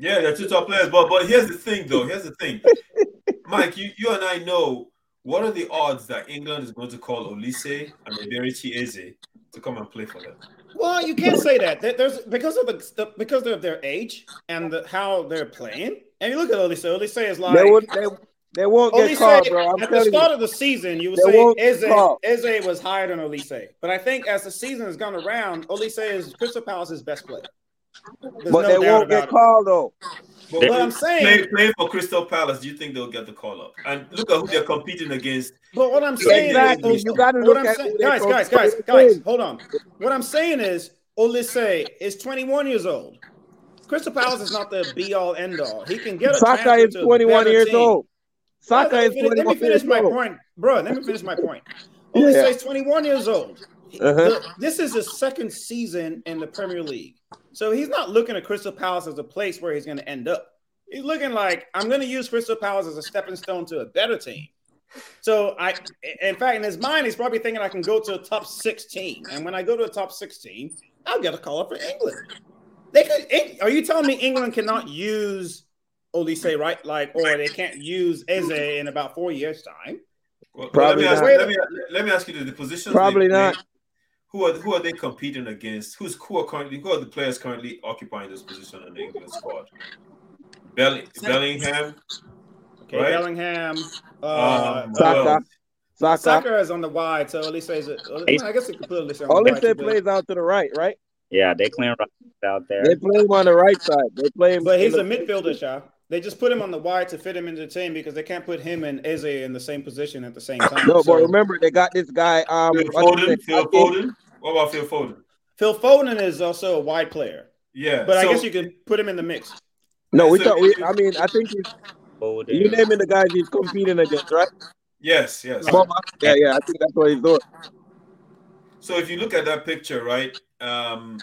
Speaker 1: Yeah, they're two top players. But but here's the thing, though. Here's the thing, *laughs* Mike. You you and I know what are the odds that England is going to call Olise and Eberechi Eze to come and play for them?
Speaker 2: Well, you can't say that. There's because of the, the because of their age and the, how they're playing. And you look at Olise. Olise is like
Speaker 6: They would they, they won't get
Speaker 2: Olise,
Speaker 6: called, bro. I'm
Speaker 2: at the start
Speaker 6: you.
Speaker 2: of the season, you would say Eze. Eze was higher than Olise. But I think as the season has gone around, Olise is Crystal Palace's best player. There's
Speaker 6: But
Speaker 2: no
Speaker 6: they won't get called though.
Speaker 2: But what I'm saying,
Speaker 1: play, play for Crystal Palace. Do you think they'll get the call up? And look at who they're competing against.
Speaker 2: But what I'm saying
Speaker 6: Exactly.
Speaker 2: is,
Speaker 6: You gotta look
Speaker 2: I'm
Speaker 6: at
Speaker 2: saying,
Speaker 6: who
Speaker 2: guys, guys, guys, guys, hold on. What I'm saying is, Olise is 21 years old. Crystal Palace is not the be all end all. He can get a
Speaker 6: Saka is 21 years
Speaker 2: team.
Speaker 6: old. Saka
Speaker 2: let,
Speaker 6: is
Speaker 2: me finish, let me
Speaker 6: 21
Speaker 2: finish
Speaker 6: years
Speaker 2: my
Speaker 6: old.
Speaker 2: point, bro. Let me finish my point.
Speaker 6: Yeah.
Speaker 2: Olise is 21 years old.
Speaker 6: Uh-huh.
Speaker 2: The- this is his second season in the Premier League, so he's not looking at Crystal Palace as a place where he's going to end up. He's looking like I'm going to use Crystal Palace as a stepping stone to a better team. So I, in fact, in his mind, he's probably thinking I can go to a top 16, and when I go to a top 16, I'll get a call up for England. They could. Are you telling me England cannot use Olise right? Like, or they can't use Eze in about four years' time?
Speaker 1: Well,
Speaker 6: Probably
Speaker 1: let, me ask, let, me, let me ask you the, the positions.
Speaker 6: Probably
Speaker 1: they play,
Speaker 6: not.
Speaker 1: Who are who are they competing against? Who's who are currently who are the players currently occupying this position in the England squad? Belling, Bellingham,
Speaker 2: Okay,
Speaker 1: Right.
Speaker 2: Bellingham, uh,
Speaker 1: um,
Speaker 6: Saka.
Speaker 1: well,
Speaker 6: Saka.
Speaker 2: Soccer is on the wide, so Olise is. I guess it could put Olise the
Speaker 6: Olise
Speaker 2: wide. too, but-
Speaker 6: plays out to the right, right?
Speaker 8: Yeah, they clean right out there.
Speaker 6: They play him on the right side. They play him.
Speaker 2: But he's a
Speaker 6: in the-
Speaker 2: midfielder, Shaw. They just put him on the wide to fit him into the team because they can't put him and Eze in the same position at the same time.
Speaker 6: No,
Speaker 2: So,
Speaker 6: but remember they got this guy. Um,
Speaker 1: Phil Foden. Phil Foden. What about Phil Foden?
Speaker 2: Phil Foden is also a wide player,
Speaker 1: Yeah,
Speaker 2: but I guess you can put him in the mix.
Speaker 6: No, we
Speaker 1: So-
Speaker 6: thought. We, I mean, I think he's,
Speaker 8: Foden.
Speaker 6: you naming the guys he's competing against, right?
Speaker 1: yes, yes.
Speaker 6: Yeah, yeah. I think that's what he's doing.
Speaker 1: So if you look at that picture, right? Um,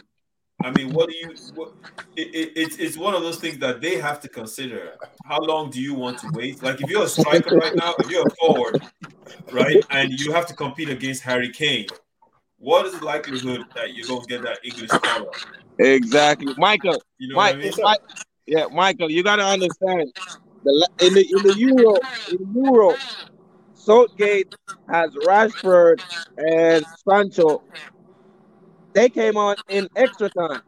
Speaker 1: I mean, what do you? What, it, it, it's it's one of those things that they have to consider. How long do you want to wait? Like if you're a striker right now, if you're a forward, right, and you have to compete against Harry Kane, what is the likelihood that you're gonna get that English call?
Speaker 6: Exactly, Michael.
Speaker 1: You know
Speaker 6: Mike,
Speaker 1: what I mean?
Speaker 6: Mike, yeah, Michael. You got to understand. The in the in the Euro in Euro, Southgate has Rashford and Sancho. They came on in extra time.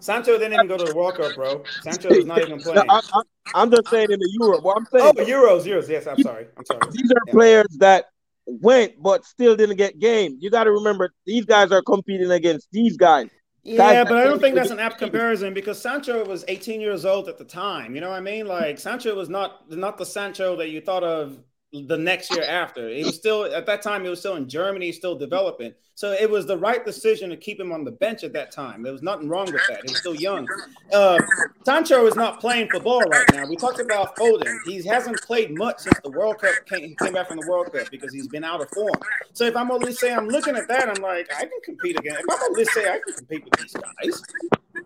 Speaker 2: Sancho didn't even go to the World Cup, bro. Sancho is not even *laughs*
Speaker 6: No,
Speaker 2: playing.
Speaker 6: I, I, I'm just saying in the Euro. Well, I'm saying
Speaker 2: Oh, Euros, Euros. Yes, I'm sorry. I'm sorry.
Speaker 6: these are
Speaker 2: Yeah.
Speaker 6: players that went but still didn't get game. You got to remember these guys are competing against these guys.
Speaker 2: Yeah,
Speaker 6: Guys,
Speaker 2: but I don't think
Speaker 6: that's-
Speaker 2: an apt comparison because Sancho was 18 years old at the time. You know what I mean? Like Sancho was not not the Sancho that you thought of the next year after. He was still at that time. He was still in Germany, still developing. So it was the right decision to keep him on the bench at that time. There was nothing wrong with that. He's still young. Uh, Sancho is not playing football right now. We talked about Foden. He hasn't played much since the World Cup came, he came back from the World Cup because he's been out of form. So if I'm only saying I'm looking at that, I'm like, I can compete again. If I'm only say I can compete with these guys.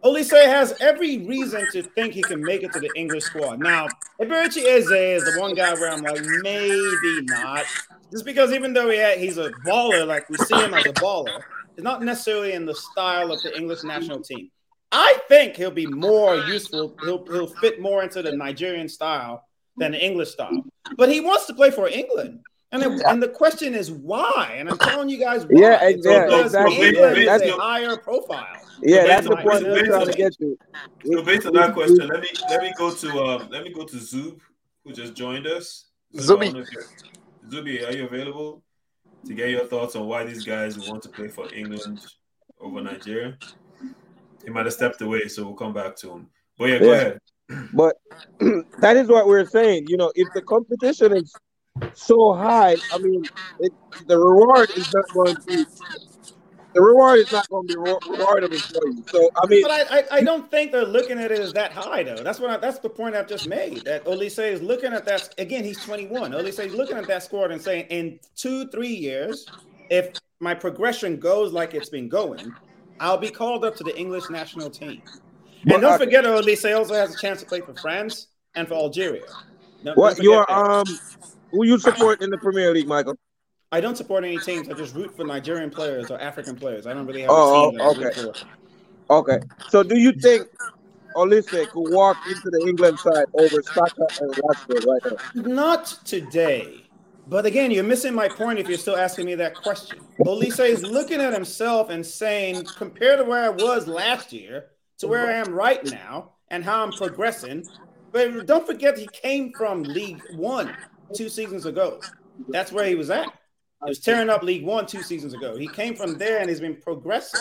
Speaker 2: Olise has every reason to think he can make it to the English squad. Now, Eberechi Eze is the one guy where I'm like, maybe not. Just because even though he had, he's a baller, like we see him as a baller, it's not necessarily in the style of the English national team. I think he'll be more useful. He'll, he'll fit more into the Nigerian style than the English style. But he wants to play for England. And, then, and the question is why? And I'm telling you guys why.
Speaker 6: Yeah,
Speaker 2: It's
Speaker 6: yeah,
Speaker 2: because
Speaker 6: exactly.
Speaker 2: England
Speaker 1: Yeah,
Speaker 2: is
Speaker 1: that's-
Speaker 2: a higher profile.
Speaker 6: Yeah,
Speaker 1: So
Speaker 6: that's the point
Speaker 1: on-
Speaker 6: we're
Speaker 1: based
Speaker 6: trying
Speaker 1: on-
Speaker 6: to get to.
Speaker 1: So based on that question, let me let me go to um let me go to Zub, who just joined us. Zub, I
Speaker 3: Zubi.
Speaker 1: don't know if you're- Zubi, are you available to get your thoughts on why these guys want to play for England over Nigeria? He might have stepped away, so we'll come back to him. But yeah, go
Speaker 6: Yeah.
Speaker 1: ahead.
Speaker 6: But *clears throat* that is what we're saying. You know, if the competition is so high, I mean, it, the reward is not going to be. The reward is not going to be reward- rewardable for you. So I mean,
Speaker 2: But I, I, I don't think they're looking at it as that high though. That's what I, that's the point I've just made. That Olise is looking at that again. He's 21. Olise is looking at that squad and saying, in two three years, if my progression goes like it's been going, I'll be called up to the English national team. And don't
Speaker 6: uh,
Speaker 2: forget, Olise also has a chance to play for France and for Algeria. Don't-
Speaker 6: what
Speaker 2: don't
Speaker 6: you are? um, who you support in the Premier League, Michael?
Speaker 2: I don't support any teams. I just root for Nigerian players or African players. I don't really have
Speaker 6: Oh,
Speaker 2: a team oh, root
Speaker 6: okay. Okay. So do you think Olise could walk into the England side over Saka and Rashford right now?
Speaker 2: Not today. But again, you're missing my point if you're still asking me that question. Olise is looking at himself and saying, compared to where I was last year to where I am right now and how I'm progressing. But don't forget, he came from League One two seasons ago. That's where he was at. He was tearing up League One two seasons ago. He came from there and he's been progressing.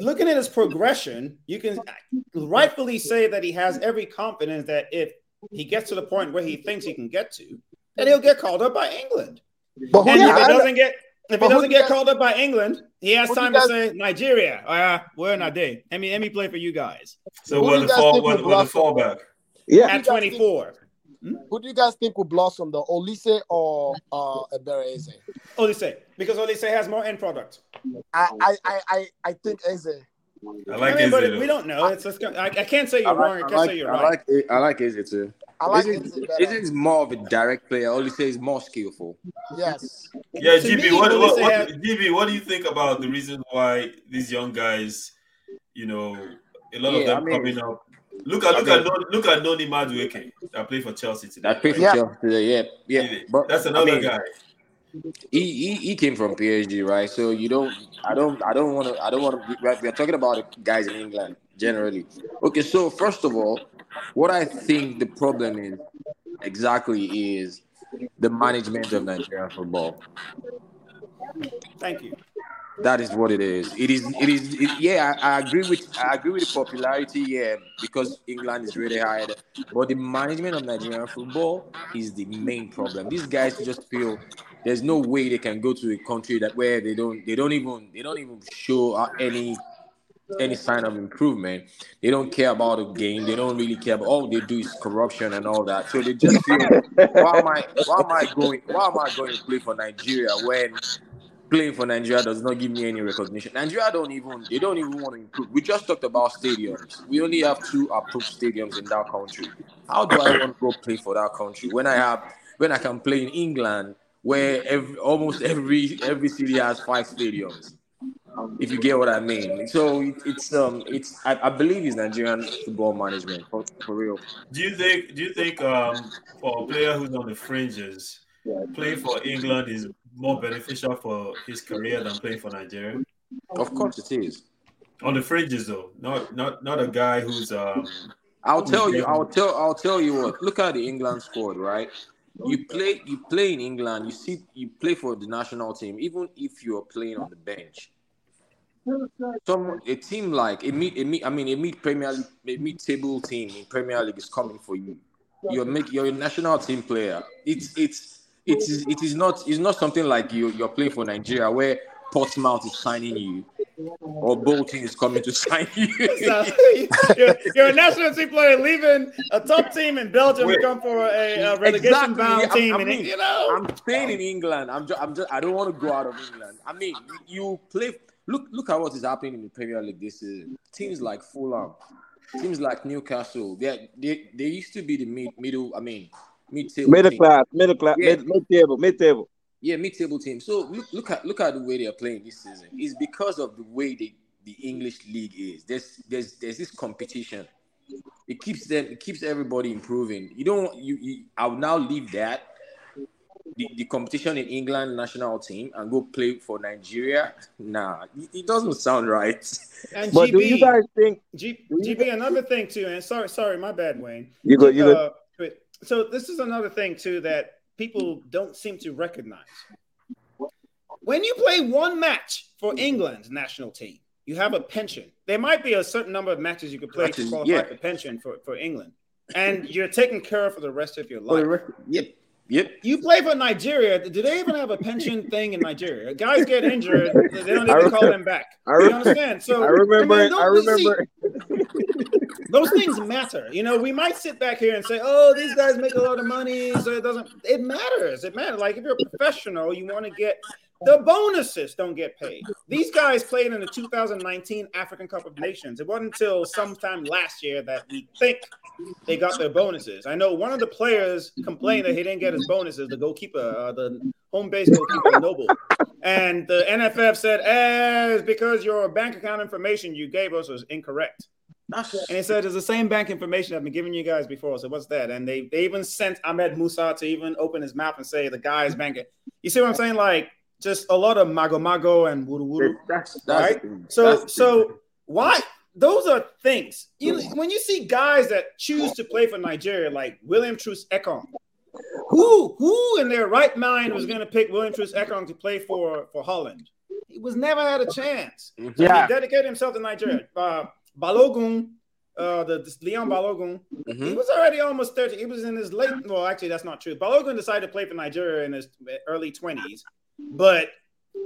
Speaker 2: looking at his progression, you can rightfully say that he has every confidence that if he gets to the point where he thinks he can get to, that he'll get called up by England.
Speaker 3: But
Speaker 2: and
Speaker 3: who
Speaker 2: if
Speaker 3: do
Speaker 2: he doesn't get if
Speaker 3: but
Speaker 2: he doesn't get
Speaker 3: guys-
Speaker 2: called up by England, he has
Speaker 3: who do you
Speaker 2: time
Speaker 3: guys-
Speaker 2: to say Nigeria. Uh, we're not there. Let me let me play for you guys
Speaker 1: So
Speaker 3: Who do
Speaker 1: we're the fall,
Speaker 3: think
Speaker 1: we're, we're the fallback.
Speaker 6: Yeah,
Speaker 2: at 24.
Speaker 3: Who do you guys think will blossom, the Olise or uh, Ebereze?
Speaker 2: Olise, because Olise has more end product.
Speaker 3: I, I, I, I, I think Eze.
Speaker 1: I like
Speaker 2: I mean,
Speaker 1: Eze,
Speaker 2: but
Speaker 1: though.
Speaker 2: we don't know. It's just, I, I can't say you're wrong. I
Speaker 4: like, I
Speaker 2: can't
Speaker 4: like,
Speaker 2: say you're
Speaker 4: I
Speaker 2: right.
Speaker 4: like, I like Izzy too.
Speaker 3: I like
Speaker 4: Izzy,
Speaker 3: Eze better.
Speaker 4: Izzy's more of a direct player. Olise is more skillful.
Speaker 3: Yes.
Speaker 1: Yeah,
Speaker 2: To
Speaker 1: GB,
Speaker 2: me,
Speaker 1: what, what, what,
Speaker 2: had-
Speaker 1: GB, what do you think about the reason why these young guys, you know, a lot of them
Speaker 4: I mean-
Speaker 1: coming up? Look at look at No- look at Noni Madueke that played for Chelsea today.
Speaker 4: That played for
Speaker 3: Yeah.
Speaker 4: Chelsea today. Yeah, yeah. But
Speaker 1: That's
Speaker 4: I
Speaker 1: another
Speaker 4: mean,
Speaker 1: guy.
Speaker 4: He, he he came from PSG, right? So you don't. I don't. I don't want to. I don't want to. Right? We are talking about guys in England generally. Okay, so first of all, what I think the problem is exactly is the management of Nigerian football.
Speaker 2: Thank you.
Speaker 4: That is what it is. It is. It is. It, yeah, I, I agree with. I agree with the popularity. Yeah, because England is really high, but the management of Nigerian football is the main problem. These guys just feel there's no way they can go to a country that where they don't. They don't even. They don't even show any any sign of improvement. They don't care about the game. They don't really care. About, all they do is corruption and all that. So they just feel, why am I? Why am I going? Why am I going to play for Nigeria when playing for Nigeria does not give me any recognition? Nigeria don't even. They don't even want to improve. We just talked about stadiums. We only have two approved stadiums in that country. How do I want to go play for that country when I have when I can play in England where every, almost every every city has five stadiums? if you get what I mean. So it, it's um it's I, I believe it's Nigerian football management for, for real.
Speaker 1: Do you think do you think um for a player who's on the fringes, playing for England is more beneficial for his career than playing for Nigeria?
Speaker 4: Of course it is.
Speaker 1: On the fringes though, not not not a guy who's um
Speaker 4: I'll tell you. I'll tell. I'll tell you what. Look at the England squad, right? You play. You play in England. You see. You play for the national team, even if you are playing on the bench. Some a team like a mid, a mid, I mean a mid Premier League, a mid table team in Premier League is coming for you. You're make you're a national team player. It's it's it is it is not it's not something like you you're playing for Nigeria where Portsmouth is signing you or Bolton is coming to *laughs* sign you.
Speaker 2: So, you're, you're a national team player leaving a top team in Belgium
Speaker 1: Wait.
Speaker 2: to come for a, a relegation bound
Speaker 4: Exactly.
Speaker 2: team,
Speaker 4: I- I
Speaker 2: and you know.
Speaker 4: I'm playing in England. I'm just, I'm just, I don't want to go out of England. I mean, you, you play. Look, look at what is happening in the Premier League this season. Teams like Fulham, teams like Newcastle. They, they, they used to be the mid, middle. I mean, mid table.
Speaker 6: middle
Speaker 4: team.
Speaker 6: class, middle class,
Speaker 4: Yeah.
Speaker 6: mid, mid table, mid table.
Speaker 4: Yeah, mid table team. So look, look at, look at the way they are playing this season. It's because of the way they, the English league is. There's, there's, there's this competition. It keeps them, it keeps everybody improving. You don't, you, you I will now leave that the, the competition in England national team and go play for Nigeria. Nah, it, it doesn't sound right.
Speaker 2: And
Speaker 6: But do you guys think
Speaker 2: G, GB, another thing too, and sorry, sorry, my bad, Wayne.
Speaker 6: you go? You go.
Speaker 2: Uh, but- so this is another thing too that people don't seem to recognize. When you play one match for England's national team, you have a pension. There might be a certain number of matches you could play to
Speaker 4: Matches,
Speaker 2: qualify
Speaker 4: yeah.
Speaker 2: for pension for, for England, and you're taken care of for the rest of your life.
Speaker 4: rest- yep, yep.
Speaker 2: You play for Nigeria. Do they even have a pension *laughs* thing in Nigeria? Guys get injured, they don't
Speaker 6: I
Speaker 2: even call them back.
Speaker 6: I
Speaker 2: You understand? So
Speaker 6: I remember.
Speaker 2: mean,
Speaker 6: I
Speaker 2: don't see-
Speaker 6: remember.
Speaker 2: Those things matter. You know, we might sit back here and say, "Oh, these guys make a lot of money," so it doesn't. It matters. It matters. Like if you're a professional, you want to get the bonuses. Don't get paid. These guys played in the 2019 African Cup of Nations. It wasn't until sometime last year that we think they got their bonuses. I know one of the players complained that he didn't get his bonuses. The goalkeeper, uh, the home base goalkeeper, Noble. And the NFF said, eh, it's because your bank account information you gave us was incorrect.
Speaker 4: That's
Speaker 2: And he said, it's the same bank information I've been giving you guys before. So what's that? And they, they even sent Ahmed Musa to even open his mouth and say the guy is banking. You see what I'm saying? Like just a lot of mago mago and wuru wuru.
Speaker 4: that's that's
Speaker 2: Right? So
Speaker 4: That's
Speaker 2: so why those are things. You when you see guys that choose to play for Nigeria, like William Troost-Ekong, who who in their right mind was going to pick William Troost-Ekong to play for for Holland? he was never had a chance. So
Speaker 3: Yeah.
Speaker 2: he dedicated himself to Nigeria. Uh, Balogun, uh, the this Leon Balogun, he
Speaker 4: Mhm.
Speaker 2: was already almost 30. He was in his late. Well, actually, that's not true. Balogun decided to play for Nigeria in his early 20s, but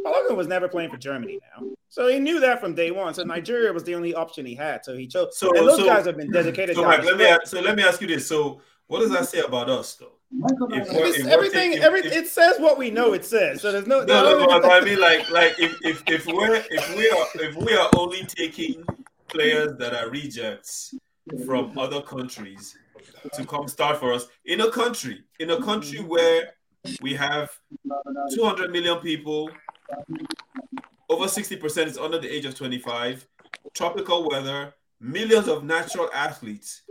Speaker 2: Balogun was never playing for Germany now. So he knew that from day one. So Nigeria was the only option he had. So he chose.
Speaker 1: So-
Speaker 2: and those
Speaker 1: so-
Speaker 2: guys have been dedicated.
Speaker 1: So,
Speaker 2: guys.
Speaker 1: Mike, let me ask, so let me ask you this. So, what does that say about us, though? If we're- if
Speaker 2: everything,
Speaker 1: taking-
Speaker 2: every
Speaker 1: if-
Speaker 2: it says what we know it says. So there's no.
Speaker 1: No, no, no, but I mean, like, like if if if we're if we are if we are only taking players that are rejects from other countries to come start for us in a country in a country where we have 200 million people, over 60 percent is under the age of 25, tropical weather, millions of natural athletes,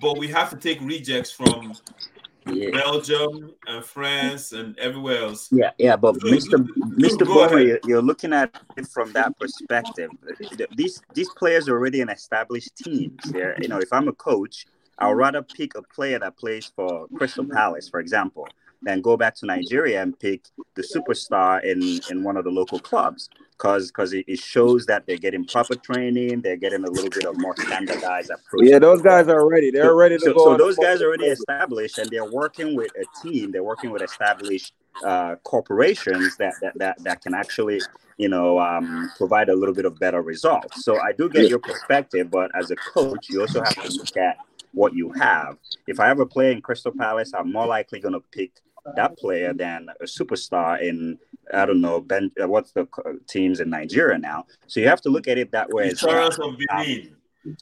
Speaker 1: but we have to take rejects from
Speaker 8: Yeah.
Speaker 1: Belgium and France and everywhere else.
Speaker 8: Yeah, yeah, but Mr. Mr. Bowman, you're, you're looking at it from that perspective. These these players are already in established teams. They're, you know, if I'm a coach, I'll rather pick a player that plays for Crystal Palace, for example, than go back to Nigeria and pick the superstar in in one of the local clubs. Cause, cause it, it shows that they're getting proper training, they're getting a little bit of more standardized approach.
Speaker 6: Yeah, those guys are ready. They're ready to
Speaker 8: so,
Speaker 6: go.
Speaker 8: so those guys are already established and they're working with a team they're working with established uh, corporations that, that that that can actually you know um, provide a little bit of better results so i do get your perspective but as a coach you also have to look at what you have if i have a player in crystal palace i'm more likely going to pick that player than a superstar in I don't know ben, uh, what's the teams in Nigeria now. So you have to look at it that way well.
Speaker 1: Insurance.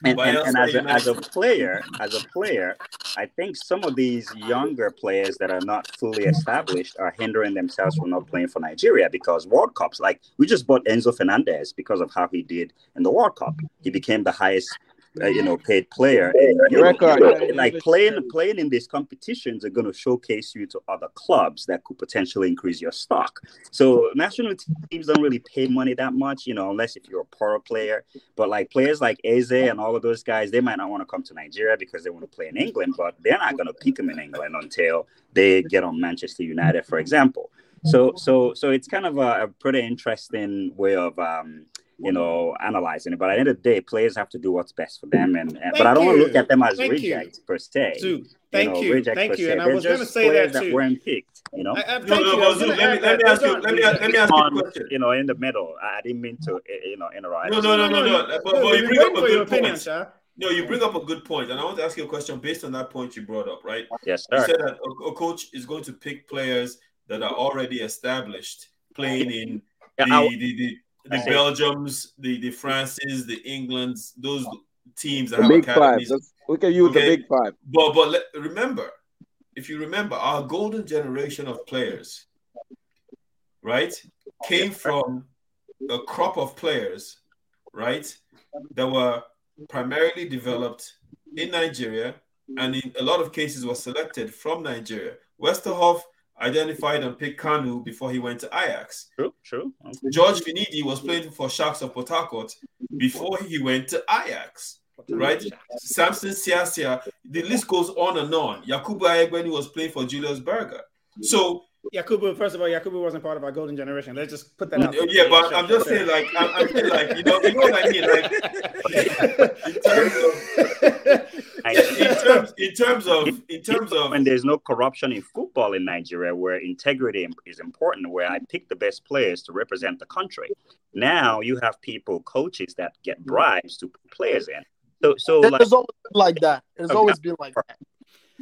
Speaker 8: And, and, and as, a, as a player, as a player, I think some of these younger players that are not fully established are hindering themselves from not playing for Nigeria because World Cups, like we just bought Enzo Fernandez because of how he did in the World Cup. He became the highest, uh, you know, paid player. In Europe.
Speaker 6: Record, yeah.
Speaker 8: Like playing playing in these competitions are going to showcase you to other clubs that could potentially increase your stock. So national teams don't really pay money that much, you know, unless if you're a poorer player. But like players like Eze and all of those guys, they might not want to come to Nigeria because they want to play in England, but they're not going to pick them in England until they get on Manchester United, for example. So, so, so it's kind of a, a pretty interesting way of, um, you know, analyzing it. But at the end of the day, players have to do what's best for them. And, and but I don't want to
Speaker 2: you.
Speaker 8: look at them as
Speaker 2: Thank you.
Speaker 8: rejects per se.
Speaker 2: Zoo, thank
Speaker 8: know,
Speaker 2: you, thank
Speaker 8: per
Speaker 2: you.
Speaker 8: se.
Speaker 2: And I
Speaker 8: They're
Speaker 2: was going to
Speaker 8: just
Speaker 2: say that too.
Speaker 8: weren't picked. You know.
Speaker 2: I, I,
Speaker 1: No,
Speaker 2: thank
Speaker 1: no,
Speaker 2: you. I
Speaker 1: but
Speaker 2: gonna
Speaker 1: let me let me ask you let me let me ask you a question.
Speaker 8: you know, in the middle. I I didn't mean to, eh, you know, interrupt.
Speaker 1: No, no, no, no, no. But, but you bring up a good point.
Speaker 2: Sha.
Speaker 1: No, you bring up a good point, and I want to ask you a question based on that point you brought up. Right?
Speaker 8: Yes, sir.
Speaker 1: You said that a, a coach is going to pick players that are already established, playing in
Speaker 8: Yeah, I-
Speaker 1: the, the, the
Speaker 8: I.
Speaker 1: Belgiums, the the Frances, the Englands, those teams that
Speaker 6: The
Speaker 1: have
Speaker 6: big five.
Speaker 1: academies.
Speaker 6: Let's- we can use
Speaker 1: Okay.
Speaker 6: the big five.
Speaker 1: But but let, remember, if you remember, our golden generation of players, right, came from a crop of players, right, that were primarily developed in Nigeria, and in a lot of cases were selected from Nigeria. Westerhoff identified and picked Kanu before he went to Ajax.
Speaker 8: True, true.
Speaker 1: George Finidi was playing for Sharks of Port Harcourt before he went to Ajax, right? Samson Siasia, the list goes on and on. Yakubu Aiyegbeni was playing for Julius Berger. So,
Speaker 2: Yakubu, first of all, Yakubu wasn't part of our golden generation. Let's just put that out. there.
Speaker 1: yeah, but I'm just saying, like, I'm, I'm saying, like, you know, you know what I mean? Like, in terms of, in terms, in terms of, in terms of,
Speaker 8: when there's no corruption in football in Nigeria, where integrity is important, where I pick the best players to represent the country. Now you have people, coaches that get bribes to put players in. So, so like,
Speaker 3: It's always been like that. It's always been like that.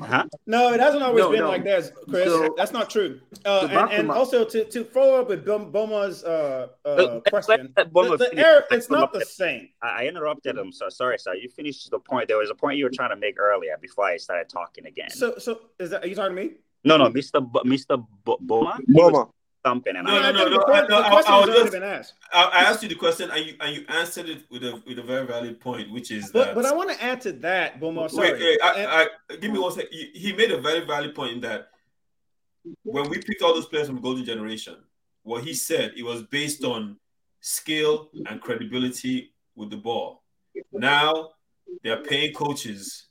Speaker 8: Huh?
Speaker 2: No, it hasn't always
Speaker 9: No,
Speaker 2: been
Speaker 9: no.
Speaker 2: like that, Chris.
Speaker 9: So-
Speaker 2: That's not true. Uh,
Speaker 9: So
Speaker 2: and and also to, to follow up with Boma's uh, uh, question,
Speaker 8: let Boma
Speaker 2: the, the
Speaker 8: air,
Speaker 2: it's not the same.
Speaker 8: I, I interrupted him. So sorry, sir. You finished the point. There was a point you were trying to make earlier before I started talking again.
Speaker 2: So, so is that are you talking to me?
Speaker 8: no, no, Mr. B- Mr. B- Boma. he was
Speaker 6: Boma.
Speaker 8: Thumping and
Speaker 1: No,
Speaker 8: I,
Speaker 1: no, no, no,
Speaker 2: The,
Speaker 1: I- no,
Speaker 2: the
Speaker 1: I-
Speaker 2: question
Speaker 1: I was
Speaker 2: already been asked.
Speaker 1: I, I asked you the question and you and you answered it with a with a very valid point, which is
Speaker 2: But
Speaker 1: that.
Speaker 2: but I want to add to that, Boma. Sorry.
Speaker 1: Wait, wait,
Speaker 2: And-
Speaker 1: I, I, give me one second. He, he made a very valid point in that when we picked all those players from Golden Generation, what he said it was based on skill and credibility with the ball. Now they're paying coaches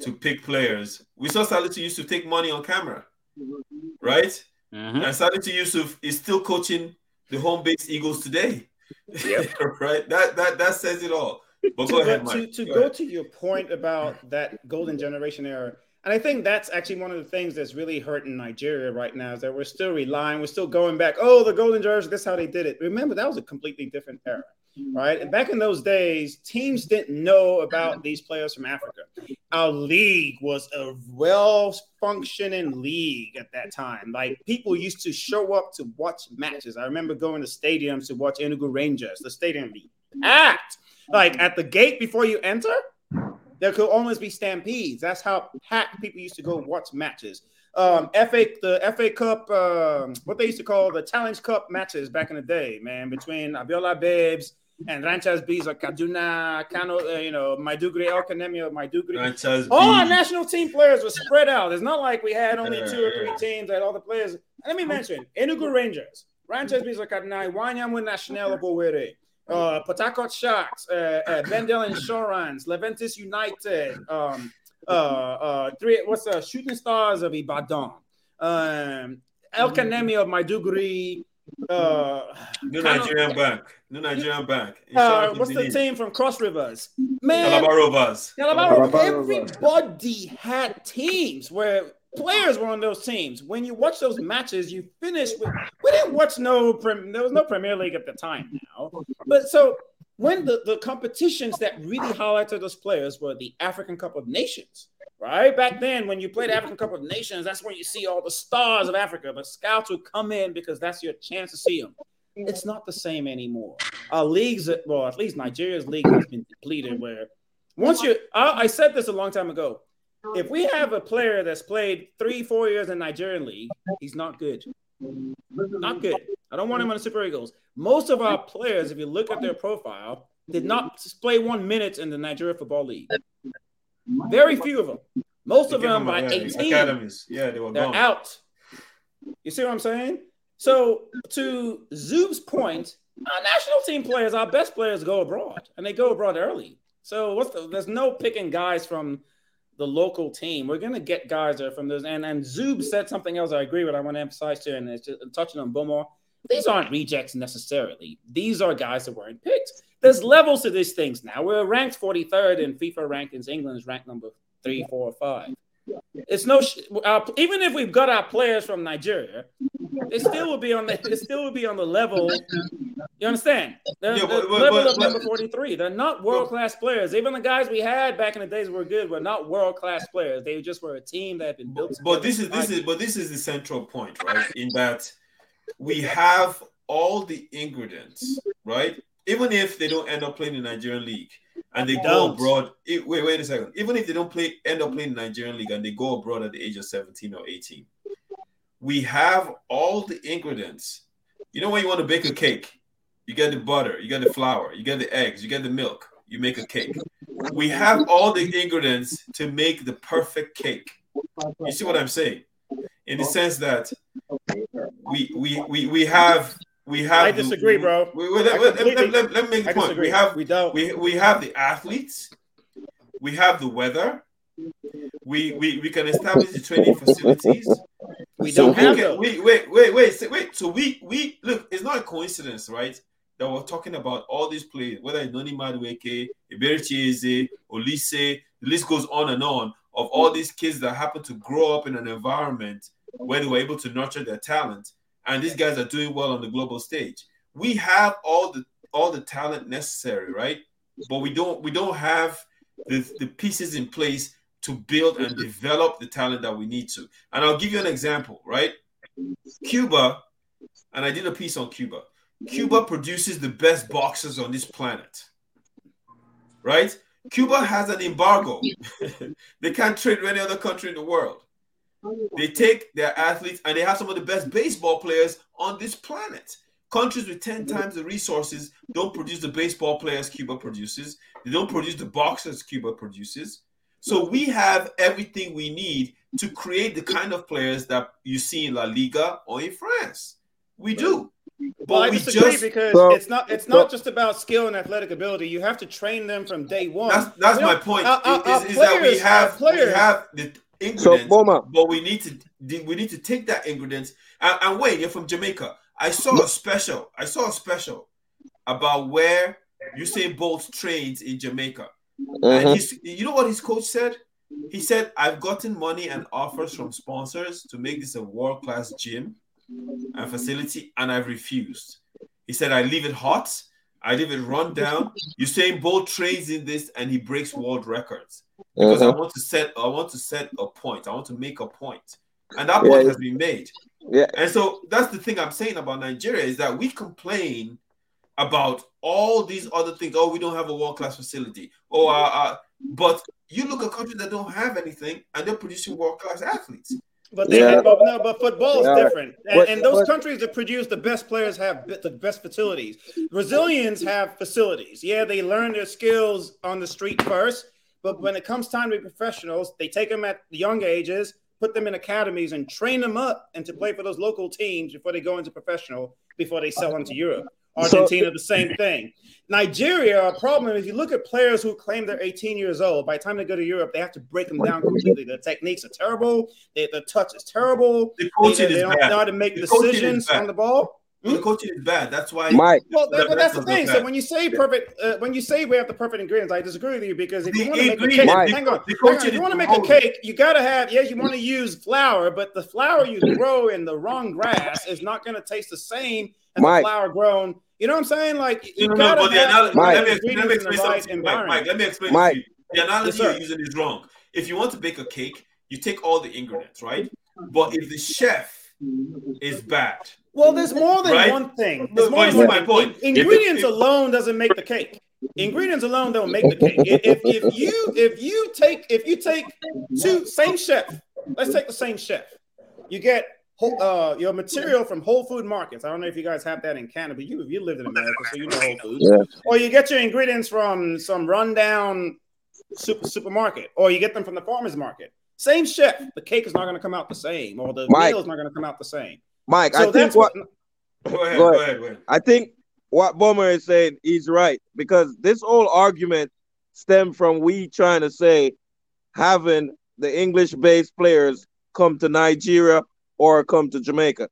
Speaker 1: to pick players. We saw Salisu used to take money on camera, right?
Speaker 8: Mhm.
Speaker 1: And Salisu Yusuf is still coaching the home base Eagles today.
Speaker 2: Yep. *laughs*
Speaker 1: right. That that that says it all. But
Speaker 2: to,
Speaker 1: go ahead,
Speaker 2: but to,
Speaker 1: Mike.
Speaker 2: to
Speaker 1: Go
Speaker 2: go
Speaker 1: ahead.
Speaker 2: to your point about that golden generation era, and I think that's actually one of the things that's really hurting Nigeria right now is that we're still relying, we're still going back. Oh, the golden generation, that's how they did it. Remember, that was a completely different era, right? And back in those days, teams didn't know about these players from Africa. Our league was a well-functioning league at that time. Like people used to show up to watch matches. I remember going to stadiums to watch Enugu Rangers. The stadium be packed. Like at the gate before you enter, there could almost be stampedes. That's how packed people used to go watch matches. Um, FA, the FA Cup, um, what they used to call the Challenge Cup matches back in the day, man, between Abiola Babes and Ranchers Bees or Kaduna, Kano, uh, you know, Maiduguri, El Kanemi, Maiduguri.
Speaker 1: Franchise
Speaker 2: All our national team players were spread out. It's not like we had only two or three teams that all the players. Let me mention Enugu Rangers, Ranchers Bees or Kaduna, Wanyamu National of Owerri, uh, Harcourt Sharks, uh, uh, Bendel Insurance, Leventis United, um, uh, uh, three, what's the Shooting Stars of Ibadan, um, El Kanemi of Maiduguri, uh,
Speaker 1: New Nigerian Bank. New Nigerian Bank.
Speaker 2: uh, what's the
Speaker 1: Benin.
Speaker 2: team from Cross Rivers? Man,
Speaker 1: Calabar Rovers.
Speaker 2: Calabar,
Speaker 7: Calabar
Speaker 2: everybody had teams where players were on those teams. When you watch those matches, you finish with. We didn't watch no. Prem, there was no Premier League at the time now, but so when the, the competitions that really highlighted those players were the African Cup of Nations, right? Back then, when you played African Cup of Nations, that's when you see all the stars of Africa. The scouts would come in because that's your chance to see them. It's not the same anymore. Our leagues, well, at least Nigeria's league has been depleted. Where once you, I, I said this a long time ago. If we have a player that's played three, four years in Nigerian league, he's not good. Not good. I don't want him on the Super Eagles. Most of our players, if you look at their profile, did not play one minute in the Nigeria Football League. Very few of them. Most of
Speaker 1: They
Speaker 2: them by
Speaker 1: yeah,
Speaker 2: 18
Speaker 1: Academies. Yeah, they were
Speaker 2: they're
Speaker 1: gone.
Speaker 2: out. You see what I'm saying? So to Zoob's point, our national team players, our best players go abroad, and they go abroad early. So what's the, there's no picking guys from the local team. We're gonna get guys that are from those. And and Zoob said something else I agree with. I want to emphasize too, and it's just touching on Boma. These aren't rejects necessarily. These are guys that weren't picked. There's levels to these things now. We're ranked 43rd in FIFA rankings. England's ranked number three, four, or five. It's no sh- our, even if we've got our players from Nigeria, it still will be on the they still will be on the level. You understand? They're,
Speaker 1: Yeah,
Speaker 2: they're
Speaker 1: but- but-
Speaker 2: level
Speaker 1: but-
Speaker 2: of number 43. They're not world class players. Even the guys we had back in the days were good, were not world class players. They just were a team that had been built.
Speaker 1: But this is this is but this is the central point, right? In that we have all the ingredients, right? Even if they don't end up playing in the Nigerian league and they go abroad, it- wait, wait a second. Even if they don't play, end up playing in the Nigerian league and they go abroad at the age of 17 or 18, we have all the ingredients. You know when you want to bake a cake, you get the butter, you get the flour, you get the eggs, you get the milk, you make a cake. We have all the ingredients to make the perfect cake. You see what I'm saying? In the sense that we we we, we have we have
Speaker 2: I
Speaker 1: the-
Speaker 2: disagree, bro.
Speaker 1: we- we- let, let- let- let- me make the point.
Speaker 2: disagree.
Speaker 1: We have
Speaker 2: we don't.
Speaker 1: we, we have the athletes, we have the weather, we we, we can establish the training facilities.
Speaker 2: we
Speaker 1: So
Speaker 2: don't
Speaker 1: we
Speaker 2: have
Speaker 1: can, wait, wait, wait, so wait. So we we look, it's not a coincidence, right? That we're talking about all these players, whether it's Noni Madueke, Eberechi Eze, Olise, the list goes on and on of all these kids that happen to grow up in an environment where they were able to nurture their talent, and these guys are doing well on the global stage. We have all the all the talent necessary, right? But we don't we don't have the, the pieces in place to build and develop the talent that we need to. And I'll give you an example, right? Cuba, and I did a piece on Cuba. Cuba produces the best boxers on this planet, right? Cuba has an embargo. *laughs* they can't trade with any other country in the world. Oh, they take their athletes and they have some of the best baseball players on this planet. Countries with 10 times the resources don't produce the baseball players Cuba produces. They don't produce the boxers Cuba produces. So we have everything we need to create the kind of players that you see in La Liga or in France. We do. But
Speaker 2: Well, I
Speaker 1: we
Speaker 2: disagree
Speaker 1: just
Speaker 2: because
Speaker 6: So-
Speaker 2: it's not it's not just about skill and athletic ability. You have to train them from day one.
Speaker 1: that's that's
Speaker 2: You know,
Speaker 1: my point.
Speaker 2: our- our-
Speaker 1: is,
Speaker 2: our
Speaker 1: is that we
Speaker 2: players-
Speaker 1: have we
Speaker 2: players-
Speaker 1: have the ingredients,
Speaker 6: Boma,
Speaker 1: but we need to we need to take that ingredients and, and wait, you're from Jamaica. I saw a special. I saw a special about where Usain Bolt trains in Jamaica. And
Speaker 6: Mhm.
Speaker 1: he's, you know what his coach said? He said, I've gotten money and offers from sponsors to make this a world class gym and facility, and I've refused. He said, I leave it hot, I leave it run down. Usain Bolt trains in this and he breaks world records because I
Speaker 6: Mhm.
Speaker 1: want to set I want to set a point. I want to make a point. And that
Speaker 6: Yeah,
Speaker 1: point has been made.
Speaker 6: Yeah.
Speaker 1: And so that's the thing I'm saying about Nigeria is that we complain about all these other things. Oh, we don't have a world class facility. Oh, uh, uh, but you look at countries that don't have anything and they're producing world class athletes.
Speaker 2: But they
Speaker 6: Yeah.
Speaker 2: but, no, but football is
Speaker 6: Yeah.
Speaker 2: different. And,
Speaker 6: But-
Speaker 2: and those
Speaker 6: but-
Speaker 2: countries that produce the best players have the best facilities. Brazilians have facilities. Yeah, they learn their skills on the street first, but when it comes time to be professionals, they take them at young ages, put them in academies, and train them up and to play for those local teams before they go into professional, before they sell into Europe.
Speaker 6: So-
Speaker 2: Argentina, the same thing. Nigeria, a problem if you look at players who claim they're 18 years old, by the time they go to Europe, they have to break them down completely. The techniques are terrible, they, the touch is terrible,
Speaker 1: The
Speaker 2: they,
Speaker 1: coaching
Speaker 2: they
Speaker 1: is
Speaker 2: don't
Speaker 1: bad.
Speaker 2: know how to make
Speaker 1: The
Speaker 2: decisions on the ball.
Speaker 1: The coaching is bad. That's why
Speaker 6: Mike.
Speaker 2: Well, that, but that's the thing. So when you say perfect, uh, when you say we have the perfect ingredients, I disagree with you because if
Speaker 1: The
Speaker 2: you want to make a cake,
Speaker 6: the-
Speaker 2: hang on, hang on, if you want to make a cake, you got to have yeah, you want to use flour, but the flour you grow in the wrong grass is not going to taste the same as
Speaker 6: Mike.
Speaker 2: the flour grown. You know what I'm saying? Like you
Speaker 1: No, no,
Speaker 2: got
Speaker 1: no,
Speaker 2: to
Speaker 1: but the
Speaker 2: have
Speaker 1: analogy,
Speaker 2: the
Speaker 6: Mike.
Speaker 1: let me, let me explain
Speaker 2: right
Speaker 1: something. Mike, Mike, let me explain
Speaker 6: Mike.
Speaker 1: to you. The analogy
Speaker 2: Yes,
Speaker 1: you're using is wrong. If you want to bake a cake, you take all the ingredients, right? But if the chef is bad,
Speaker 2: Well, there's more than
Speaker 1: Right?
Speaker 2: one thing.
Speaker 1: No,
Speaker 2: There's more than
Speaker 1: you
Speaker 2: one
Speaker 1: see my point.
Speaker 2: In- Ingredients
Speaker 1: if-
Speaker 2: alone doesn't make the cake. Ingredients alone don't make the cake. If, if, if you if you take if you take two same chef, let's take the same chef. You get whole- uh, your material from Whole Food markets. I don't know if you guys have that in Canada, but you you lived in America, so you know Whole Foods.
Speaker 6: Yeah.
Speaker 2: Or you get your ingredients from some rundown super supermarket, or you get them from the farmers market. Same chef, the cake is not going to come out the same, or the
Speaker 6: Mike.
Speaker 2: meal is not going to come out the same.
Speaker 6: Mike,
Speaker 2: So
Speaker 6: I think what
Speaker 2: what
Speaker 1: go ahead,
Speaker 6: Go
Speaker 1: go
Speaker 6: ahead.
Speaker 1: ahead, go ahead.
Speaker 6: I think what Boma is saying is right because this whole argument stemmed from we trying to say having the English-based players come to Nigeria or come to Jamaica.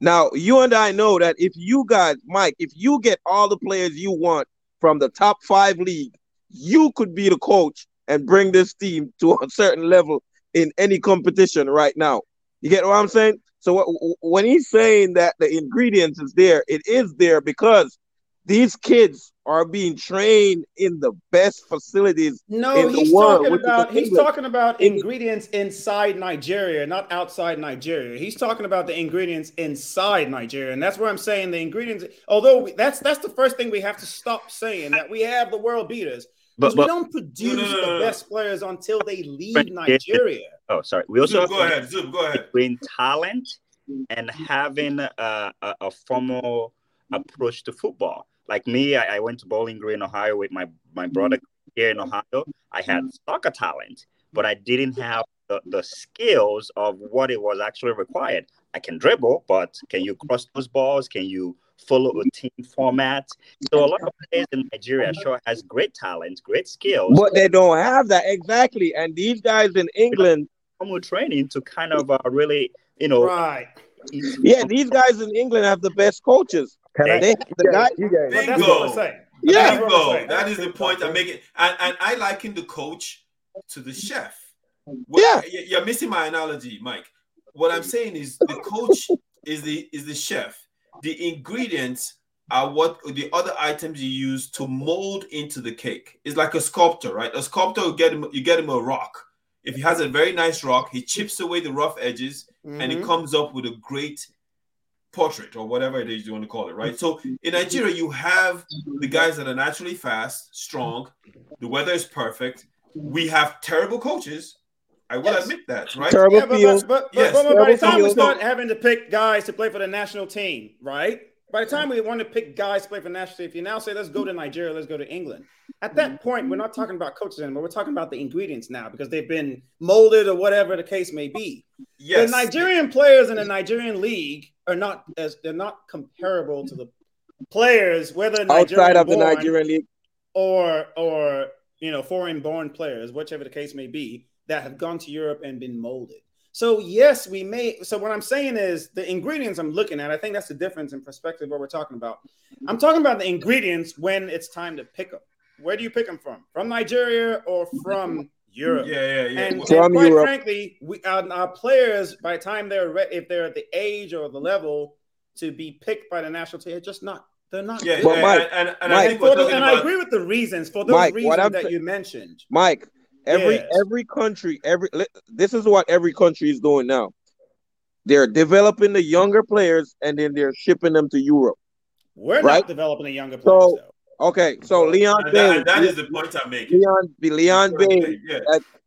Speaker 6: Now, you and I know that if you guys, Mike, if you get all the players you want from the top five league, you could be the coach and bring this team to a certain level in any competition right now. You get what I'm saying? So wh- when he's saying that the ingredients is there, it is there because these kids are being trained in the best facilities
Speaker 2: No,
Speaker 6: in the
Speaker 2: he's
Speaker 6: world,
Speaker 2: talking about he's talking about ingredients inside Nigeria, not outside Nigeria. He's talking about the ingredients inside Nigeria, and that's where I'm saying the ingredients. Although that's that's the first thing we have to stop saying that we have the world beaters,
Speaker 8: But,
Speaker 2: because we don't produce
Speaker 1: No, no, no, no,
Speaker 2: the best players until they leave Nigeria.
Speaker 8: oh, sorry. We also
Speaker 1: Zoom, go ahead, Zoom, go ahead.
Speaker 8: between talent and having a, a, a formal approach to football. Like me, I, I went to Bowling Green, Ohio, with my my brother here in Ohio. I had soccer talent, but I didn't have the, the skills of what it was actually required. I can dribble, but can you cross those balls? Can you follow a team format? So a lot of players in Nigeria sure has great talent, great skills,
Speaker 6: but they don't have that exactly. And these guys in England,
Speaker 8: formal training to kind of uh, really, you know,
Speaker 2: Right.
Speaker 6: yeah, these guys in England have the best coaches.
Speaker 7: Can I?
Speaker 6: They, the guy,
Speaker 7: you guys.
Speaker 2: That's
Speaker 1: Bingo.
Speaker 2: what I'm saying.
Speaker 6: Yeah.
Speaker 2: That's
Speaker 1: Bingo. That is the point I'm making. And, and I liken the coach to the chef. What-
Speaker 6: Yeah.
Speaker 1: You're missing my analogy, Mike. What I'm saying is the coach is the is the chef. The ingredients are what the other items you use to mold into the cake. It's like a sculptor, right? A sculptor you get him you get him a rock. If he has a very nice rock, he chips away the rough edges and he
Speaker 2: Mhm.
Speaker 1: comes up with a great portrait or whatever it is you want to call it, right? So mm-hmm. in Nigeria, you have the guys that are naturally fast, strong. The weather is perfect. We have terrible coaches. I will
Speaker 2: Yes.
Speaker 1: admit that, right?
Speaker 6: terrible
Speaker 2: Yeah, but,
Speaker 6: field.
Speaker 2: but, but,
Speaker 1: Yes.
Speaker 2: but, but by the time we start having to pick guys to play for the national team, right? By the time we want to pick guys to play for the national team, if you now say let's go to Nigeria, let's go to England. At that mm-hmm. point, we're not talking about coaches anymore. We're talking about the ingredients now because they've been molded or whatever the case may be.
Speaker 1: Yes.
Speaker 2: The Nigerian players in the Nigerian league are not as they're not comparable to the players, whether
Speaker 6: outside of the
Speaker 2: Nigerian-born
Speaker 6: league.
Speaker 2: or or you know foreign born players, whichever the case may be, that have gone to Europe and been molded. So yes, we may. So what I'm saying is the ingredients I'm looking at. I think that's the difference in perspective. What we're talking about. I'm talking about the ingredients when it's time to pick them. Where do you pick them from? From Nigeria or from Europe?
Speaker 1: Yeah, yeah, yeah.
Speaker 2: And,
Speaker 6: From
Speaker 2: and quite
Speaker 6: Europe.
Speaker 2: frankly, we our, our players by the time they're re- if they're at the age or the level to be picked by the national team, they're just not. They're not.
Speaker 1: yeah,
Speaker 2: good.
Speaker 6: But Mike-
Speaker 1: and, and, and I think
Speaker 2: For
Speaker 1: we're
Speaker 2: the-
Speaker 1: talking
Speaker 2: and I agree with the reasons for those
Speaker 6: Mike, what
Speaker 2: reasons
Speaker 6: I'm
Speaker 2: that you mentioned.
Speaker 6: Mike, every
Speaker 2: Yes.
Speaker 6: every country, every this is what every country is doing now. They're developing the younger players and then they're shipping them to Europe.
Speaker 2: We're
Speaker 6: Right.
Speaker 2: not developing the younger players
Speaker 6: So,
Speaker 2: though.
Speaker 6: Okay, so Leon
Speaker 1: and
Speaker 6: Bailey,
Speaker 1: that, that is the point I'm making.
Speaker 6: Leon, Leon Bailey,
Speaker 1: Yeah.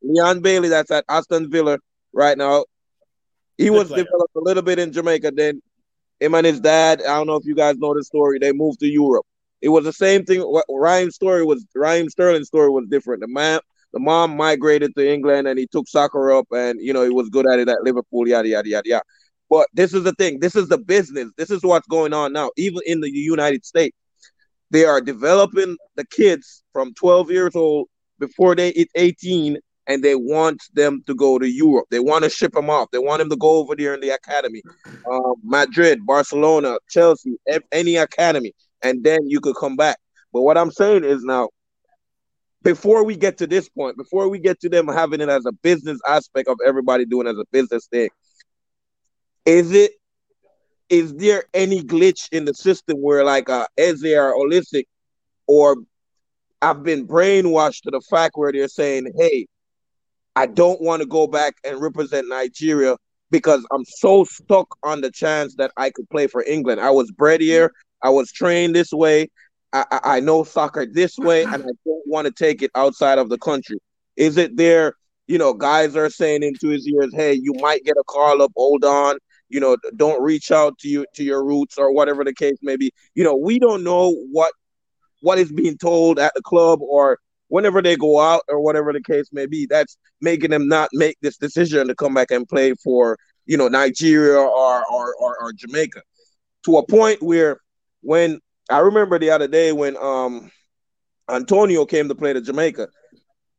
Speaker 6: Leon Bailey, that's at Aston Villa right now. He
Speaker 2: Good
Speaker 6: was
Speaker 2: player.
Speaker 6: developed a little bit in Jamaica. Then him and his dad, I don't know if you guys know the story. They moved to Europe. It was the same thing. What Ryan's story was Ryan Sterling's story was different. The man, the mom migrated to England and he took soccer up, and you know he was good at it at Liverpool. Yada yada yada yada. But this is the thing. This is the business. This is what's going on now. Even in the United States, they are developing the kids from 12 years old before they hit 18 and they want them to go to Europe. They want to ship them off. They want them to go over there in the academy, um, Madrid, Barcelona, Chelsea, any academy, and then you could come back. But what I'm saying is now, before we get to this point, before we get to them having it as a business aspect of everybody doing as a business thing, is it is there any glitch in the system where like uh Eze or Olisic or I've been brainwashed to the fact where they're saying, hey, I don't want to go back and represent Nigeria because I'm so stuck on the chance that I could play for England. I was bred here, I was trained this way, I, I, I know soccer this way, and I don't want to take it outside of the country. Is it there? You know, guys are saying into his ears, hey, you might get a call up, hold on, you know, don't reach out to you to your roots or whatever the case may be. You know, we don't know what what is being told at the club or whenever they go out or whatever the case may be. That's making them not make this decision to come back and play for you know Nigeria or or or, or Jamaica. To a point where when I remember the other day when um Antonio came to play to Jamaica,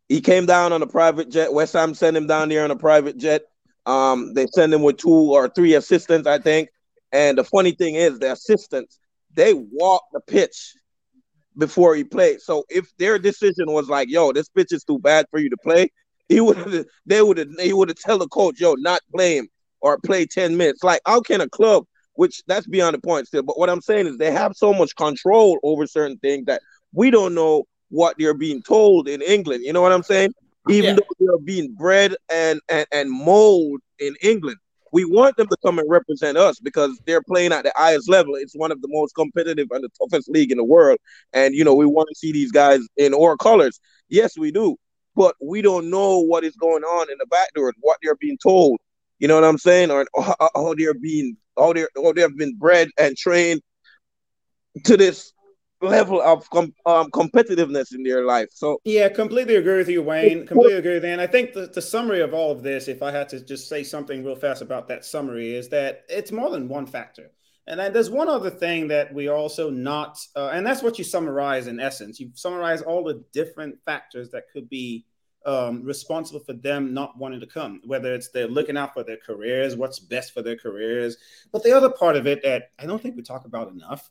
Speaker 6: he came down on a private jet. West Ham sent him down there on a private jet. Um, they send him with two or three assistants, I think. And the funny thing is, the assistants they walk the pitch before he played. So if their decision was like, "Yo, this pitch is too bad for you to play," he would have, they would have, he would have tell the coach, "Yo, not play him or play ten minutes." Like, how can a club, which that's beyond the point still, but what I'm saying is they have so much control over certain things that we don't know what they're being told in England. You know what I'm saying? Even
Speaker 2: Yeah.
Speaker 6: though they're being bred and and and molded in England. We want them to come and represent us because they're playing at the highest level. It's one of the most competitive and the toughest league in the world. And you know, we want to see these guys in our colors. Yes, we do. But we don't know what is going on in the back door, what they're being told. You know what I'm saying? Or how, how they're being how they're how they have been bred and trained to this level of com- um, competitiveness in their life. So
Speaker 2: Yeah, completely agree with you, Wayne. Completely agree with you. And I think the, the summary of all of this, if I had to just say something real fast about that summary, is that it's more than one factor. And then there's one other thing that we also not, uh, and that's what you summarize in essence. You summarize all the different factors that could be um, responsible for them not wanting to come, whether it's they're looking out for their careers, what's best for their careers. But the other part of it that I don't think we talk about enough,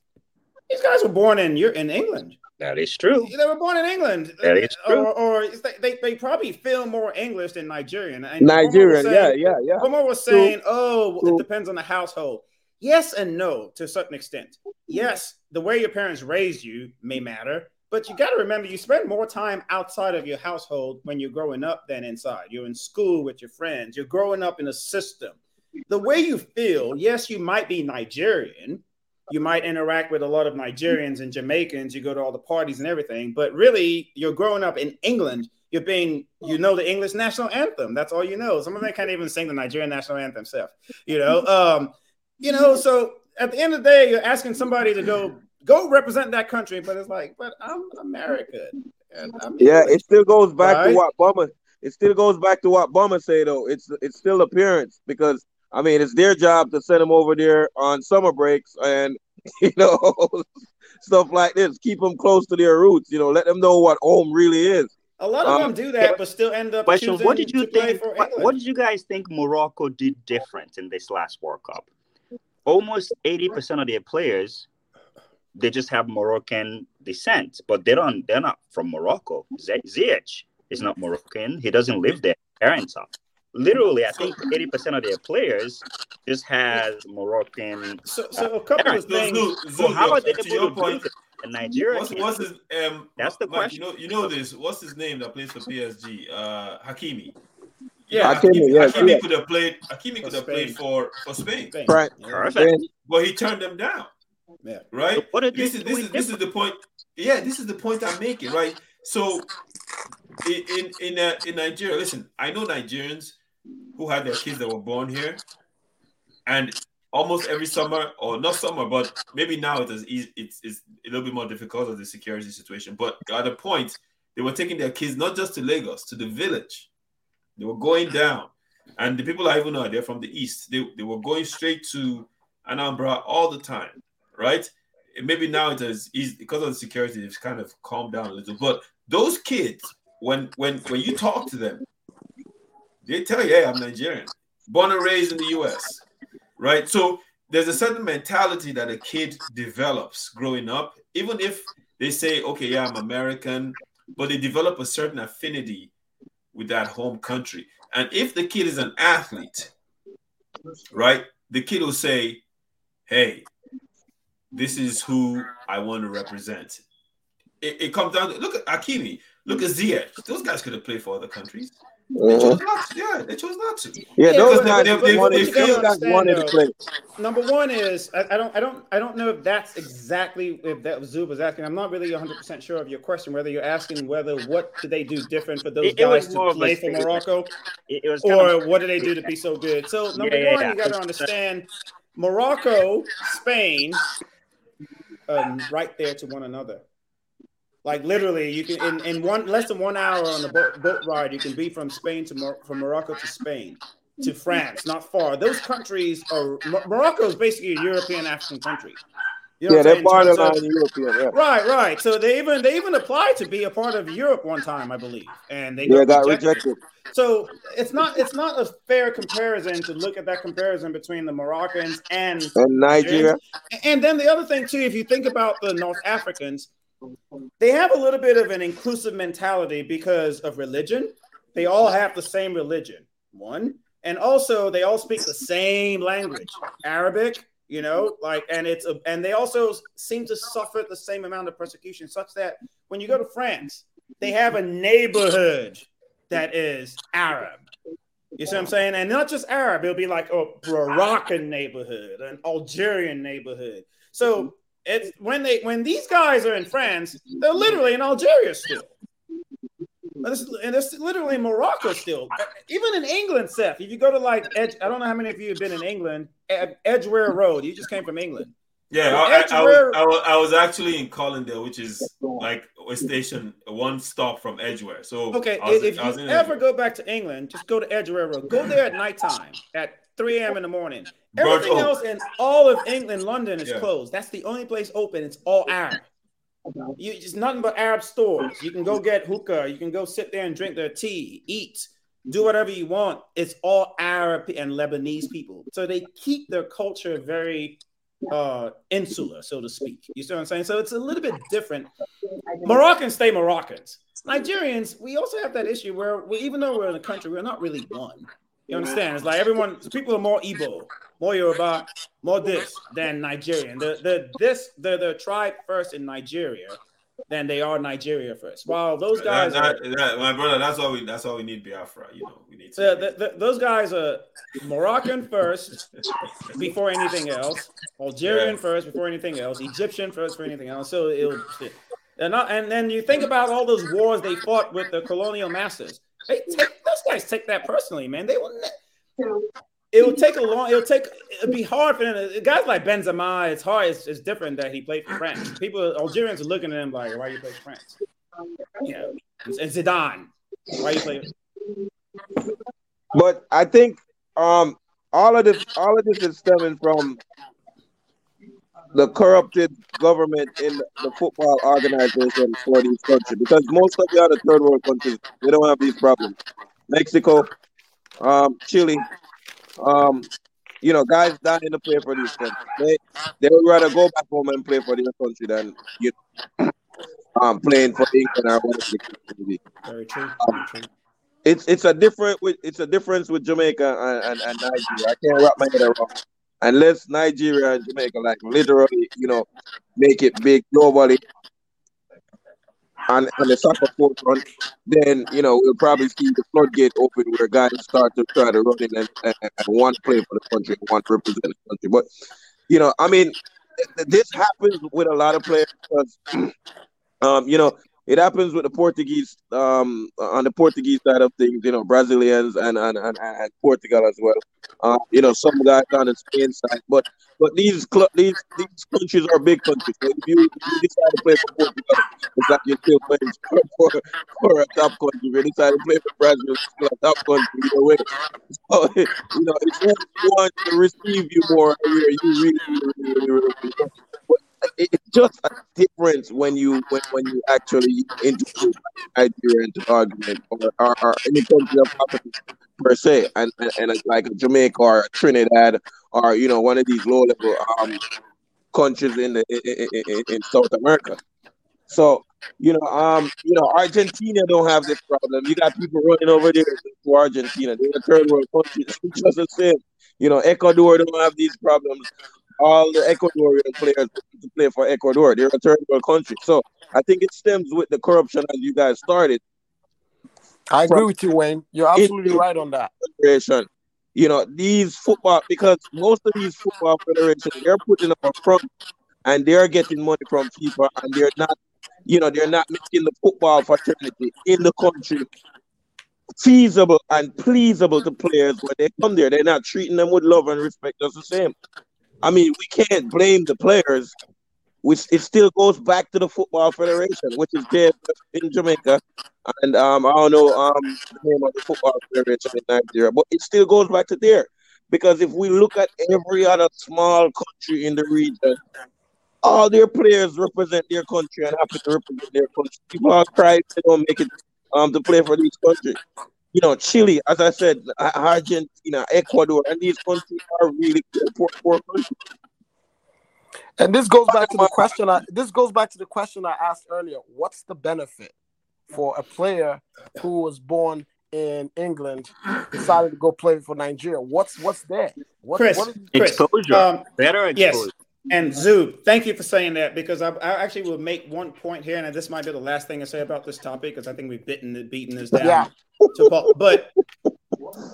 Speaker 2: these guys were born in Europe, in England.
Speaker 8: That is true.
Speaker 2: They were born in England.
Speaker 8: That is true.
Speaker 2: Or, or is they, they, they probably feel more English than Nigerian. And
Speaker 6: Nigerian,
Speaker 2: Omar was
Speaker 6: yeah, yeah, yeah.
Speaker 2: Omar was saying, oh,
Speaker 6: True.
Speaker 2: it depends on the household. Yes and no to a certain extent. Yes, the way your parents raised you may matter, but you got to remember you spend more time outside of your household when you're growing up than inside. You're in school with your friends, you're growing up in a system. The way you feel, yes, you might be Nigerian, you might interact with a lot of Nigerians and Jamaicans. You go to all the parties and everything, but really, you're growing up in England. You're being, you know, the English national anthem. That's all you know. Some of them can't even sing the Nigerian national anthem self. You know, *laughs* um, you know. So at the end of the day, you're asking somebody to go go represent that country, but it's like, but I'm American. And I'm
Speaker 6: Yeah,
Speaker 2: English.
Speaker 6: it still goes back
Speaker 2: Right?
Speaker 6: to what Boma. It still goes back to what Boma say though. It's it's still appearance because I mean it's their job to send them over there on summer breaks and *laughs* you know *laughs* stuff like this. Keep them close to their roots. You know, let them know what home really is.
Speaker 2: A lot of um, them do that, but still end up.
Speaker 8: Question: What did you think? What, what, did you guys think Morocco did different in this last World Cup? Almost eighty percent of their players, they just have Moroccan descent, but they don't. They're not from Morocco. Ziyech is not Moroccan. He doesn't live there. Parents are. Literally, I think eighty percent of their players just has Moroccan.
Speaker 2: So, so a couple parents. of things.
Speaker 8: So how are they able to do this? And Nigeria.
Speaker 1: What's, what's his? Um,
Speaker 8: That's the
Speaker 1: Mike,
Speaker 8: question.
Speaker 1: You know, you know this. What's his name that plays for PSG? Uh, Hakimi.
Speaker 2: Yeah,
Speaker 1: Hakimi,
Speaker 6: Hakimi, yeah,
Speaker 1: Hakimi
Speaker 6: yeah.
Speaker 1: could have played. Hakimi
Speaker 2: For
Speaker 1: could have
Speaker 2: Spain.
Speaker 1: played for for Spain,
Speaker 2: Spain.
Speaker 6: Right.
Speaker 8: Perfect.
Speaker 1: but he turned them down.
Speaker 2: Yeah.
Speaker 1: Right.
Speaker 8: So what are
Speaker 1: this is this
Speaker 8: doing
Speaker 1: is this is the point. Yeah, this is the point I'm making. Right. So in in in, uh, in Nigeria, listen, I know Nigerians who had their kids that were born here, and almost every summer, or not summer, but maybe now it is easy, it's, it's a little bit more difficult of the security situation. But at a point, they were taking their kids not just to Lagos, to the village. They were going down, and the people I even know they're from the east. They they were going straight to Anambra all the time, right? Maybe now it is easy because of the security. It's kind of calmed down a little, but those kids, when when when you talk to them, they tell you, "Hey, I'm Nigerian, born and raised in the U.S." Right? So there's a certain mentality that a kid develops growing up, even if they say, "Okay, yeah, I'm American," but they develop a certain affinity with that home country. And if the kid is an athlete, right, the kid will say, "Hey, this is who I want to represent." It, it comes down to look at Hakimi, look at Ziyech. Those guys could have played for other countries. They
Speaker 6: Mhm.
Speaker 1: chose not to. Yeah, they chose not to.
Speaker 6: Yeah,
Speaker 2: Yeah,
Speaker 6: those guys,
Speaker 1: but- but
Speaker 6: wanted,
Speaker 1: you
Speaker 6: those
Speaker 1: gotta
Speaker 6: wanted to play.
Speaker 2: Number one is I, I don't I don't I don't know if that's exactly if that Zub was asking. I'm not really 100 percent sure of your question. Whether you're asking whether what do they do different for those
Speaker 8: It- it
Speaker 2: guys
Speaker 8: more
Speaker 2: to play for. Morocco,
Speaker 8: It, it was
Speaker 2: or
Speaker 8: of,
Speaker 2: what do they do to be so good? So number
Speaker 8: Yeah, yeah,
Speaker 2: one,
Speaker 8: yeah.
Speaker 2: you got to understand Morocco, Spain, um, right there to one another. Like literally, you can in, in one less than one hour on the boat, boat ride, you can be from Spain to Mor- from Morocco to Spain to France, not far. Those countries are Mor- Morocco is basically a European African country. You know
Speaker 6: Yeah, they're
Speaker 2: I'm saying? In terms of-
Speaker 6: borderline European. Yeah,
Speaker 2: Right, right. So they even they even applied to be a part of Europe one time, I believe, and they
Speaker 6: yeah, got
Speaker 2: rejected.
Speaker 6: rejected.
Speaker 2: So it's not it's not a fair comparison to look at that comparison between the Moroccans and
Speaker 6: And Nigeria,
Speaker 2: and then the other thing too, if you think about the North Africans, they have a little bit of an inclusive mentality because of religion. They all have the same religion, one, and also they all speak the same language, Arabic. You know, like, and it's a, and they also seem to suffer the same amount of persecution, such that when you go to France, they have a neighborhood that is Arab. You see what I'm saying? And not just Arab, it'll be like a Moroccan neighborhood, an Algerian neighborhood. So it's when they when these guys are in France, they're literally in Algeria still. And it's literally Morocco still. Even in England, Seth, if you go to like Edge, I don't know how many of you have been in England, Ed- Edgware Road. You just came from England.
Speaker 1: Yeah, I, I, I, was, I, was, actually in Colindale, which is like a station, one stop from Edgware. So
Speaker 2: Okay, if you ever
Speaker 1: Edgware.
Speaker 2: go back to England, just go to Edgware Road. Go there at nighttime at 3 a.m. in the morning. Everything else in all of England, London is
Speaker 1: Yeah.
Speaker 2: closed. That's the only place open. It's all Arab. You just nothing but Arab stores. You can go get hookah. You can go sit there and drink their tea, eat, do whatever you want. It's all Arab and Lebanese people. So they keep their culture very uh insular, so to speak. You see what I'm saying? So it's a little bit different. Moroccans stay Moroccans. Nigerians, we also have that issue where we, even though we're in a country, we're not really one. You understand? It's like everyone, people are more Igbo, more Yoruba, more this than Nigerian. The the this the the tribe first in Nigeria than they are Nigeria first. While those guys
Speaker 1: That-
Speaker 2: are
Speaker 1: that- that- my brother, that's why we that's why we need Biafra. You know, we need to.
Speaker 2: the, the, those guys are Moroccan first before anything else, Algerian
Speaker 1: Yeah.
Speaker 2: first before anything else, Egyptian first for anything else. So it'll and then you think about all those wars they fought with the colonial masters. They take those guys take that personally, man. They will. Ne- it will take a long. It'll take. It'll be hard for them. Guys like Benzema, it's hard. It's, it's different that he played for France. People, Algerians are looking at him like, "Why you play for France?" You know, and Zidane, why you play?
Speaker 6: but I think um all of this all of this is stemming from the corrupted government in the football organization for these country because most of the other third world countries they don't have these problems. Mexico, um, Chile, um, you know, guys dying to play for these countries. They they would rather go back home and play for their country than you know, um, playing for England or
Speaker 2: Very true.
Speaker 6: Um,
Speaker 2: Very true.
Speaker 6: It's it's a different it's a difference with Jamaica and, and, and Nigeria. I can't wrap my head around unless Nigeria and Jamaica like literally, you know, make it big globally and on the soccer forefront, then you know we'll probably see the floodgate open where guys start to try to run in and, and, and want to play for the country and want to represent the country. But you know, I mean, this happens with a lot of players because *clears throat* um, you know, it happens with the Portuguese um, on the Portuguese side of things, you know, Brazilians and and, and, and Portugal as well. Uh, you know, some guys on the Spain side, but but these cl- these these countries are big countries. So if you, if you decide to play for Portugal, it's like you're still playing for, for, for a top country. If you decide to play for Brazil, it's still a top country either way. So you know, if you want to receive you more, you really, really, really, really, really it's just a difference when you when, when you actually introduce Nigeria into argument or, or, or any country of Africa per se, and, and, and like Jamaica or Trinidad or you know one of these low level um countries in the in, in, in South America. So you know, um, you know, Argentina don't have this problem. You got people running over there to Argentina. They're third world country. Just the same. You know, Ecuador don't have these problems all the Ecuadorian players to play for Ecuador. They're a third world country. So I think it stems with the corruption as you guys started.
Speaker 3: I agree with you, Wayne. You're absolutely right on that.
Speaker 6: Federation. You know, these football because most of these football federations they're putting up a front and they're getting money from FIFA and they're not, you know, they're not making the football fraternity in the country feasible and pleasable to players when they come there. They're not treating them with love and respect just the same. I mean, we can't blame the players. Which it still goes back to the football federation, which is there in Jamaica, and um, I don't know um, the name of the football federation in Nigeria, but it still goes back to there. Because if we look at every other small country in the region, all their players represent their country and have to represent their country. People are crying they don't make it um, to play for these countries you know, Chile, as I said, Argentina, Ecuador, and these countries are really poor, poor countries.
Speaker 3: And this goes back to the question. I, this goes back to the question I asked earlier. What's the benefit for a player who was born in England decided to go play for Nigeria? What's what's there? What,
Speaker 2: Chris,
Speaker 3: what is,
Speaker 2: Chris,
Speaker 8: exposure,
Speaker 2: um,
Speaker 8: better exposure.
Speaker 2: Yes. And Zoob, thank you for saying that because I, I, actually will make one point here, and this might be the last thing I say about this topic because I think we've bitten beaten this down.
Speaker 3: Yeah.
Speaker 2: To. But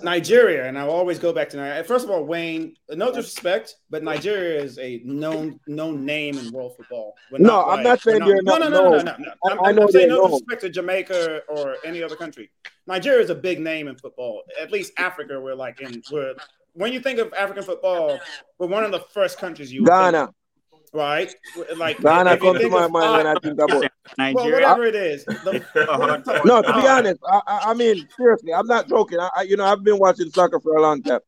Speaker 2: Nigeria, and I'll always go back to Nigeria. First of all, Wayne, no disrespect, but Nigeria is a known known name in world football. We're
Speaker 6: No,
Speaker 2: not
Speaker 6: I'm
Speaker 2: like-
Speaker 6: not saying
Speaker 2: we're
Speaker 6: they're
Speaker 2: no,
Speaker 6: not
Speaker 2: no, no, no, no, no.
Speaker 6: I-
Speaker 2: I'm,
Speaker 6: I
Speaker 2: I'm saying no
Speaker 6: known.
Speaker 2: disrespect to Jamaica or any other country. Nigeria is a big name in football. At least Africa, we're like in. We're when you think of African football, we're one of the first countries you would think
Speaker 6: Ghana,
Speaker 2: right? Like
Speaker 6: Ghana
Speaker 2: if
Speaker 6: comes to my
Speaker 2: of
Speaker 6: mind when I think about.
Speaker 2: well,
Speaker 8: Nigeria.
Speaker 2: whatever it is. The,
Speaker 6: No, to be honest, I, I, I mean seriously, I'm not joking. I, I, you know, I've been watching soccer for a long time.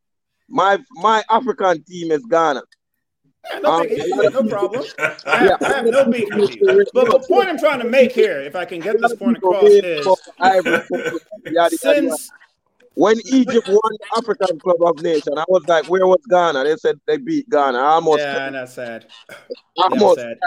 Speaker 6: My my African team is Ghana.
Speaker 2: Yeah, no,
Speaker 6: Um,
Speaker 2: no problem. I have, I have no beef with you. But the point I'm trying to make here, if I can get this point across, is since
Speaker 6: when Egypt won the African Cup of Nations, I was like, where was Ghana? They said they beat Ghana. I almost,
Speaker 2: yeah, that's sad.
Speaker 6: I
Speaker 2: That's
Speaker 6: almost.
Speaker 2: sad.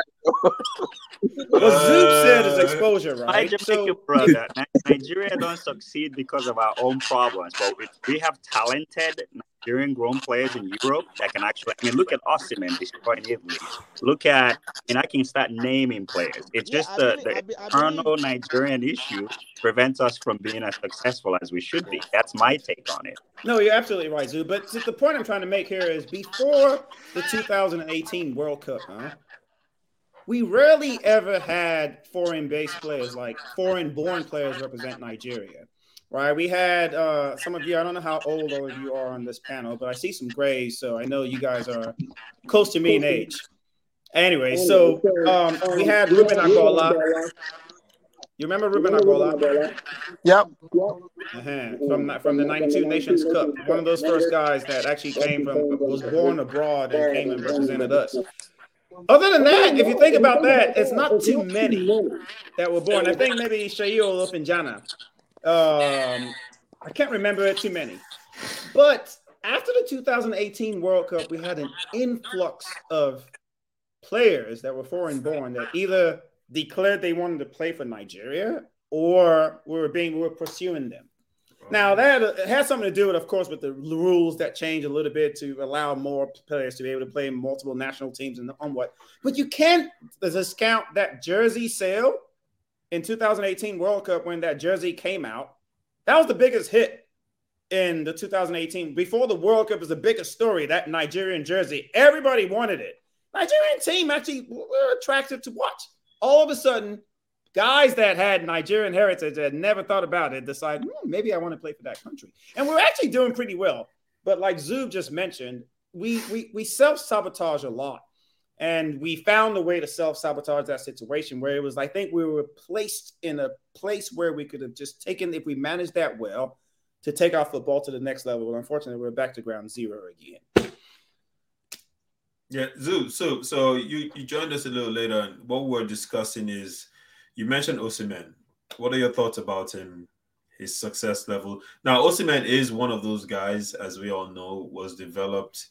Speaker 2: What Zoop said is exposure, uh,
Speaker 8: My
Speaker 2: right?
Speaker 8: Jamaican
Speaker 2: So
Speaker 8: brother, Nigeria don't succeed because of our own problems, but we, we have talented Nigerian grown players in Europe that can actually. I mean, look at Osimhen destroying Italy. Look at, and I can start naming players. It's
Speaker 9: Yeah,
Speaker 8: just
Speaker 9: I
Speaker 8: the,
Speaker 9: believe-
Speaker 8: the
Speaker 9: I be- I
Speaker 8: internal Nigerian issue prevents us from being as successful as we should be. That's my take on it.
Speaker 2: no, you're absolutely right, Zoo. But the point I'm trying to make here is before the 2018 World Cup, huh? We rarely ever had foreign-based players, like foreign-born players, represent Nigeria. Right, we had uh, some of you. I don't know how old all of you are on this panel, but I see some grays, so I know you guys are close to me in age. Anyway, so um, we had Reuben Agboola. You remember Reuben Agboola?
Speaker 3: Yep.
Speaker 2: Uh-huh. From from the '92 Nations Cup, one of those first guys that actually came from was born abroad and came and represented us. Other than that, if you think about that, it's not too many that were born. I think maybe Shayo Openjana. Um, I can't remember it too many. But after the 2018 World Cup, we had an influx of players that were foreign born that either declared they wanted to play for Nigeria or we were being we were pursuing them. Now that has something to do with, of course, with the rules that change a little bit to allow more players to be able to play in multiple national teams and on what. But you can't discount that jersey sale in 2018 World Cup when that jersey came out. That was the biggest hit in the 2018. Before the World Cup was the biggest story. That Nigerian jersey, everybody wanted it. Nigerian team actually were attractive to watch. All of a sudden, guys that had Nigerian heritage that never thought about it decide hmm, maybe I want to play for that country, and we're actually doing pretty well. But like Zub just mentioned, we we we self sabotage a lot, and we found a way to self sabotage that situation where it was I think we were placed in a place where we could have just taken if we managed that well to take our football to the next level. But unfortunately, we're back to ground zero again.
Speaker 1: Yeah, Zoo. So, so you you joined us a little later, and what we're discussing is you mentioned Osimhen. What are your thoughts about him, his success level? Now, Osimhen is one of those guys, as we all know, was developed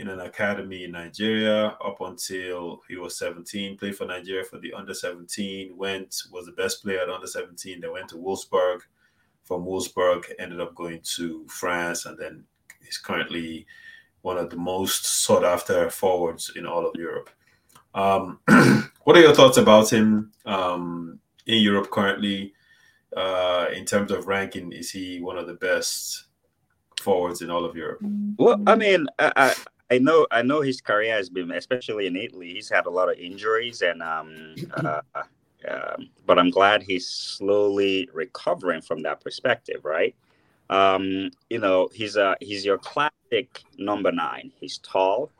Speaker 1: in an academy in Nigeria up until he was 17, played for Nigeria for the under 17, went, was the best player at under 17, then went to Wolfsburg. From Wolfsburg, ended up going to France, and then he's currently one of the most sought after forwards in all of Europe. Um, *clears throat* what are your thoughts about him um, in Europe currently? Uh, in terms of ranking, is he one of the best forwards in all of Europe?
Speaker 8: Well, I mean, I, I know I know his career has been, especially in Italy, he's had a lot of injuries, and um, *clears throat* uh, uh, but I'm glad he's slowly recovering from that perspective, right? Um, you know, he's a he's your classic number nine. He's tall,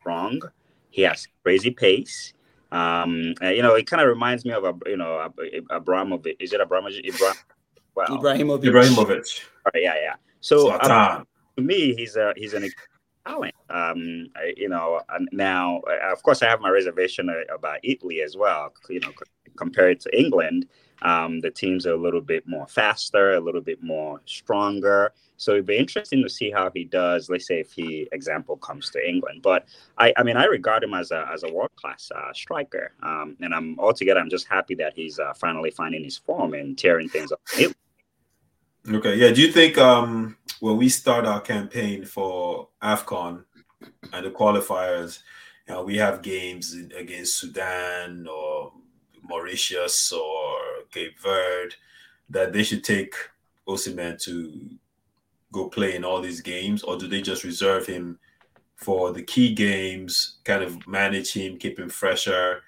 Speaker 8: strong, he has crazy pace. Um, uh, you know, it kind of reminds me of a you know Abramovich. Is it Abramovich? Ibrahim,
Speaker 2: well, Ibrahimovic.
Speaker 1: Ibrahimovic.
Speaker 8: Right, yeah, yeah. So um, to me, he's a he's an Um, I, you know, now uh, of course I have my reservation uh, about Italy as well. You know, compared to England, um, the teams are a little bit more faster, a little bit more stronger. So it'd be interesting to see how he does. Let's say if he, example, comes to England. But I, I mean, I regard him as a as a world class uh, striker, um, and I'm altogether I'm just happy that he's uh, finally finding his form and tearing things up.
Speaker 1: Okay, yeah. Do you think um, when we start our campaign for Afcon and the qualifiers, you know, we have games against Sudan or Mauritius or Cape Verde, that they should take Osimhen to go play in all these games, or do they just reserve him for the key games, kind of manage him, keep him fresher?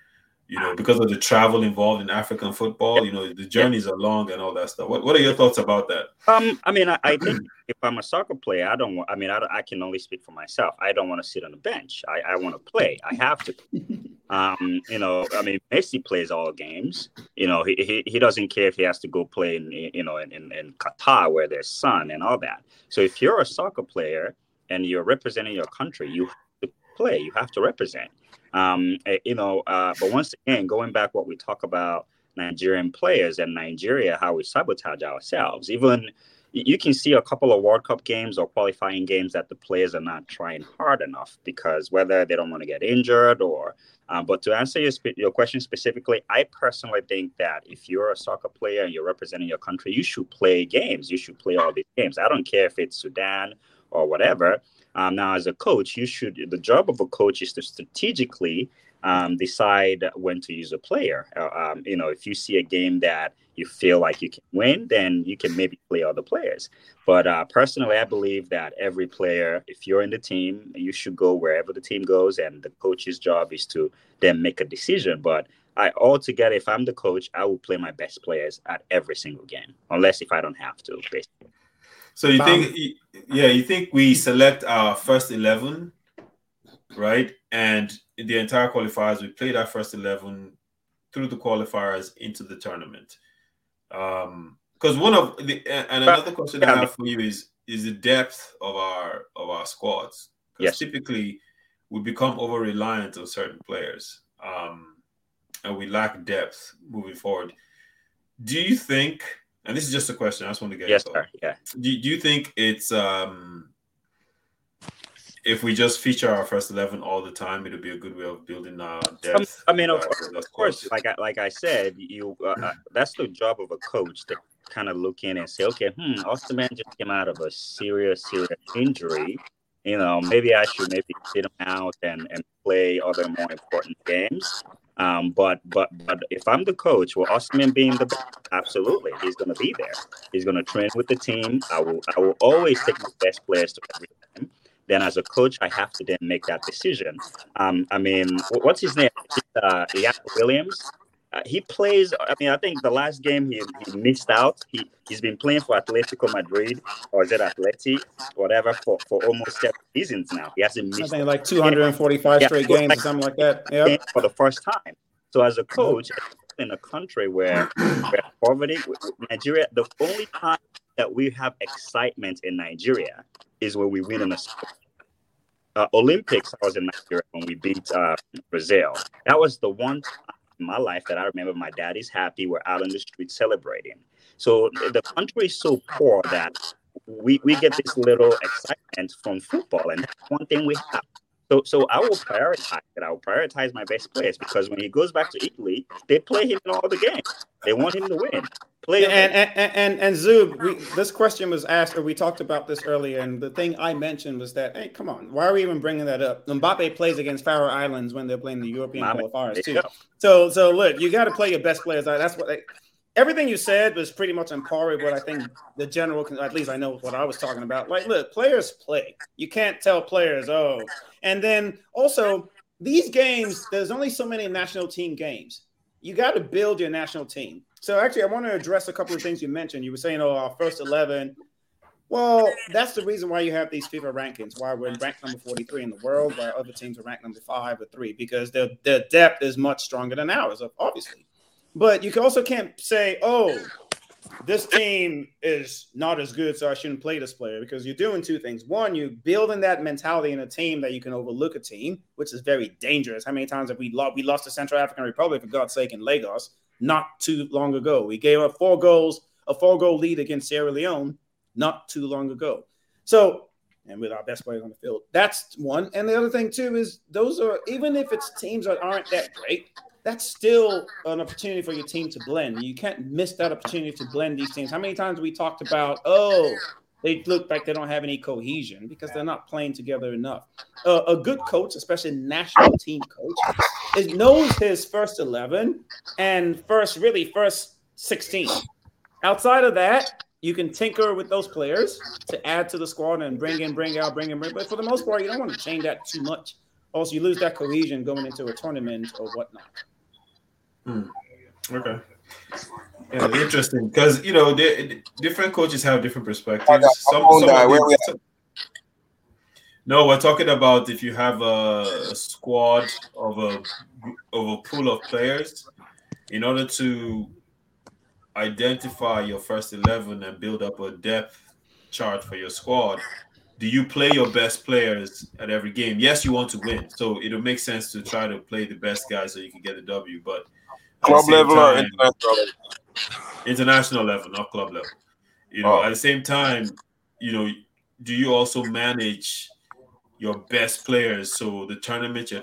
Speaker 1: You know, because of the travel involved in African football, you know, the journeys are long and all that stuff. What, what are your thoughts about that?
Speaker 8: Um, I mean, I, I think *clears throat* if I'm a soccer player, I don't want, I mean, I, I can only speak for myself. I don't want to sit on the bench. I, I want to play. I have to. *laughs* Um, you know, I mean, Messi plays all games. You know, he, he, he doesn't care if he has to go play in, you know, in, in, in Qatar where there's sun and all that. So if you're a soccer player and you're representing your country, you have to play. You have to represent. Um, eh, you know, uh, but once again, going back what we talk about Nigerian players and Nigeria, how we sabotage ourselves. Even you can see a couple of World Cup games or qualifying games that the players are not trying hard enough because whether they don't want to get injured or. Uh, but to answer your, your question specifically, I personally think that if you're a soccer player and you're representing your country, you should play games. You should play all these games. I don't care if it's Sudan or whatever. Um, now, as a coach, you should. The job of a coach is to strategically um, decide when to use a player. Uh, um, you know, if you see a game that you feel like you can win, then you can maybe play other players. But uh, personally, I believe that every player, if you're in the team, you should go wherever the team goes, and the coach's job is to then make a decision. But I altogether, if I'm the coach, I will play my best players at every single game, unless if I don't have to, basically.
Speaker 1: So you think, yeah, you think we select our first eleven, right? And in the entire qualifiers, we played our first eleven through the qualifiers into the tournament. Um, because one of the and another question I have for you is is the depth of our of our squads. Because yes. typically we become over reliant on certain players, um, and we lack depth moving forward. Do you think? And this is just a question. I just want to get
Speaker 8: yes, sir. Yeah.
Speaker 1: Do, do you think it's um, if we just feature our first eleven all the time, it'll be a good way of building our depth.
Speaker 8: I mean, of, of course, like I, like I said, you uh, uh, that's the job of a coach to kind of look in and say, okay, hmm, Man just came out of a serious, serious injury. You know, maybe I should maybe sit him out and, and play other more important games. Um, but but but if I'm the coach, well, Osimhen being the absolutely, he's going to be there. He's going to train with the team. I will I will always take my best players to every game. Then, as a coach, I have to then make that decision. Um, I mean, what's his name? Uh, Williams. Uh, he plays. I mean, I think the last game he, he missed out. He he's been playing for Atletico Madrid or is it Atleti, whatever, for, for almost seven seasons now. He hasn't missed.
Speaker 2: Think like 245 straight games like, or something like that. Yeah,
Speaker 8: for the first time. So as a coach in a country where, where poverty, Nigeria, the only time that we have excitement in Nigeria is when we win in a uh, Olympics. I was in Nigeria when we beat uh, Brazil. That was the one time in my life that I remember my dad is happy. We're out on the street celebrating. So the country is so poor that we, we get this little excitement from football, and that's one thing we have. So, so I will prioritize it. I will prioritize my best players because when he goes back to Italy, they play him in all the games. They want him to win.
Speaker 2: Play and, and, and and and Zub, we, this question was asked, or we talked about this earlier, and the thing I mentioned was that, hey, come on, why are we even bringing that up? Mbappe plays against Faroe Islands when they're playing the European qualifiers too. So, so look, you got to play your best players. That's what they, everything you said was pretty much on par with what I think the general, at least I know what I was talking about. Like, look, players play. You can't tell players, oh, and then also these games. There's only so many national team games. You got to build your national team. So actually, I want to address a couple of things you mentioned. You were saying, "Oh, our first 11." Well, that's the reason why you have these FIFA rankings. Why we're ranked number 43 in the world, while other teams are ranked number five or three, because their their depth is much stronger than ours, obviously. But you also can't say, "Oh, this team is not as good, so I shouldn't play this player," because you're doing two things. One, you're building that mentality in a team that you can overlook a team, which is very dangerous. How many times have we lost? We lost to Central African Republic, for God's sake, in Lagos not too long ago. We gave up four goals, a four goal lead against Sierra Leone not too long ago. So, and with our best players on the field, that's one. And the other thing too is those are even if it's teams that aren't that great, that's still an opportunity for your team to blend. You can't miss that opportunity to blend these teams. How many times we talked about, oh, they look like they don't have any cohesion because they're not playing together enough. Uh, a good coach, especially national team coach, is knows his first eleven and first really first sixteen. Outside of that, you can tinker with those players to add to the squad and bring in, bring out, bring in, bring. But for the most part, you don't want to change that too much. Also, you lose that cohesion going into a tournament or whatnot.
Speaker 1: Hmm. Okay. Yeah, interesting because you know different coaches have different perspectives. Some, some we no, we're talking about if you have a, a, squad of a of a pool of players, in order to identify your first eleven and build up a depth chart for your squad. Do you play your best players at every game? Yes, you want to win, so it'll make sense to try to play the best guys so you can get a W. But
Speaker 6: club level time, or international level?
Speaker 1: International level, not club level. You know, oh. at the same time, you know, do you also manage your best players so the tournament you're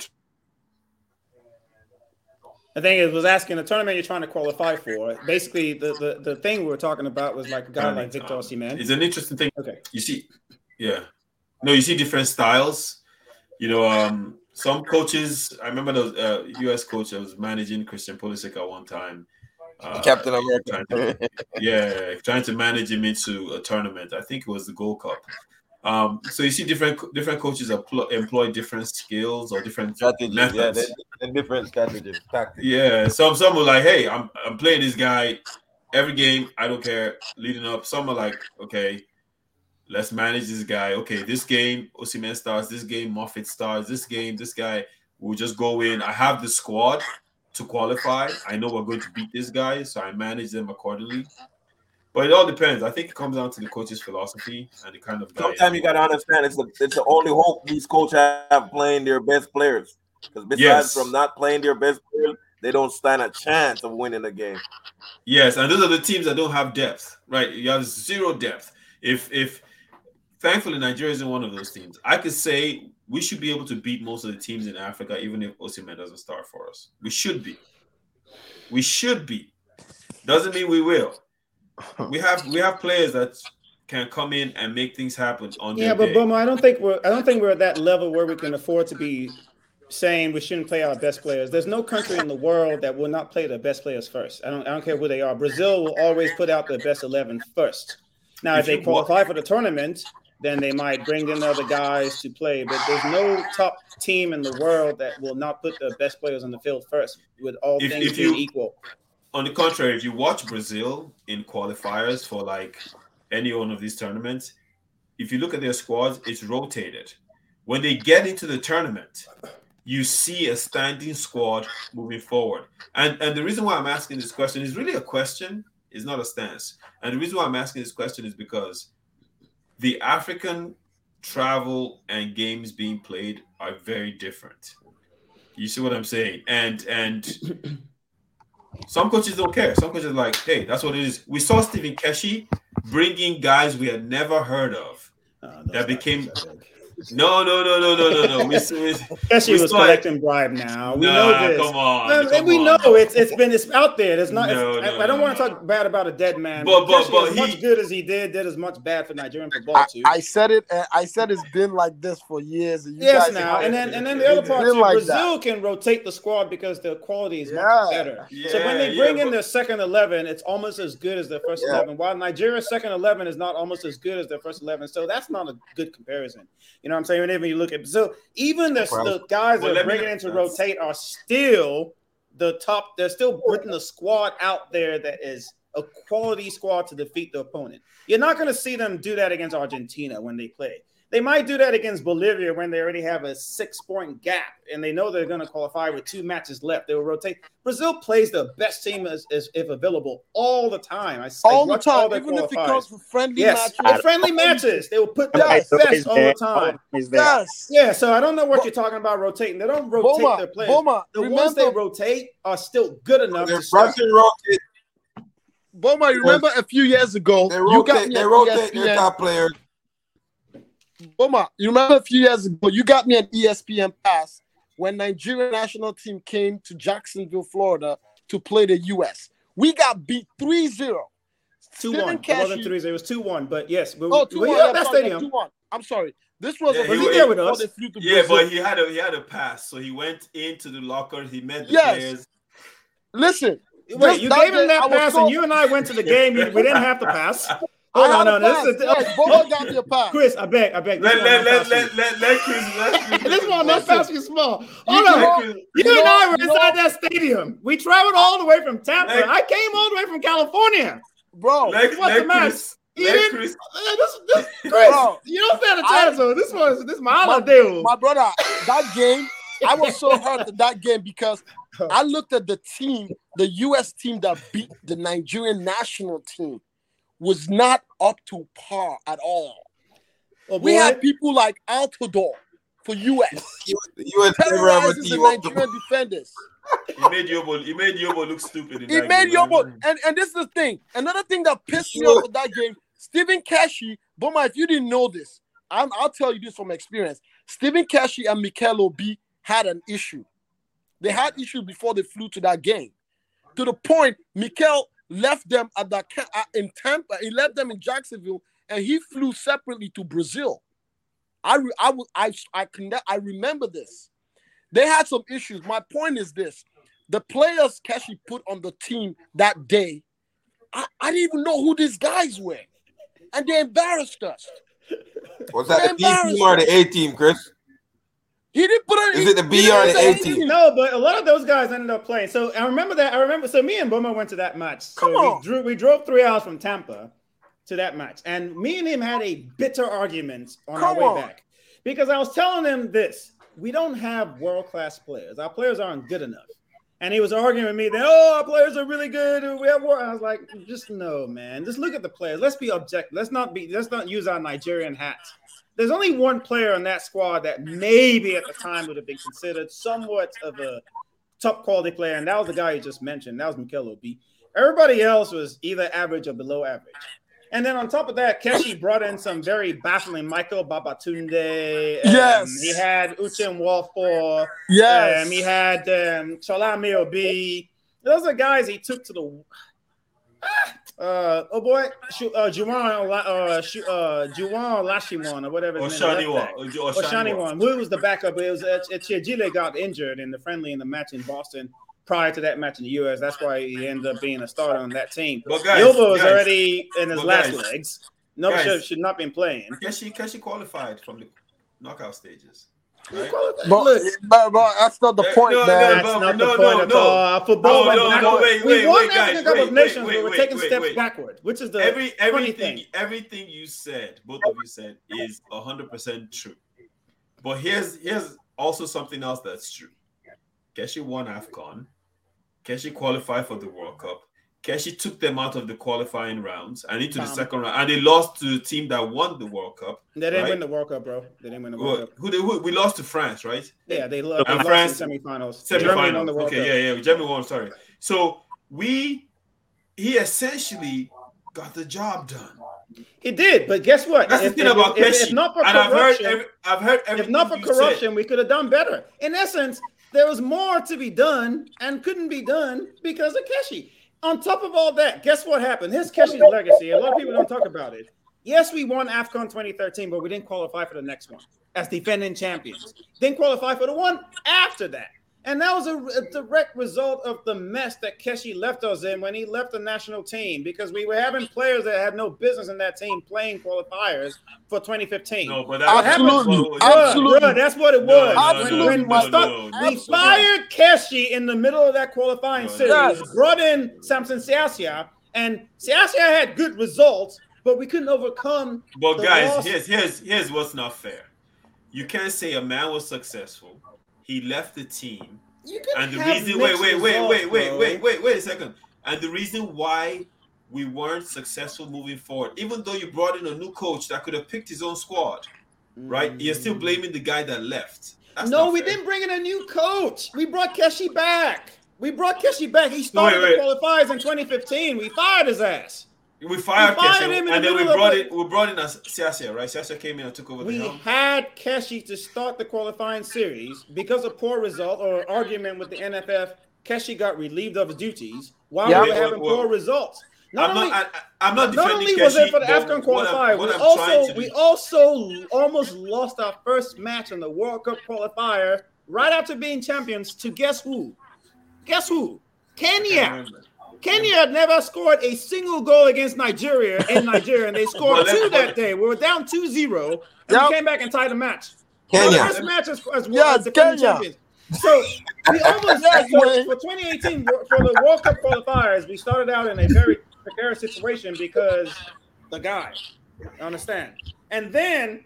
Speaker 2: the thing is, was asking the tournament you're trying to qualify for. Basically, the, the, the thing we were talking about was like a guy like Victor Osimhen.
Speaker 1: It's an interesting thing.
Speaker 2: Okay.
Speaker 1: You see, yeah. No, you see different styles. You know, um, some coaches. I remember the uh, U.S. coach that was managing Christian Pulisic at one time.
Speaker 6: Uh, Captain America.
Speaker 1: Trying to, yeah, trying to manage him into a tournament. I think it was the Gold Cup. Um, so you see different different coaches employ different skills or different strategies. Methods.
Speaker 6: Yeah, they're, they're different strategies, tactics.
Speaker 1: Yeah, some some were like, hey, I'm I'm playing this guy every game. I don't care. Leading up, some are like, okay, let's manage this guy. Okay, this game Osimhen starts. This game Moffi starts. This game, this guy will just go in. I have the squad to qualify. I know we're going to beat this guy, so I manage them accordingly. But it all depends. I think it comes down to the coach's philosophy and the kind of.
Speaker 6: Sometimes you gotta understand it's the it's the only hope these coaches have playing their best players. Because besides
Speaker 1: Yes.
Speaker 6: from not playing their best players, they don't stand a chance of winning the game.
Speaker 1: Yes, and those are the teams that don't have depth, right? You have zero depth. If if thankfully Nigeria isn't one of those teams, I could say we should be able to beat most of the teams in Africa, even if Osimhen doesn't start for us. We should be. We should be. Doesn't mean we will. We have we have players that can come in and make things happen on
Speaker 2: Yeah, but
Speaker 1: day.
Speaker 2: Boma, I don't think we're I don't think we're at that level where we can afford to be saying we shouldn't play our best players. There's no country in the world that will not play the best players first. I don't I don't care who they are. Brazil will always put out the best eleven first. Now, if,
Speaker 1: If
Speaker 2: they qualify for the tournament, then they might bring in other guys to play. But there's no top team in the world that will not put the best players on the field first, with all
Speaker 1: If-
Speaker 2: things
Speaker 1: if
Speaker 2: being
Speaker 1: you-
Speaker 2: equal.
Speaker 1: on the contrary, if you watch Brazil in qualifiers for like any one of these tournaments, if you look at their squads, it's rotated. When they get into the tournament, you see a standing squad moving forward. And and the reason why I'm asking this question is really a question, it's not a stance. And the reason why I'm asking this question is because the African travel and games being played are very different. You see what I'm saying? And and *clears throat* some coaches don't care. Some coaches are like, hey, that's what it is. We saw Stephen Keshi bringing guys we had never heard of
Speaker 2: Uh,
Speaker 1: that became. No, no, no, no, no, no, no. We, we, *laughs*
Speaker 2: Especially
Speaker 1: we
Speaker 2: was
Speaker 1: saw
Speaker 2: collecting bribe now. We
Speaker 1: Nah,
Speaker 2: know this.
Speaker 1: come on,
Speaker 2: And- and
Speaker 1: come
Speaker 2: we
Speaker 1: on.
Speaker 2: know it's it's been it's out there. It's not.
Speaker 1: No,
Speaker 2: it's, I,
Speaker 1: no,
Speaker 2: I don't
Speaker 1: no,
Speaker 2: want to
Speaker 1: no.
Speaker 2: talk bad about a dead man.
Speaker 1: But- but-
Speaker 2: Keshi,
Speaker 1: but
Speaker 2: as
Speaker 1: he-
Speaker 2: much good as he did, did as much bad for Nigerian football
Speaker 3: I,
Speaker 2: too.
Speaker 3: I said it. I said it's been like this for years. and you
Speaker 2: yes,
Speaker 3: guys
Speaker 2: now and then and then the other part
Speaker 3: been
Speaker 2: too,
Speaker 3: like
Speaker 2: Brazil can rotate the squad because the quality is
Speaker 3: Yeah.
Speaker 2: much better. so when they bring
Speaker 1: yeah,
Speaker 2: in
Speaker 1: but-
Speaker 2: their second eleven, it's almost as good as their first
Speaker 3: Yeah.
Speaker 2: eleven. While Nigeria's second eleven is not almost as good as their first eleven, so that's not a good comparison. You know what I'm saying? Whenever you look at Brazil, even the, the guys
Speaker 1: Well,
Speaker 2: that are bringing in to rotate are still the top. They're still putting the squad out there that is a quality squad to defeat the opponent. You're not going to see them do that against Argentina when they play. They might do that against Bolivia when they already have a six point gap and they know they're going to qualify with two matches left. They will rotate. Brazil plays the best team as, as if available all the time. I, I
Speaker 3: all the
Speaker 2: watch
Speaker 3: time,
Speaker 2: their
Speaker 3: even if it comes to friendly
Speaker 2: Yes,
Speaker 3: matches.
Speaker 2: the friendly matches. They will put their
Speaker 3: Yes.
Speaker 2: best all the time.
Speaker 3: Yes.
Speaker 2: Yeah, so I don't know what
Speaker 3: Bo-
Speaker 2: you're talking about rotating. They don't rotate
Speaker 3: Boma,
Speaker 2: their players.
Speaker 3: Boma,
Speaker 2: the ones they rotate are still good enough
Speaker 9: They
Speaker 2: to start.
Speaker 9: Russian rotate.
Speaker 3: Boma, you remember a few years ago,
Speaker 9: They
Speaker 3: you got
Speaker 9: rotate.
Speaker 3: me
Speaker 9: They rotate their top players.
Speaker 3: Boma, you remember a few years ago, you got me an ESPN pass when Nigeria national team came to Jacksonville, Florida to play the US. We got beat 3-0.
Speaker 2: Two
Speaker 3: Stephen
Speaker 2: one. It wasn't
Speaker 3: Keshi-
Speaker 2: three. It was two one. But yes, we,
Speaker 3: Oh, 2-1.
Speaker 2: were
Speaker 3: yeah,
Speaker 2: at that
Speaker 3: sorry,
Speaker 2: stadium.
Speaker 3: 2-1. I'm sorry. This was
Speaker 1: Yeah,
Speaker 3: a
Speaker 1: he
Speaker 2: Was he there with us?
Speaker 3: they flew to
Speaker 1: Yeah,
Speaker 3: Brazil.
Speaker 1: but he had a he had a pass, so he went into the locker. He met the
Speaker 3: Yes.
Speaker 1: players.
Speaker 3: Listen,
Speaker 2: Wait,
Speaker 3: Just
Speaker 2: you gave him that pass, and you and I went to the game. We didn't have to pass. *laughs*
Speaker 3: I
Speaker 2: Hold
Speaker 3: had
Speaker 2: on,
Speaker 3: a
Speaker 2: no,
Speaker 3: pass.
Speaker 2: this is
Speaker 3: Yes, Boma got me a *laughs* pass.
Speaker 2: Chris. I beg, I beg.
Speaker 1: Let let let
Speaker 2: I'm passing.
Speaker 1: let let let Chris. Let Chris *laughs*
Speaker 2: This one, not pass you small. Hold
Speaker 3: You
Speaker 2: on. You,
Speaker 3: You
Speaker 2: and
Speaker 3: know-
Speaker 2: I were inside that stadium. We traveled all the way from Tampa. I came all the way from California.
Speaker 3: Bro,
Speaker 1: Let,
Speaker 2: What's
Speaker 1: let
Speaker 2: the match?
Speaker 1: Chris.
Speaker 2: You
Speaker 1: Let
Speaker 2: didn't-
Speaker 1: Chris.
Speaker 2: Uh, This, this, Chris,
Speaker 3: Bro.
Speaker 2: you don't stand a
Speaker 3: I-
Speaker 2: chance. So this was this is my
Speaker 3: My-
Speaker 2: holiday.
Speaker 3: my brother, that game, I was so *laughs* hurt at that game because I looked at the team, the US team that beat the Nigerian national team was not up to par at all.
Speaker 2: Oh,
Speaker 3: We
Speaker 2: boy.
Speaker 3: had people like Altidore for US,
Speaker 9: The U.S. never have a
Speaker 3: terrorizing the
Speaker 9: team up
Speaker 3: Nigerian defenders.
Speaker 1: He made Yobo. He made Yobo look stupid. In
Speaker 3: He made
Speaker 1: game.
Speaker 3: Yobo, and, and this is the thing. Another thing that pissed me off at that game, Stephen Keshi, Boma, if you didn't know this, I'm, I'll tell you this from experience. Stephen Keshi and Mikel Obi had an issue. They had issues before they flew to that game. To the point, Mikel left them at that uh, in Tampa. He left them in Jacksonville, and he flew separately to Brazil. I re- I I I can I remember this. They had some issues. My point is this: the players Keshi put on the team that day, I, I didn't even know who these guys were, and they embarrassed us.
Speaker 9: Was that the B team or the A team, Chris?
Speaker 3: He didn't put on.
Speaker 9: Is it the B or the A team?
Speaker 2: No, but a lot of those guys ended up playing. So I remember that. I remember. So me and Boma went to that match. So
Speaker 3: Come on.
Speaker 2: we drew. We drove three hours from Tampa to that match, and me and him had a bitter argument on
Speaker 3: Come
Speaker 2: our way
Speaker 3: on.
Speaker 2: back because I was telling him this: we don't have world class players. Our players aren't good enough. And he was arguing with me that oh, our players are really good. We have more. I was like, just no, man. Just look at the players. Let's be objective. Let's not be. Let's not use our Nigerian hats. There's only one player on that squad that maybe at the time would have been considered somewhat of a top quality player, and that was the guy you just mentioned. That was Mikel Obi. Everybody else was either average or below average. And then on top of that, Keshi brought in some very baffling Michael Babatunde. Um,
Speaker 3: Yes.
Speaker 2: He had Uche Nwofor.
Speaker 3: Yes.
Speaker 2: Um, he had um, Cholame Obi. Those are guys he took to the. Uh, oh boy, uh, Juwan, uh, Shu- uh, Juwan Lashiwan or whatever. his name is,
Speaker 1: Oshaniwa.
Speaker 2: left back.
Speaker 1: Ojo-
Speaker 2: Oshaniwan. Who was the backup? It was uh, got injured in the friendly in the match in Boston prior to that match in the U.S. That's why he ended up being a starter on that team.
Speaker 1: But guys,
Speaker 2: Yobo was
Speaker 1: guys,
Speaker 2: already in his last
Speaker 1: guys,
Speaker 2: legs. No, should, should not been playing.
Speaker 1: Keshi, she qualified from the knockout stages. Right?
Speaker 3: But, but, but that's not the
Speaker 1: Eh,
Speaker 3: point,
Speaker 1: no,
Speaker 3: man.
Speaker 1: No,
Speaker 2: that's not
Speaker 1: no,
Speaker 2: the
Speaker 1: no,
Speaker 2: point at all. Our football
Speaker 1: No, no, no,
Speaker 2: backward.
Speaker 1: wait,
Speaker 2: we won
Speaker 1: wait,
Speaker 2: African
Speaker 1: guys,
Speaker 2: Cup
Speaker 1: wait,
Speaker 2: of Nations,
Speaker 1: wait,
Speaker 2: but we're taking
Speaker 1: wait,
Speaker 2: steps
Speaker 1: wait.
Speaker 2: backward, which is the
Speaker 1: Every
Speaker 2: funny
Speaker 1: everything
Speaker 2: thing.
Speaker 1: everything you said, both of you said, is hundred percent true. But here's here's also something else that's true. Keshi won AFCON. Keshi qualified for the World Cup. Keshi took them out of the qualifying rounds and into the second round, and they lost to the team that won the World Cup.
Speaker 2: They didn't
Speaker 1: right?
Speaker 2: win the World Cup, bro. They didn't win the World
Speaker 1: Who,
Speaker 2: Cup.
Speaker 1: who, they, who we lost to France, right?
Speaker 2: Yeah, they lo-
Speaker 1: And
Speaker 2: lost
Speaker 1: France-
Speaker 2: in semifinals. Germany won the
Speaker 1: Semifinals.
Speaker 2: World
Speaker 1: Okay,
Speaker 2: Cup.
Speaker 1: yeah, yeah. Germany won. Sorry. So we he essentially got the job done.
Speaker 2: He did, but guess what?
Speaker 1: That's the thing
Speaker 2: if-
Speaker 1: about
Speaker 2: if-
Speaker 1: Keshi.
Speaker 2: if not for
Speaker 1: and I've heard,
Speaker 2: corruption-
Speaker 1: every, I've heard
Speaker 2: If not for
Speaker 1: you
Speaker 2: corruption, we could have done better. In essence, there was more to be done and couldn't be done because of Keshi. On top of all that, guess what happened? Here's Keshi's legacy. A lot of people don't talk about it. Yes, we won AFCON 2013, but we didn't qualify for the next one as defending champions. Didn't qualify for the one after that. And that was a, a direct result of the mess that Keshi left us in when he left the national team because we were having players that had no business in that team playing qualifiers for 2015.
Speaker 1: No, but that
Speaker 2: What happened?
Speaker 3: Absolutely.
Speaker 2: Bruh,
Speaker 3: Absolutely.
Speaker 2: bruh, that's what it was.
Speaker 1: no,
Speaker 2: When-
Speaker 3: no,
Speaker 2: when
Speaker 3: no,
Speaker 2: we, start-
Speaker 1: no,
Speaker 2: we fired Keshi in the middle of that qualifying
Speaker 1: No, no.
Speaker 2: series,
Speaker 3: Yes.
Speaker 2: brought in Samson Siasia, and Siasia had good results, but we couldn't overcome.
Speaker 1: But
Speaker 2: the
Speaker 1: guys,
Speaker 2: loss-
Speaker 1: here's here's here's what's not fair. You can't say a man was successful. He left the team,
Speaker 2: You could
Speaker 1: and the reason wait wait wait wait wait
Speaker 2: bro.
Speaker 1: wait wait wait a second. And the reason why we weren't successful moving forward, even though you brought in a new coach that could have picked his own squad, right? You're still mm. blaming the guy that left. That's
Speaker 2: no, we
Speaker 1: fair.
Speaker 2: didn't bring in a new coach. We brought Keshi back. We brought Keshi back. He started
Speaker 1: wait.
Speaker 2: the qualifiers in 2015. We fired his ass.
Speaker 1: We fired,
Speaker 2: We fired
Speaker 1: Keshi,
Speaker 2: him in
Speaker 1: and
Speaker 2: the
Speaker 1: then we brought
Speaker 2: it.
Speaker 1: it. We brought in as Siasia, right? Siasia came in and took over the
Speaker 2: We had Keshi to start the qualifying series because of poor result or argument with the NFF. Keshi got relieved of his duties while
Speaker 3: Yeah.
Speaker 2: we were
Speaker 1: Well,
Speaker 2: having
Speaker 1: well,
Speaker 2: poor results. Not
Speaker 1: I'm
Speaker 2: only,
Speaker 1: not. I, I'm not
Speaker 2: not
Speaker 1: defending
Speaker 2: only was
Speaker 1: Keshi,
Speaker 2: it for the
Speaker 1: but
Speaker 2: AFCON
Speaker 1: what I'm-
Speaker 2: qualifier,
Speaker 1: what
Speaker 2: we
Speaker 1: I'm
Speaker 2: also we also almost lost our first match in the World Cup qualifier right after being champions to guess who? Guess who?
Speaker 1: I can't
Speaker 2: Kenya.
Speaker 1: Remember.
Speaker 2: Kenya had never scored a single goal against Nigeria in *laughs* Nigeria, and they scored
Speaker 1: Well,
Speaker 2: two that day. We were down 2-0, and
Speaker 3: Yep.
Speaker 2: we came back and tied the match.
Speaker 9: Kenya.
Speaker 2: Our first match as, as,
Speaker 3: Yeah,
Speaker 2: as defending
Speaker 3: Kenya.
Speaker 2: champions. So we *laughs* almost
Speaker 3: Yes,
Speaker 2: for, for 2018 for the World Cup qualifiers, we started out in a very precarious situation because the guy, you understand? And then,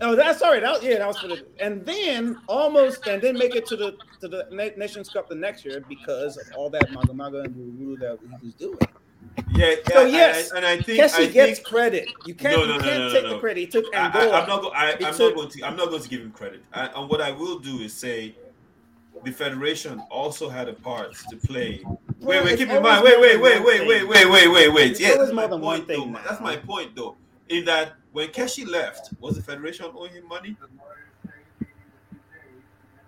Speaker 2: oh, that's sorry, that yeah, that was for the, and then almost and then make it to the to the Na- Nations Cup the next year because of all that maga maga and Guru that he was doing.
Speaker 1: Yeah,
Speaker 2: So
Speaker 1: yeah,
Speaker 2: yes,
Speaker 1: and, I- and I think
Speaker 2: Keshi
Speaker 1: I
Speaker 2: gets
Speaker 1: think
Speaker 2: credit. You can't
Speaker 1: No, no,
Speaker 2: you can't
Speaker 1: no,
Speaker 2: take the credit. He took Angola.
Speaker 1: I, I'm not. Go, I, I'm
Speaker 2: took-
Speaker 1: not going to. I'm not going to give him credit. I, and what I will do is say, the federation also had a part to play. Wait, wait, keep in mind. Wait, wait, wait, wait, wait, wait, wait, wait, wait. Yeah, that's my point, though. That's my point, though. In that when Keshi left, was the federation owing him money?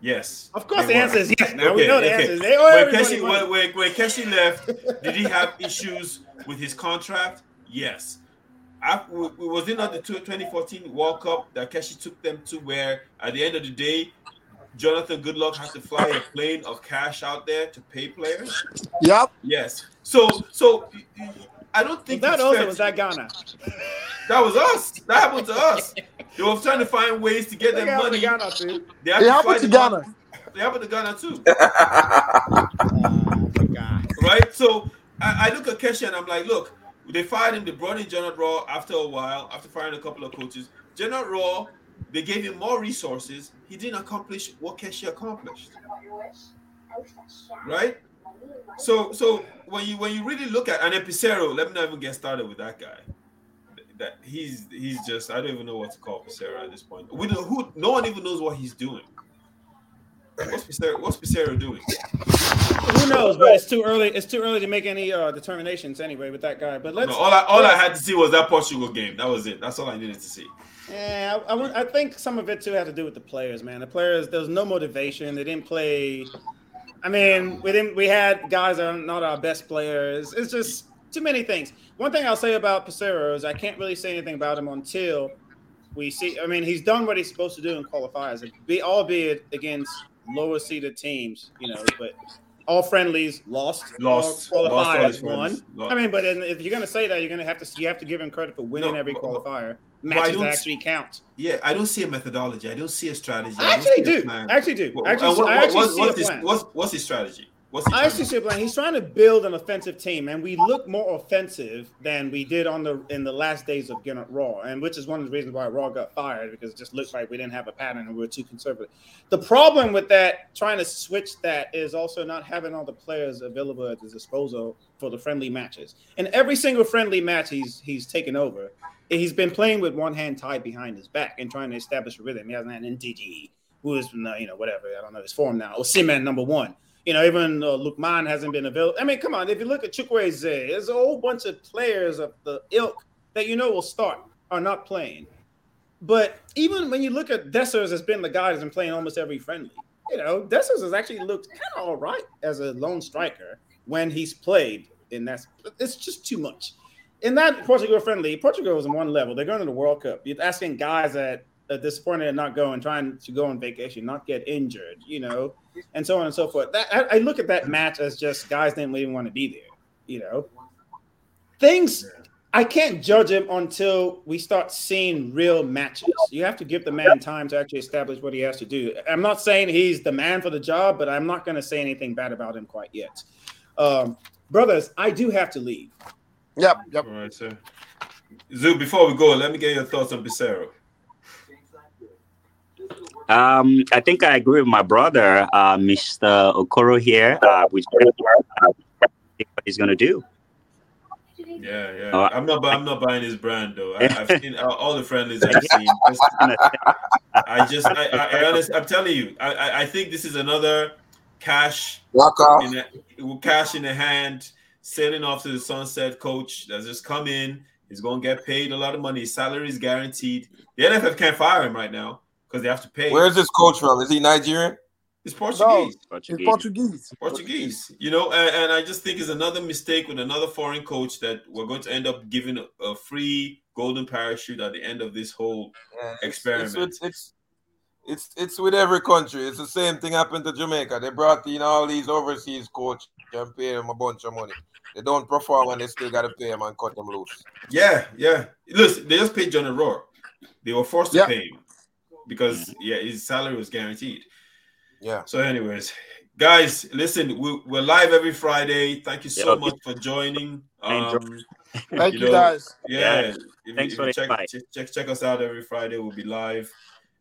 Speaker 1: Yes.
Speaker 2: Of course, the
Speaker 1: were.
Speaker 2: answer is yes. Now we know the
Speaker 1: okay.
Speaker 2: answer. is They owe
Speaker 1: when
Speaker 2: everybody
Speaker 1: Keshi,
Speaker 2: money.
Speaker 1: when, when, when Keshi left, did he have issues with his contract? Yes. Af- w- w- was it not the 2014 World Cup that Keshi took them to where at the end of the day, Jonathan Goodluck had to fly a plane of cash out there to pay players?
Speaker 3: Yep.
Speaker 1: Yes. So, so y- y- I don't think
Speaker 2: that also was
Speaker 1: to-
Speaker 2: that Ghana.
Speaker 1: that was us. That happened to us. They were trying to find ways to get
Speaker 2: They
Speaker 1: them money.
Speaker 2: to Ghana too.
Speaker 1: They had
Speaker 3: It
Speaker 1: to
Speaker 3: happened
Speaker 1: fly
Speaker 3: to
Speaker 1: them out.
Speaker 3: Ghana.
Speaker 1: They happened to Ghana too. *laughs*
Speaker 2: Oh, God.
Speaker 1: right? So I, I look at Keshi and I'm like, look, they fired him. They brought in Jonathan Rohr after a while, after firing a couple of coaches. Jonathan Rohr, they gave him more resources. He didn't accomplish what Keshi accomplished. right? So so when you when you really look at and then Peseiro, let me not even get started with that guy. That he's he's just I don't even know what to call Peseiro at this point. We don't, who no one even knows what he's doing. What's Peseiro, what's Peseiro doing?
Speaker 2: Who knows? But it's too early. It's too early to make any uh, determinations anyway with that guy. But let's.
Speaker 1: No, all I all I had to see was that Portugal game. That was it. That's all I needed to see.
Speaker 2: Yeah, I, I, I think some of it too had to do with the players, man. The players, there was no motivation. They didn't play. I mean, we didn't. We had guys that are not our best players. It's just too many things. One thing I'll say about Peseiro is I can't really say anything about him until we see. I mean, he's done what he's supposed to do in qualifiers, be albeit against lower seeded teams. You know, but all friendlies lost,
Speaker 1: Lost.
Speaker 2: all
Speaker 1: Lost
Speaker 2: qualifiers won.
Speaker 1: Lost.
Speaker 2: I mean, but if you're gonna say that, you're gonna have to you have to give him credit for winning
Speaker 1: No,
Speaker 2: every qualifier.
Speaker 1: I
Speaker 2: Matches that actually count.
Speaker 1: Yeah, I don't see a methodology. I don't see a strategy.
Speaker 2: I
Speaker 1: don't
Speaker 2: actually do. I actually do.
Speaker 1: What-
Speaker 2: I actually,
Speaker 1: what-
Speaker 2: I actually
Speaker 1: what-
Speaker 2: see
Speaker 1: what's
Speaker 2: a
Speaker 1: his,
Speaker 2: plan.
Speaker 1: what's, what's his strategy? What's he
Speaker 2: I actually see a plan. He's trying to build an offensive team, and we look more offensive than we did on the in the last days of Gernot Rohr, and which is one of the reasons why Rohr got fired because it just looked like we didn't have a pattern and we were too conservative. The problem with that, trying to switch that, is also not having all the players available at his disposal for the friendly matches. And every single friendly match he's he's taken over, he's been playing with one hand tied behind his back and trying to establish a rhythm. He hasn't had NTG, who is you know whatever I don't know his form now, or Seaman number one. You know, even uh, Lookman hasn't been available. I mean, come on, if you look at Chukwueze, there's a whole bunch of players of the ilk that you know will start are not playing. But even when you look at Dessers has been the guy that's been playing almost every friendly. You know, Dessers has actually looked kind of all right as a lone striker when he's played. And that's it's just too much. In that Portugal friendly, Portugal is on one level. They're going to the World Cup. You're asking guys that are disappointed and not going, trying to go on vacation, not get injured, you know, and so on and so forth. That I, I look at that match as just guys didn't even want to be there, you know. Things I can't judge him until we start seeing real matches. You have to give the man time to actually establish what he has to do. I'm not saying he's the man for the job, but I'm not going to say anything bad about him quite yet. Um, brothers, I do have to leave.
Speaker 3: Yep, yep.
Speaker 1: All right, sir. Zoo, before we go, let me get your thoughts on Peseiro.
Speaker 8: Um, I think I agree with my brother, uh, Mr. Okoro here, uh, which uh, what he's gonna do.
Speaker 1: Yeah, yeah.
Speaker 8: Uh,
Speaker 1: I'm not. I'm not buying his brand though. I, I've seen uh, all the friendlies I've seen. Just- I just. I. I, I honest, I'm telling you. I, I. I think this is another cash
Speaker 9: Lock off.
Speaker 1: in a, cash in the hand, sailing off to the sunset. Coach that's just come in. He's going to get paid a lot of money. His salary is guaranteed. The NFF can't fire him right now because they have to pay.
Speaker 9: Where's this coach from? Is he Nigerian?
Speaker 1: It's Portuguese.
Speaker 3: It's Portuguese.
Speaker 1: Portuguese, you know, and, and I just think it's another mistake with another foreign coach that we're going to end up giving a, a free golden parachute at the end of this whole
Speaker 9: Yeah, it's-
Speaker 1: experiment.
Speaker 9: It's, it's, it's, it's with every country. It's the same thing happened to Jamaica. They brought in all these overseas coach and pay them a bunch of money. They don't perform and they still got to pay them and cut them loose.
Speaker 1: yeah, yeah. Listen, they just paid John O'Rourke. They were forced to
Speaker 3: Yeah.
Speaker 1: pay him because yeah, his salary was guaranteed.
Speaker 9: Yeah.
Speaker 1: So, anyways, guys, listen, we, we're live every Friday. Thank you so
Speaker 8: Yeah.
Speaker 1: much for joining.
Speaker 8: Thank
Speaker 1: Um, *laughs*
Speaker 3: Thank you,
Speaker 1: know,
Speaker 3: guys.
Speaker 1: Yeah.
Speaker 8: Yeah.
Speaker 1: If,
Speaker 8: Thanks
Speaker 1: if
Speaker 8: for
Speaker 1: you
Speaker 8: the
Speaker 1: check,
Speaker 8: invite.
Speaker 1: check, check check us out every Friday. We'll be live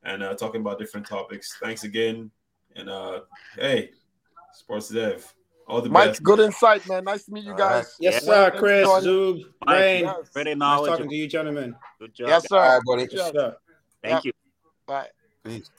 Speaker 1: and uh, talking about different topics. Thanks again. And uh hey, Sports Desk. All the
Speaker 3: Mike,
Speaker 1: best.
Speaker 3: good insight, man. Nice to meet you
Speaker 9: All
Speaker 3: guys.
Speaker 2: Yes,
Speaker 8: Yeah.
Speaker 2: sir, Chris,
Speaker 3: Mike,
Speaker 2: Zub,
Speaker 8: Mike,
Speaker 2: Rain.
Speaker 3: Yes.
Speaker 8: Very
Speaker 2: Nice talking to you, gentlemen.
Speaker 8: Good job.
Speaker 3: Yes, sir.
Speaker 9: All right, buddy.
Speaker 2: Yes, sir.
Speaker 8: Thank you.
Speaker 3: Bye.
Speaker 9: Peace.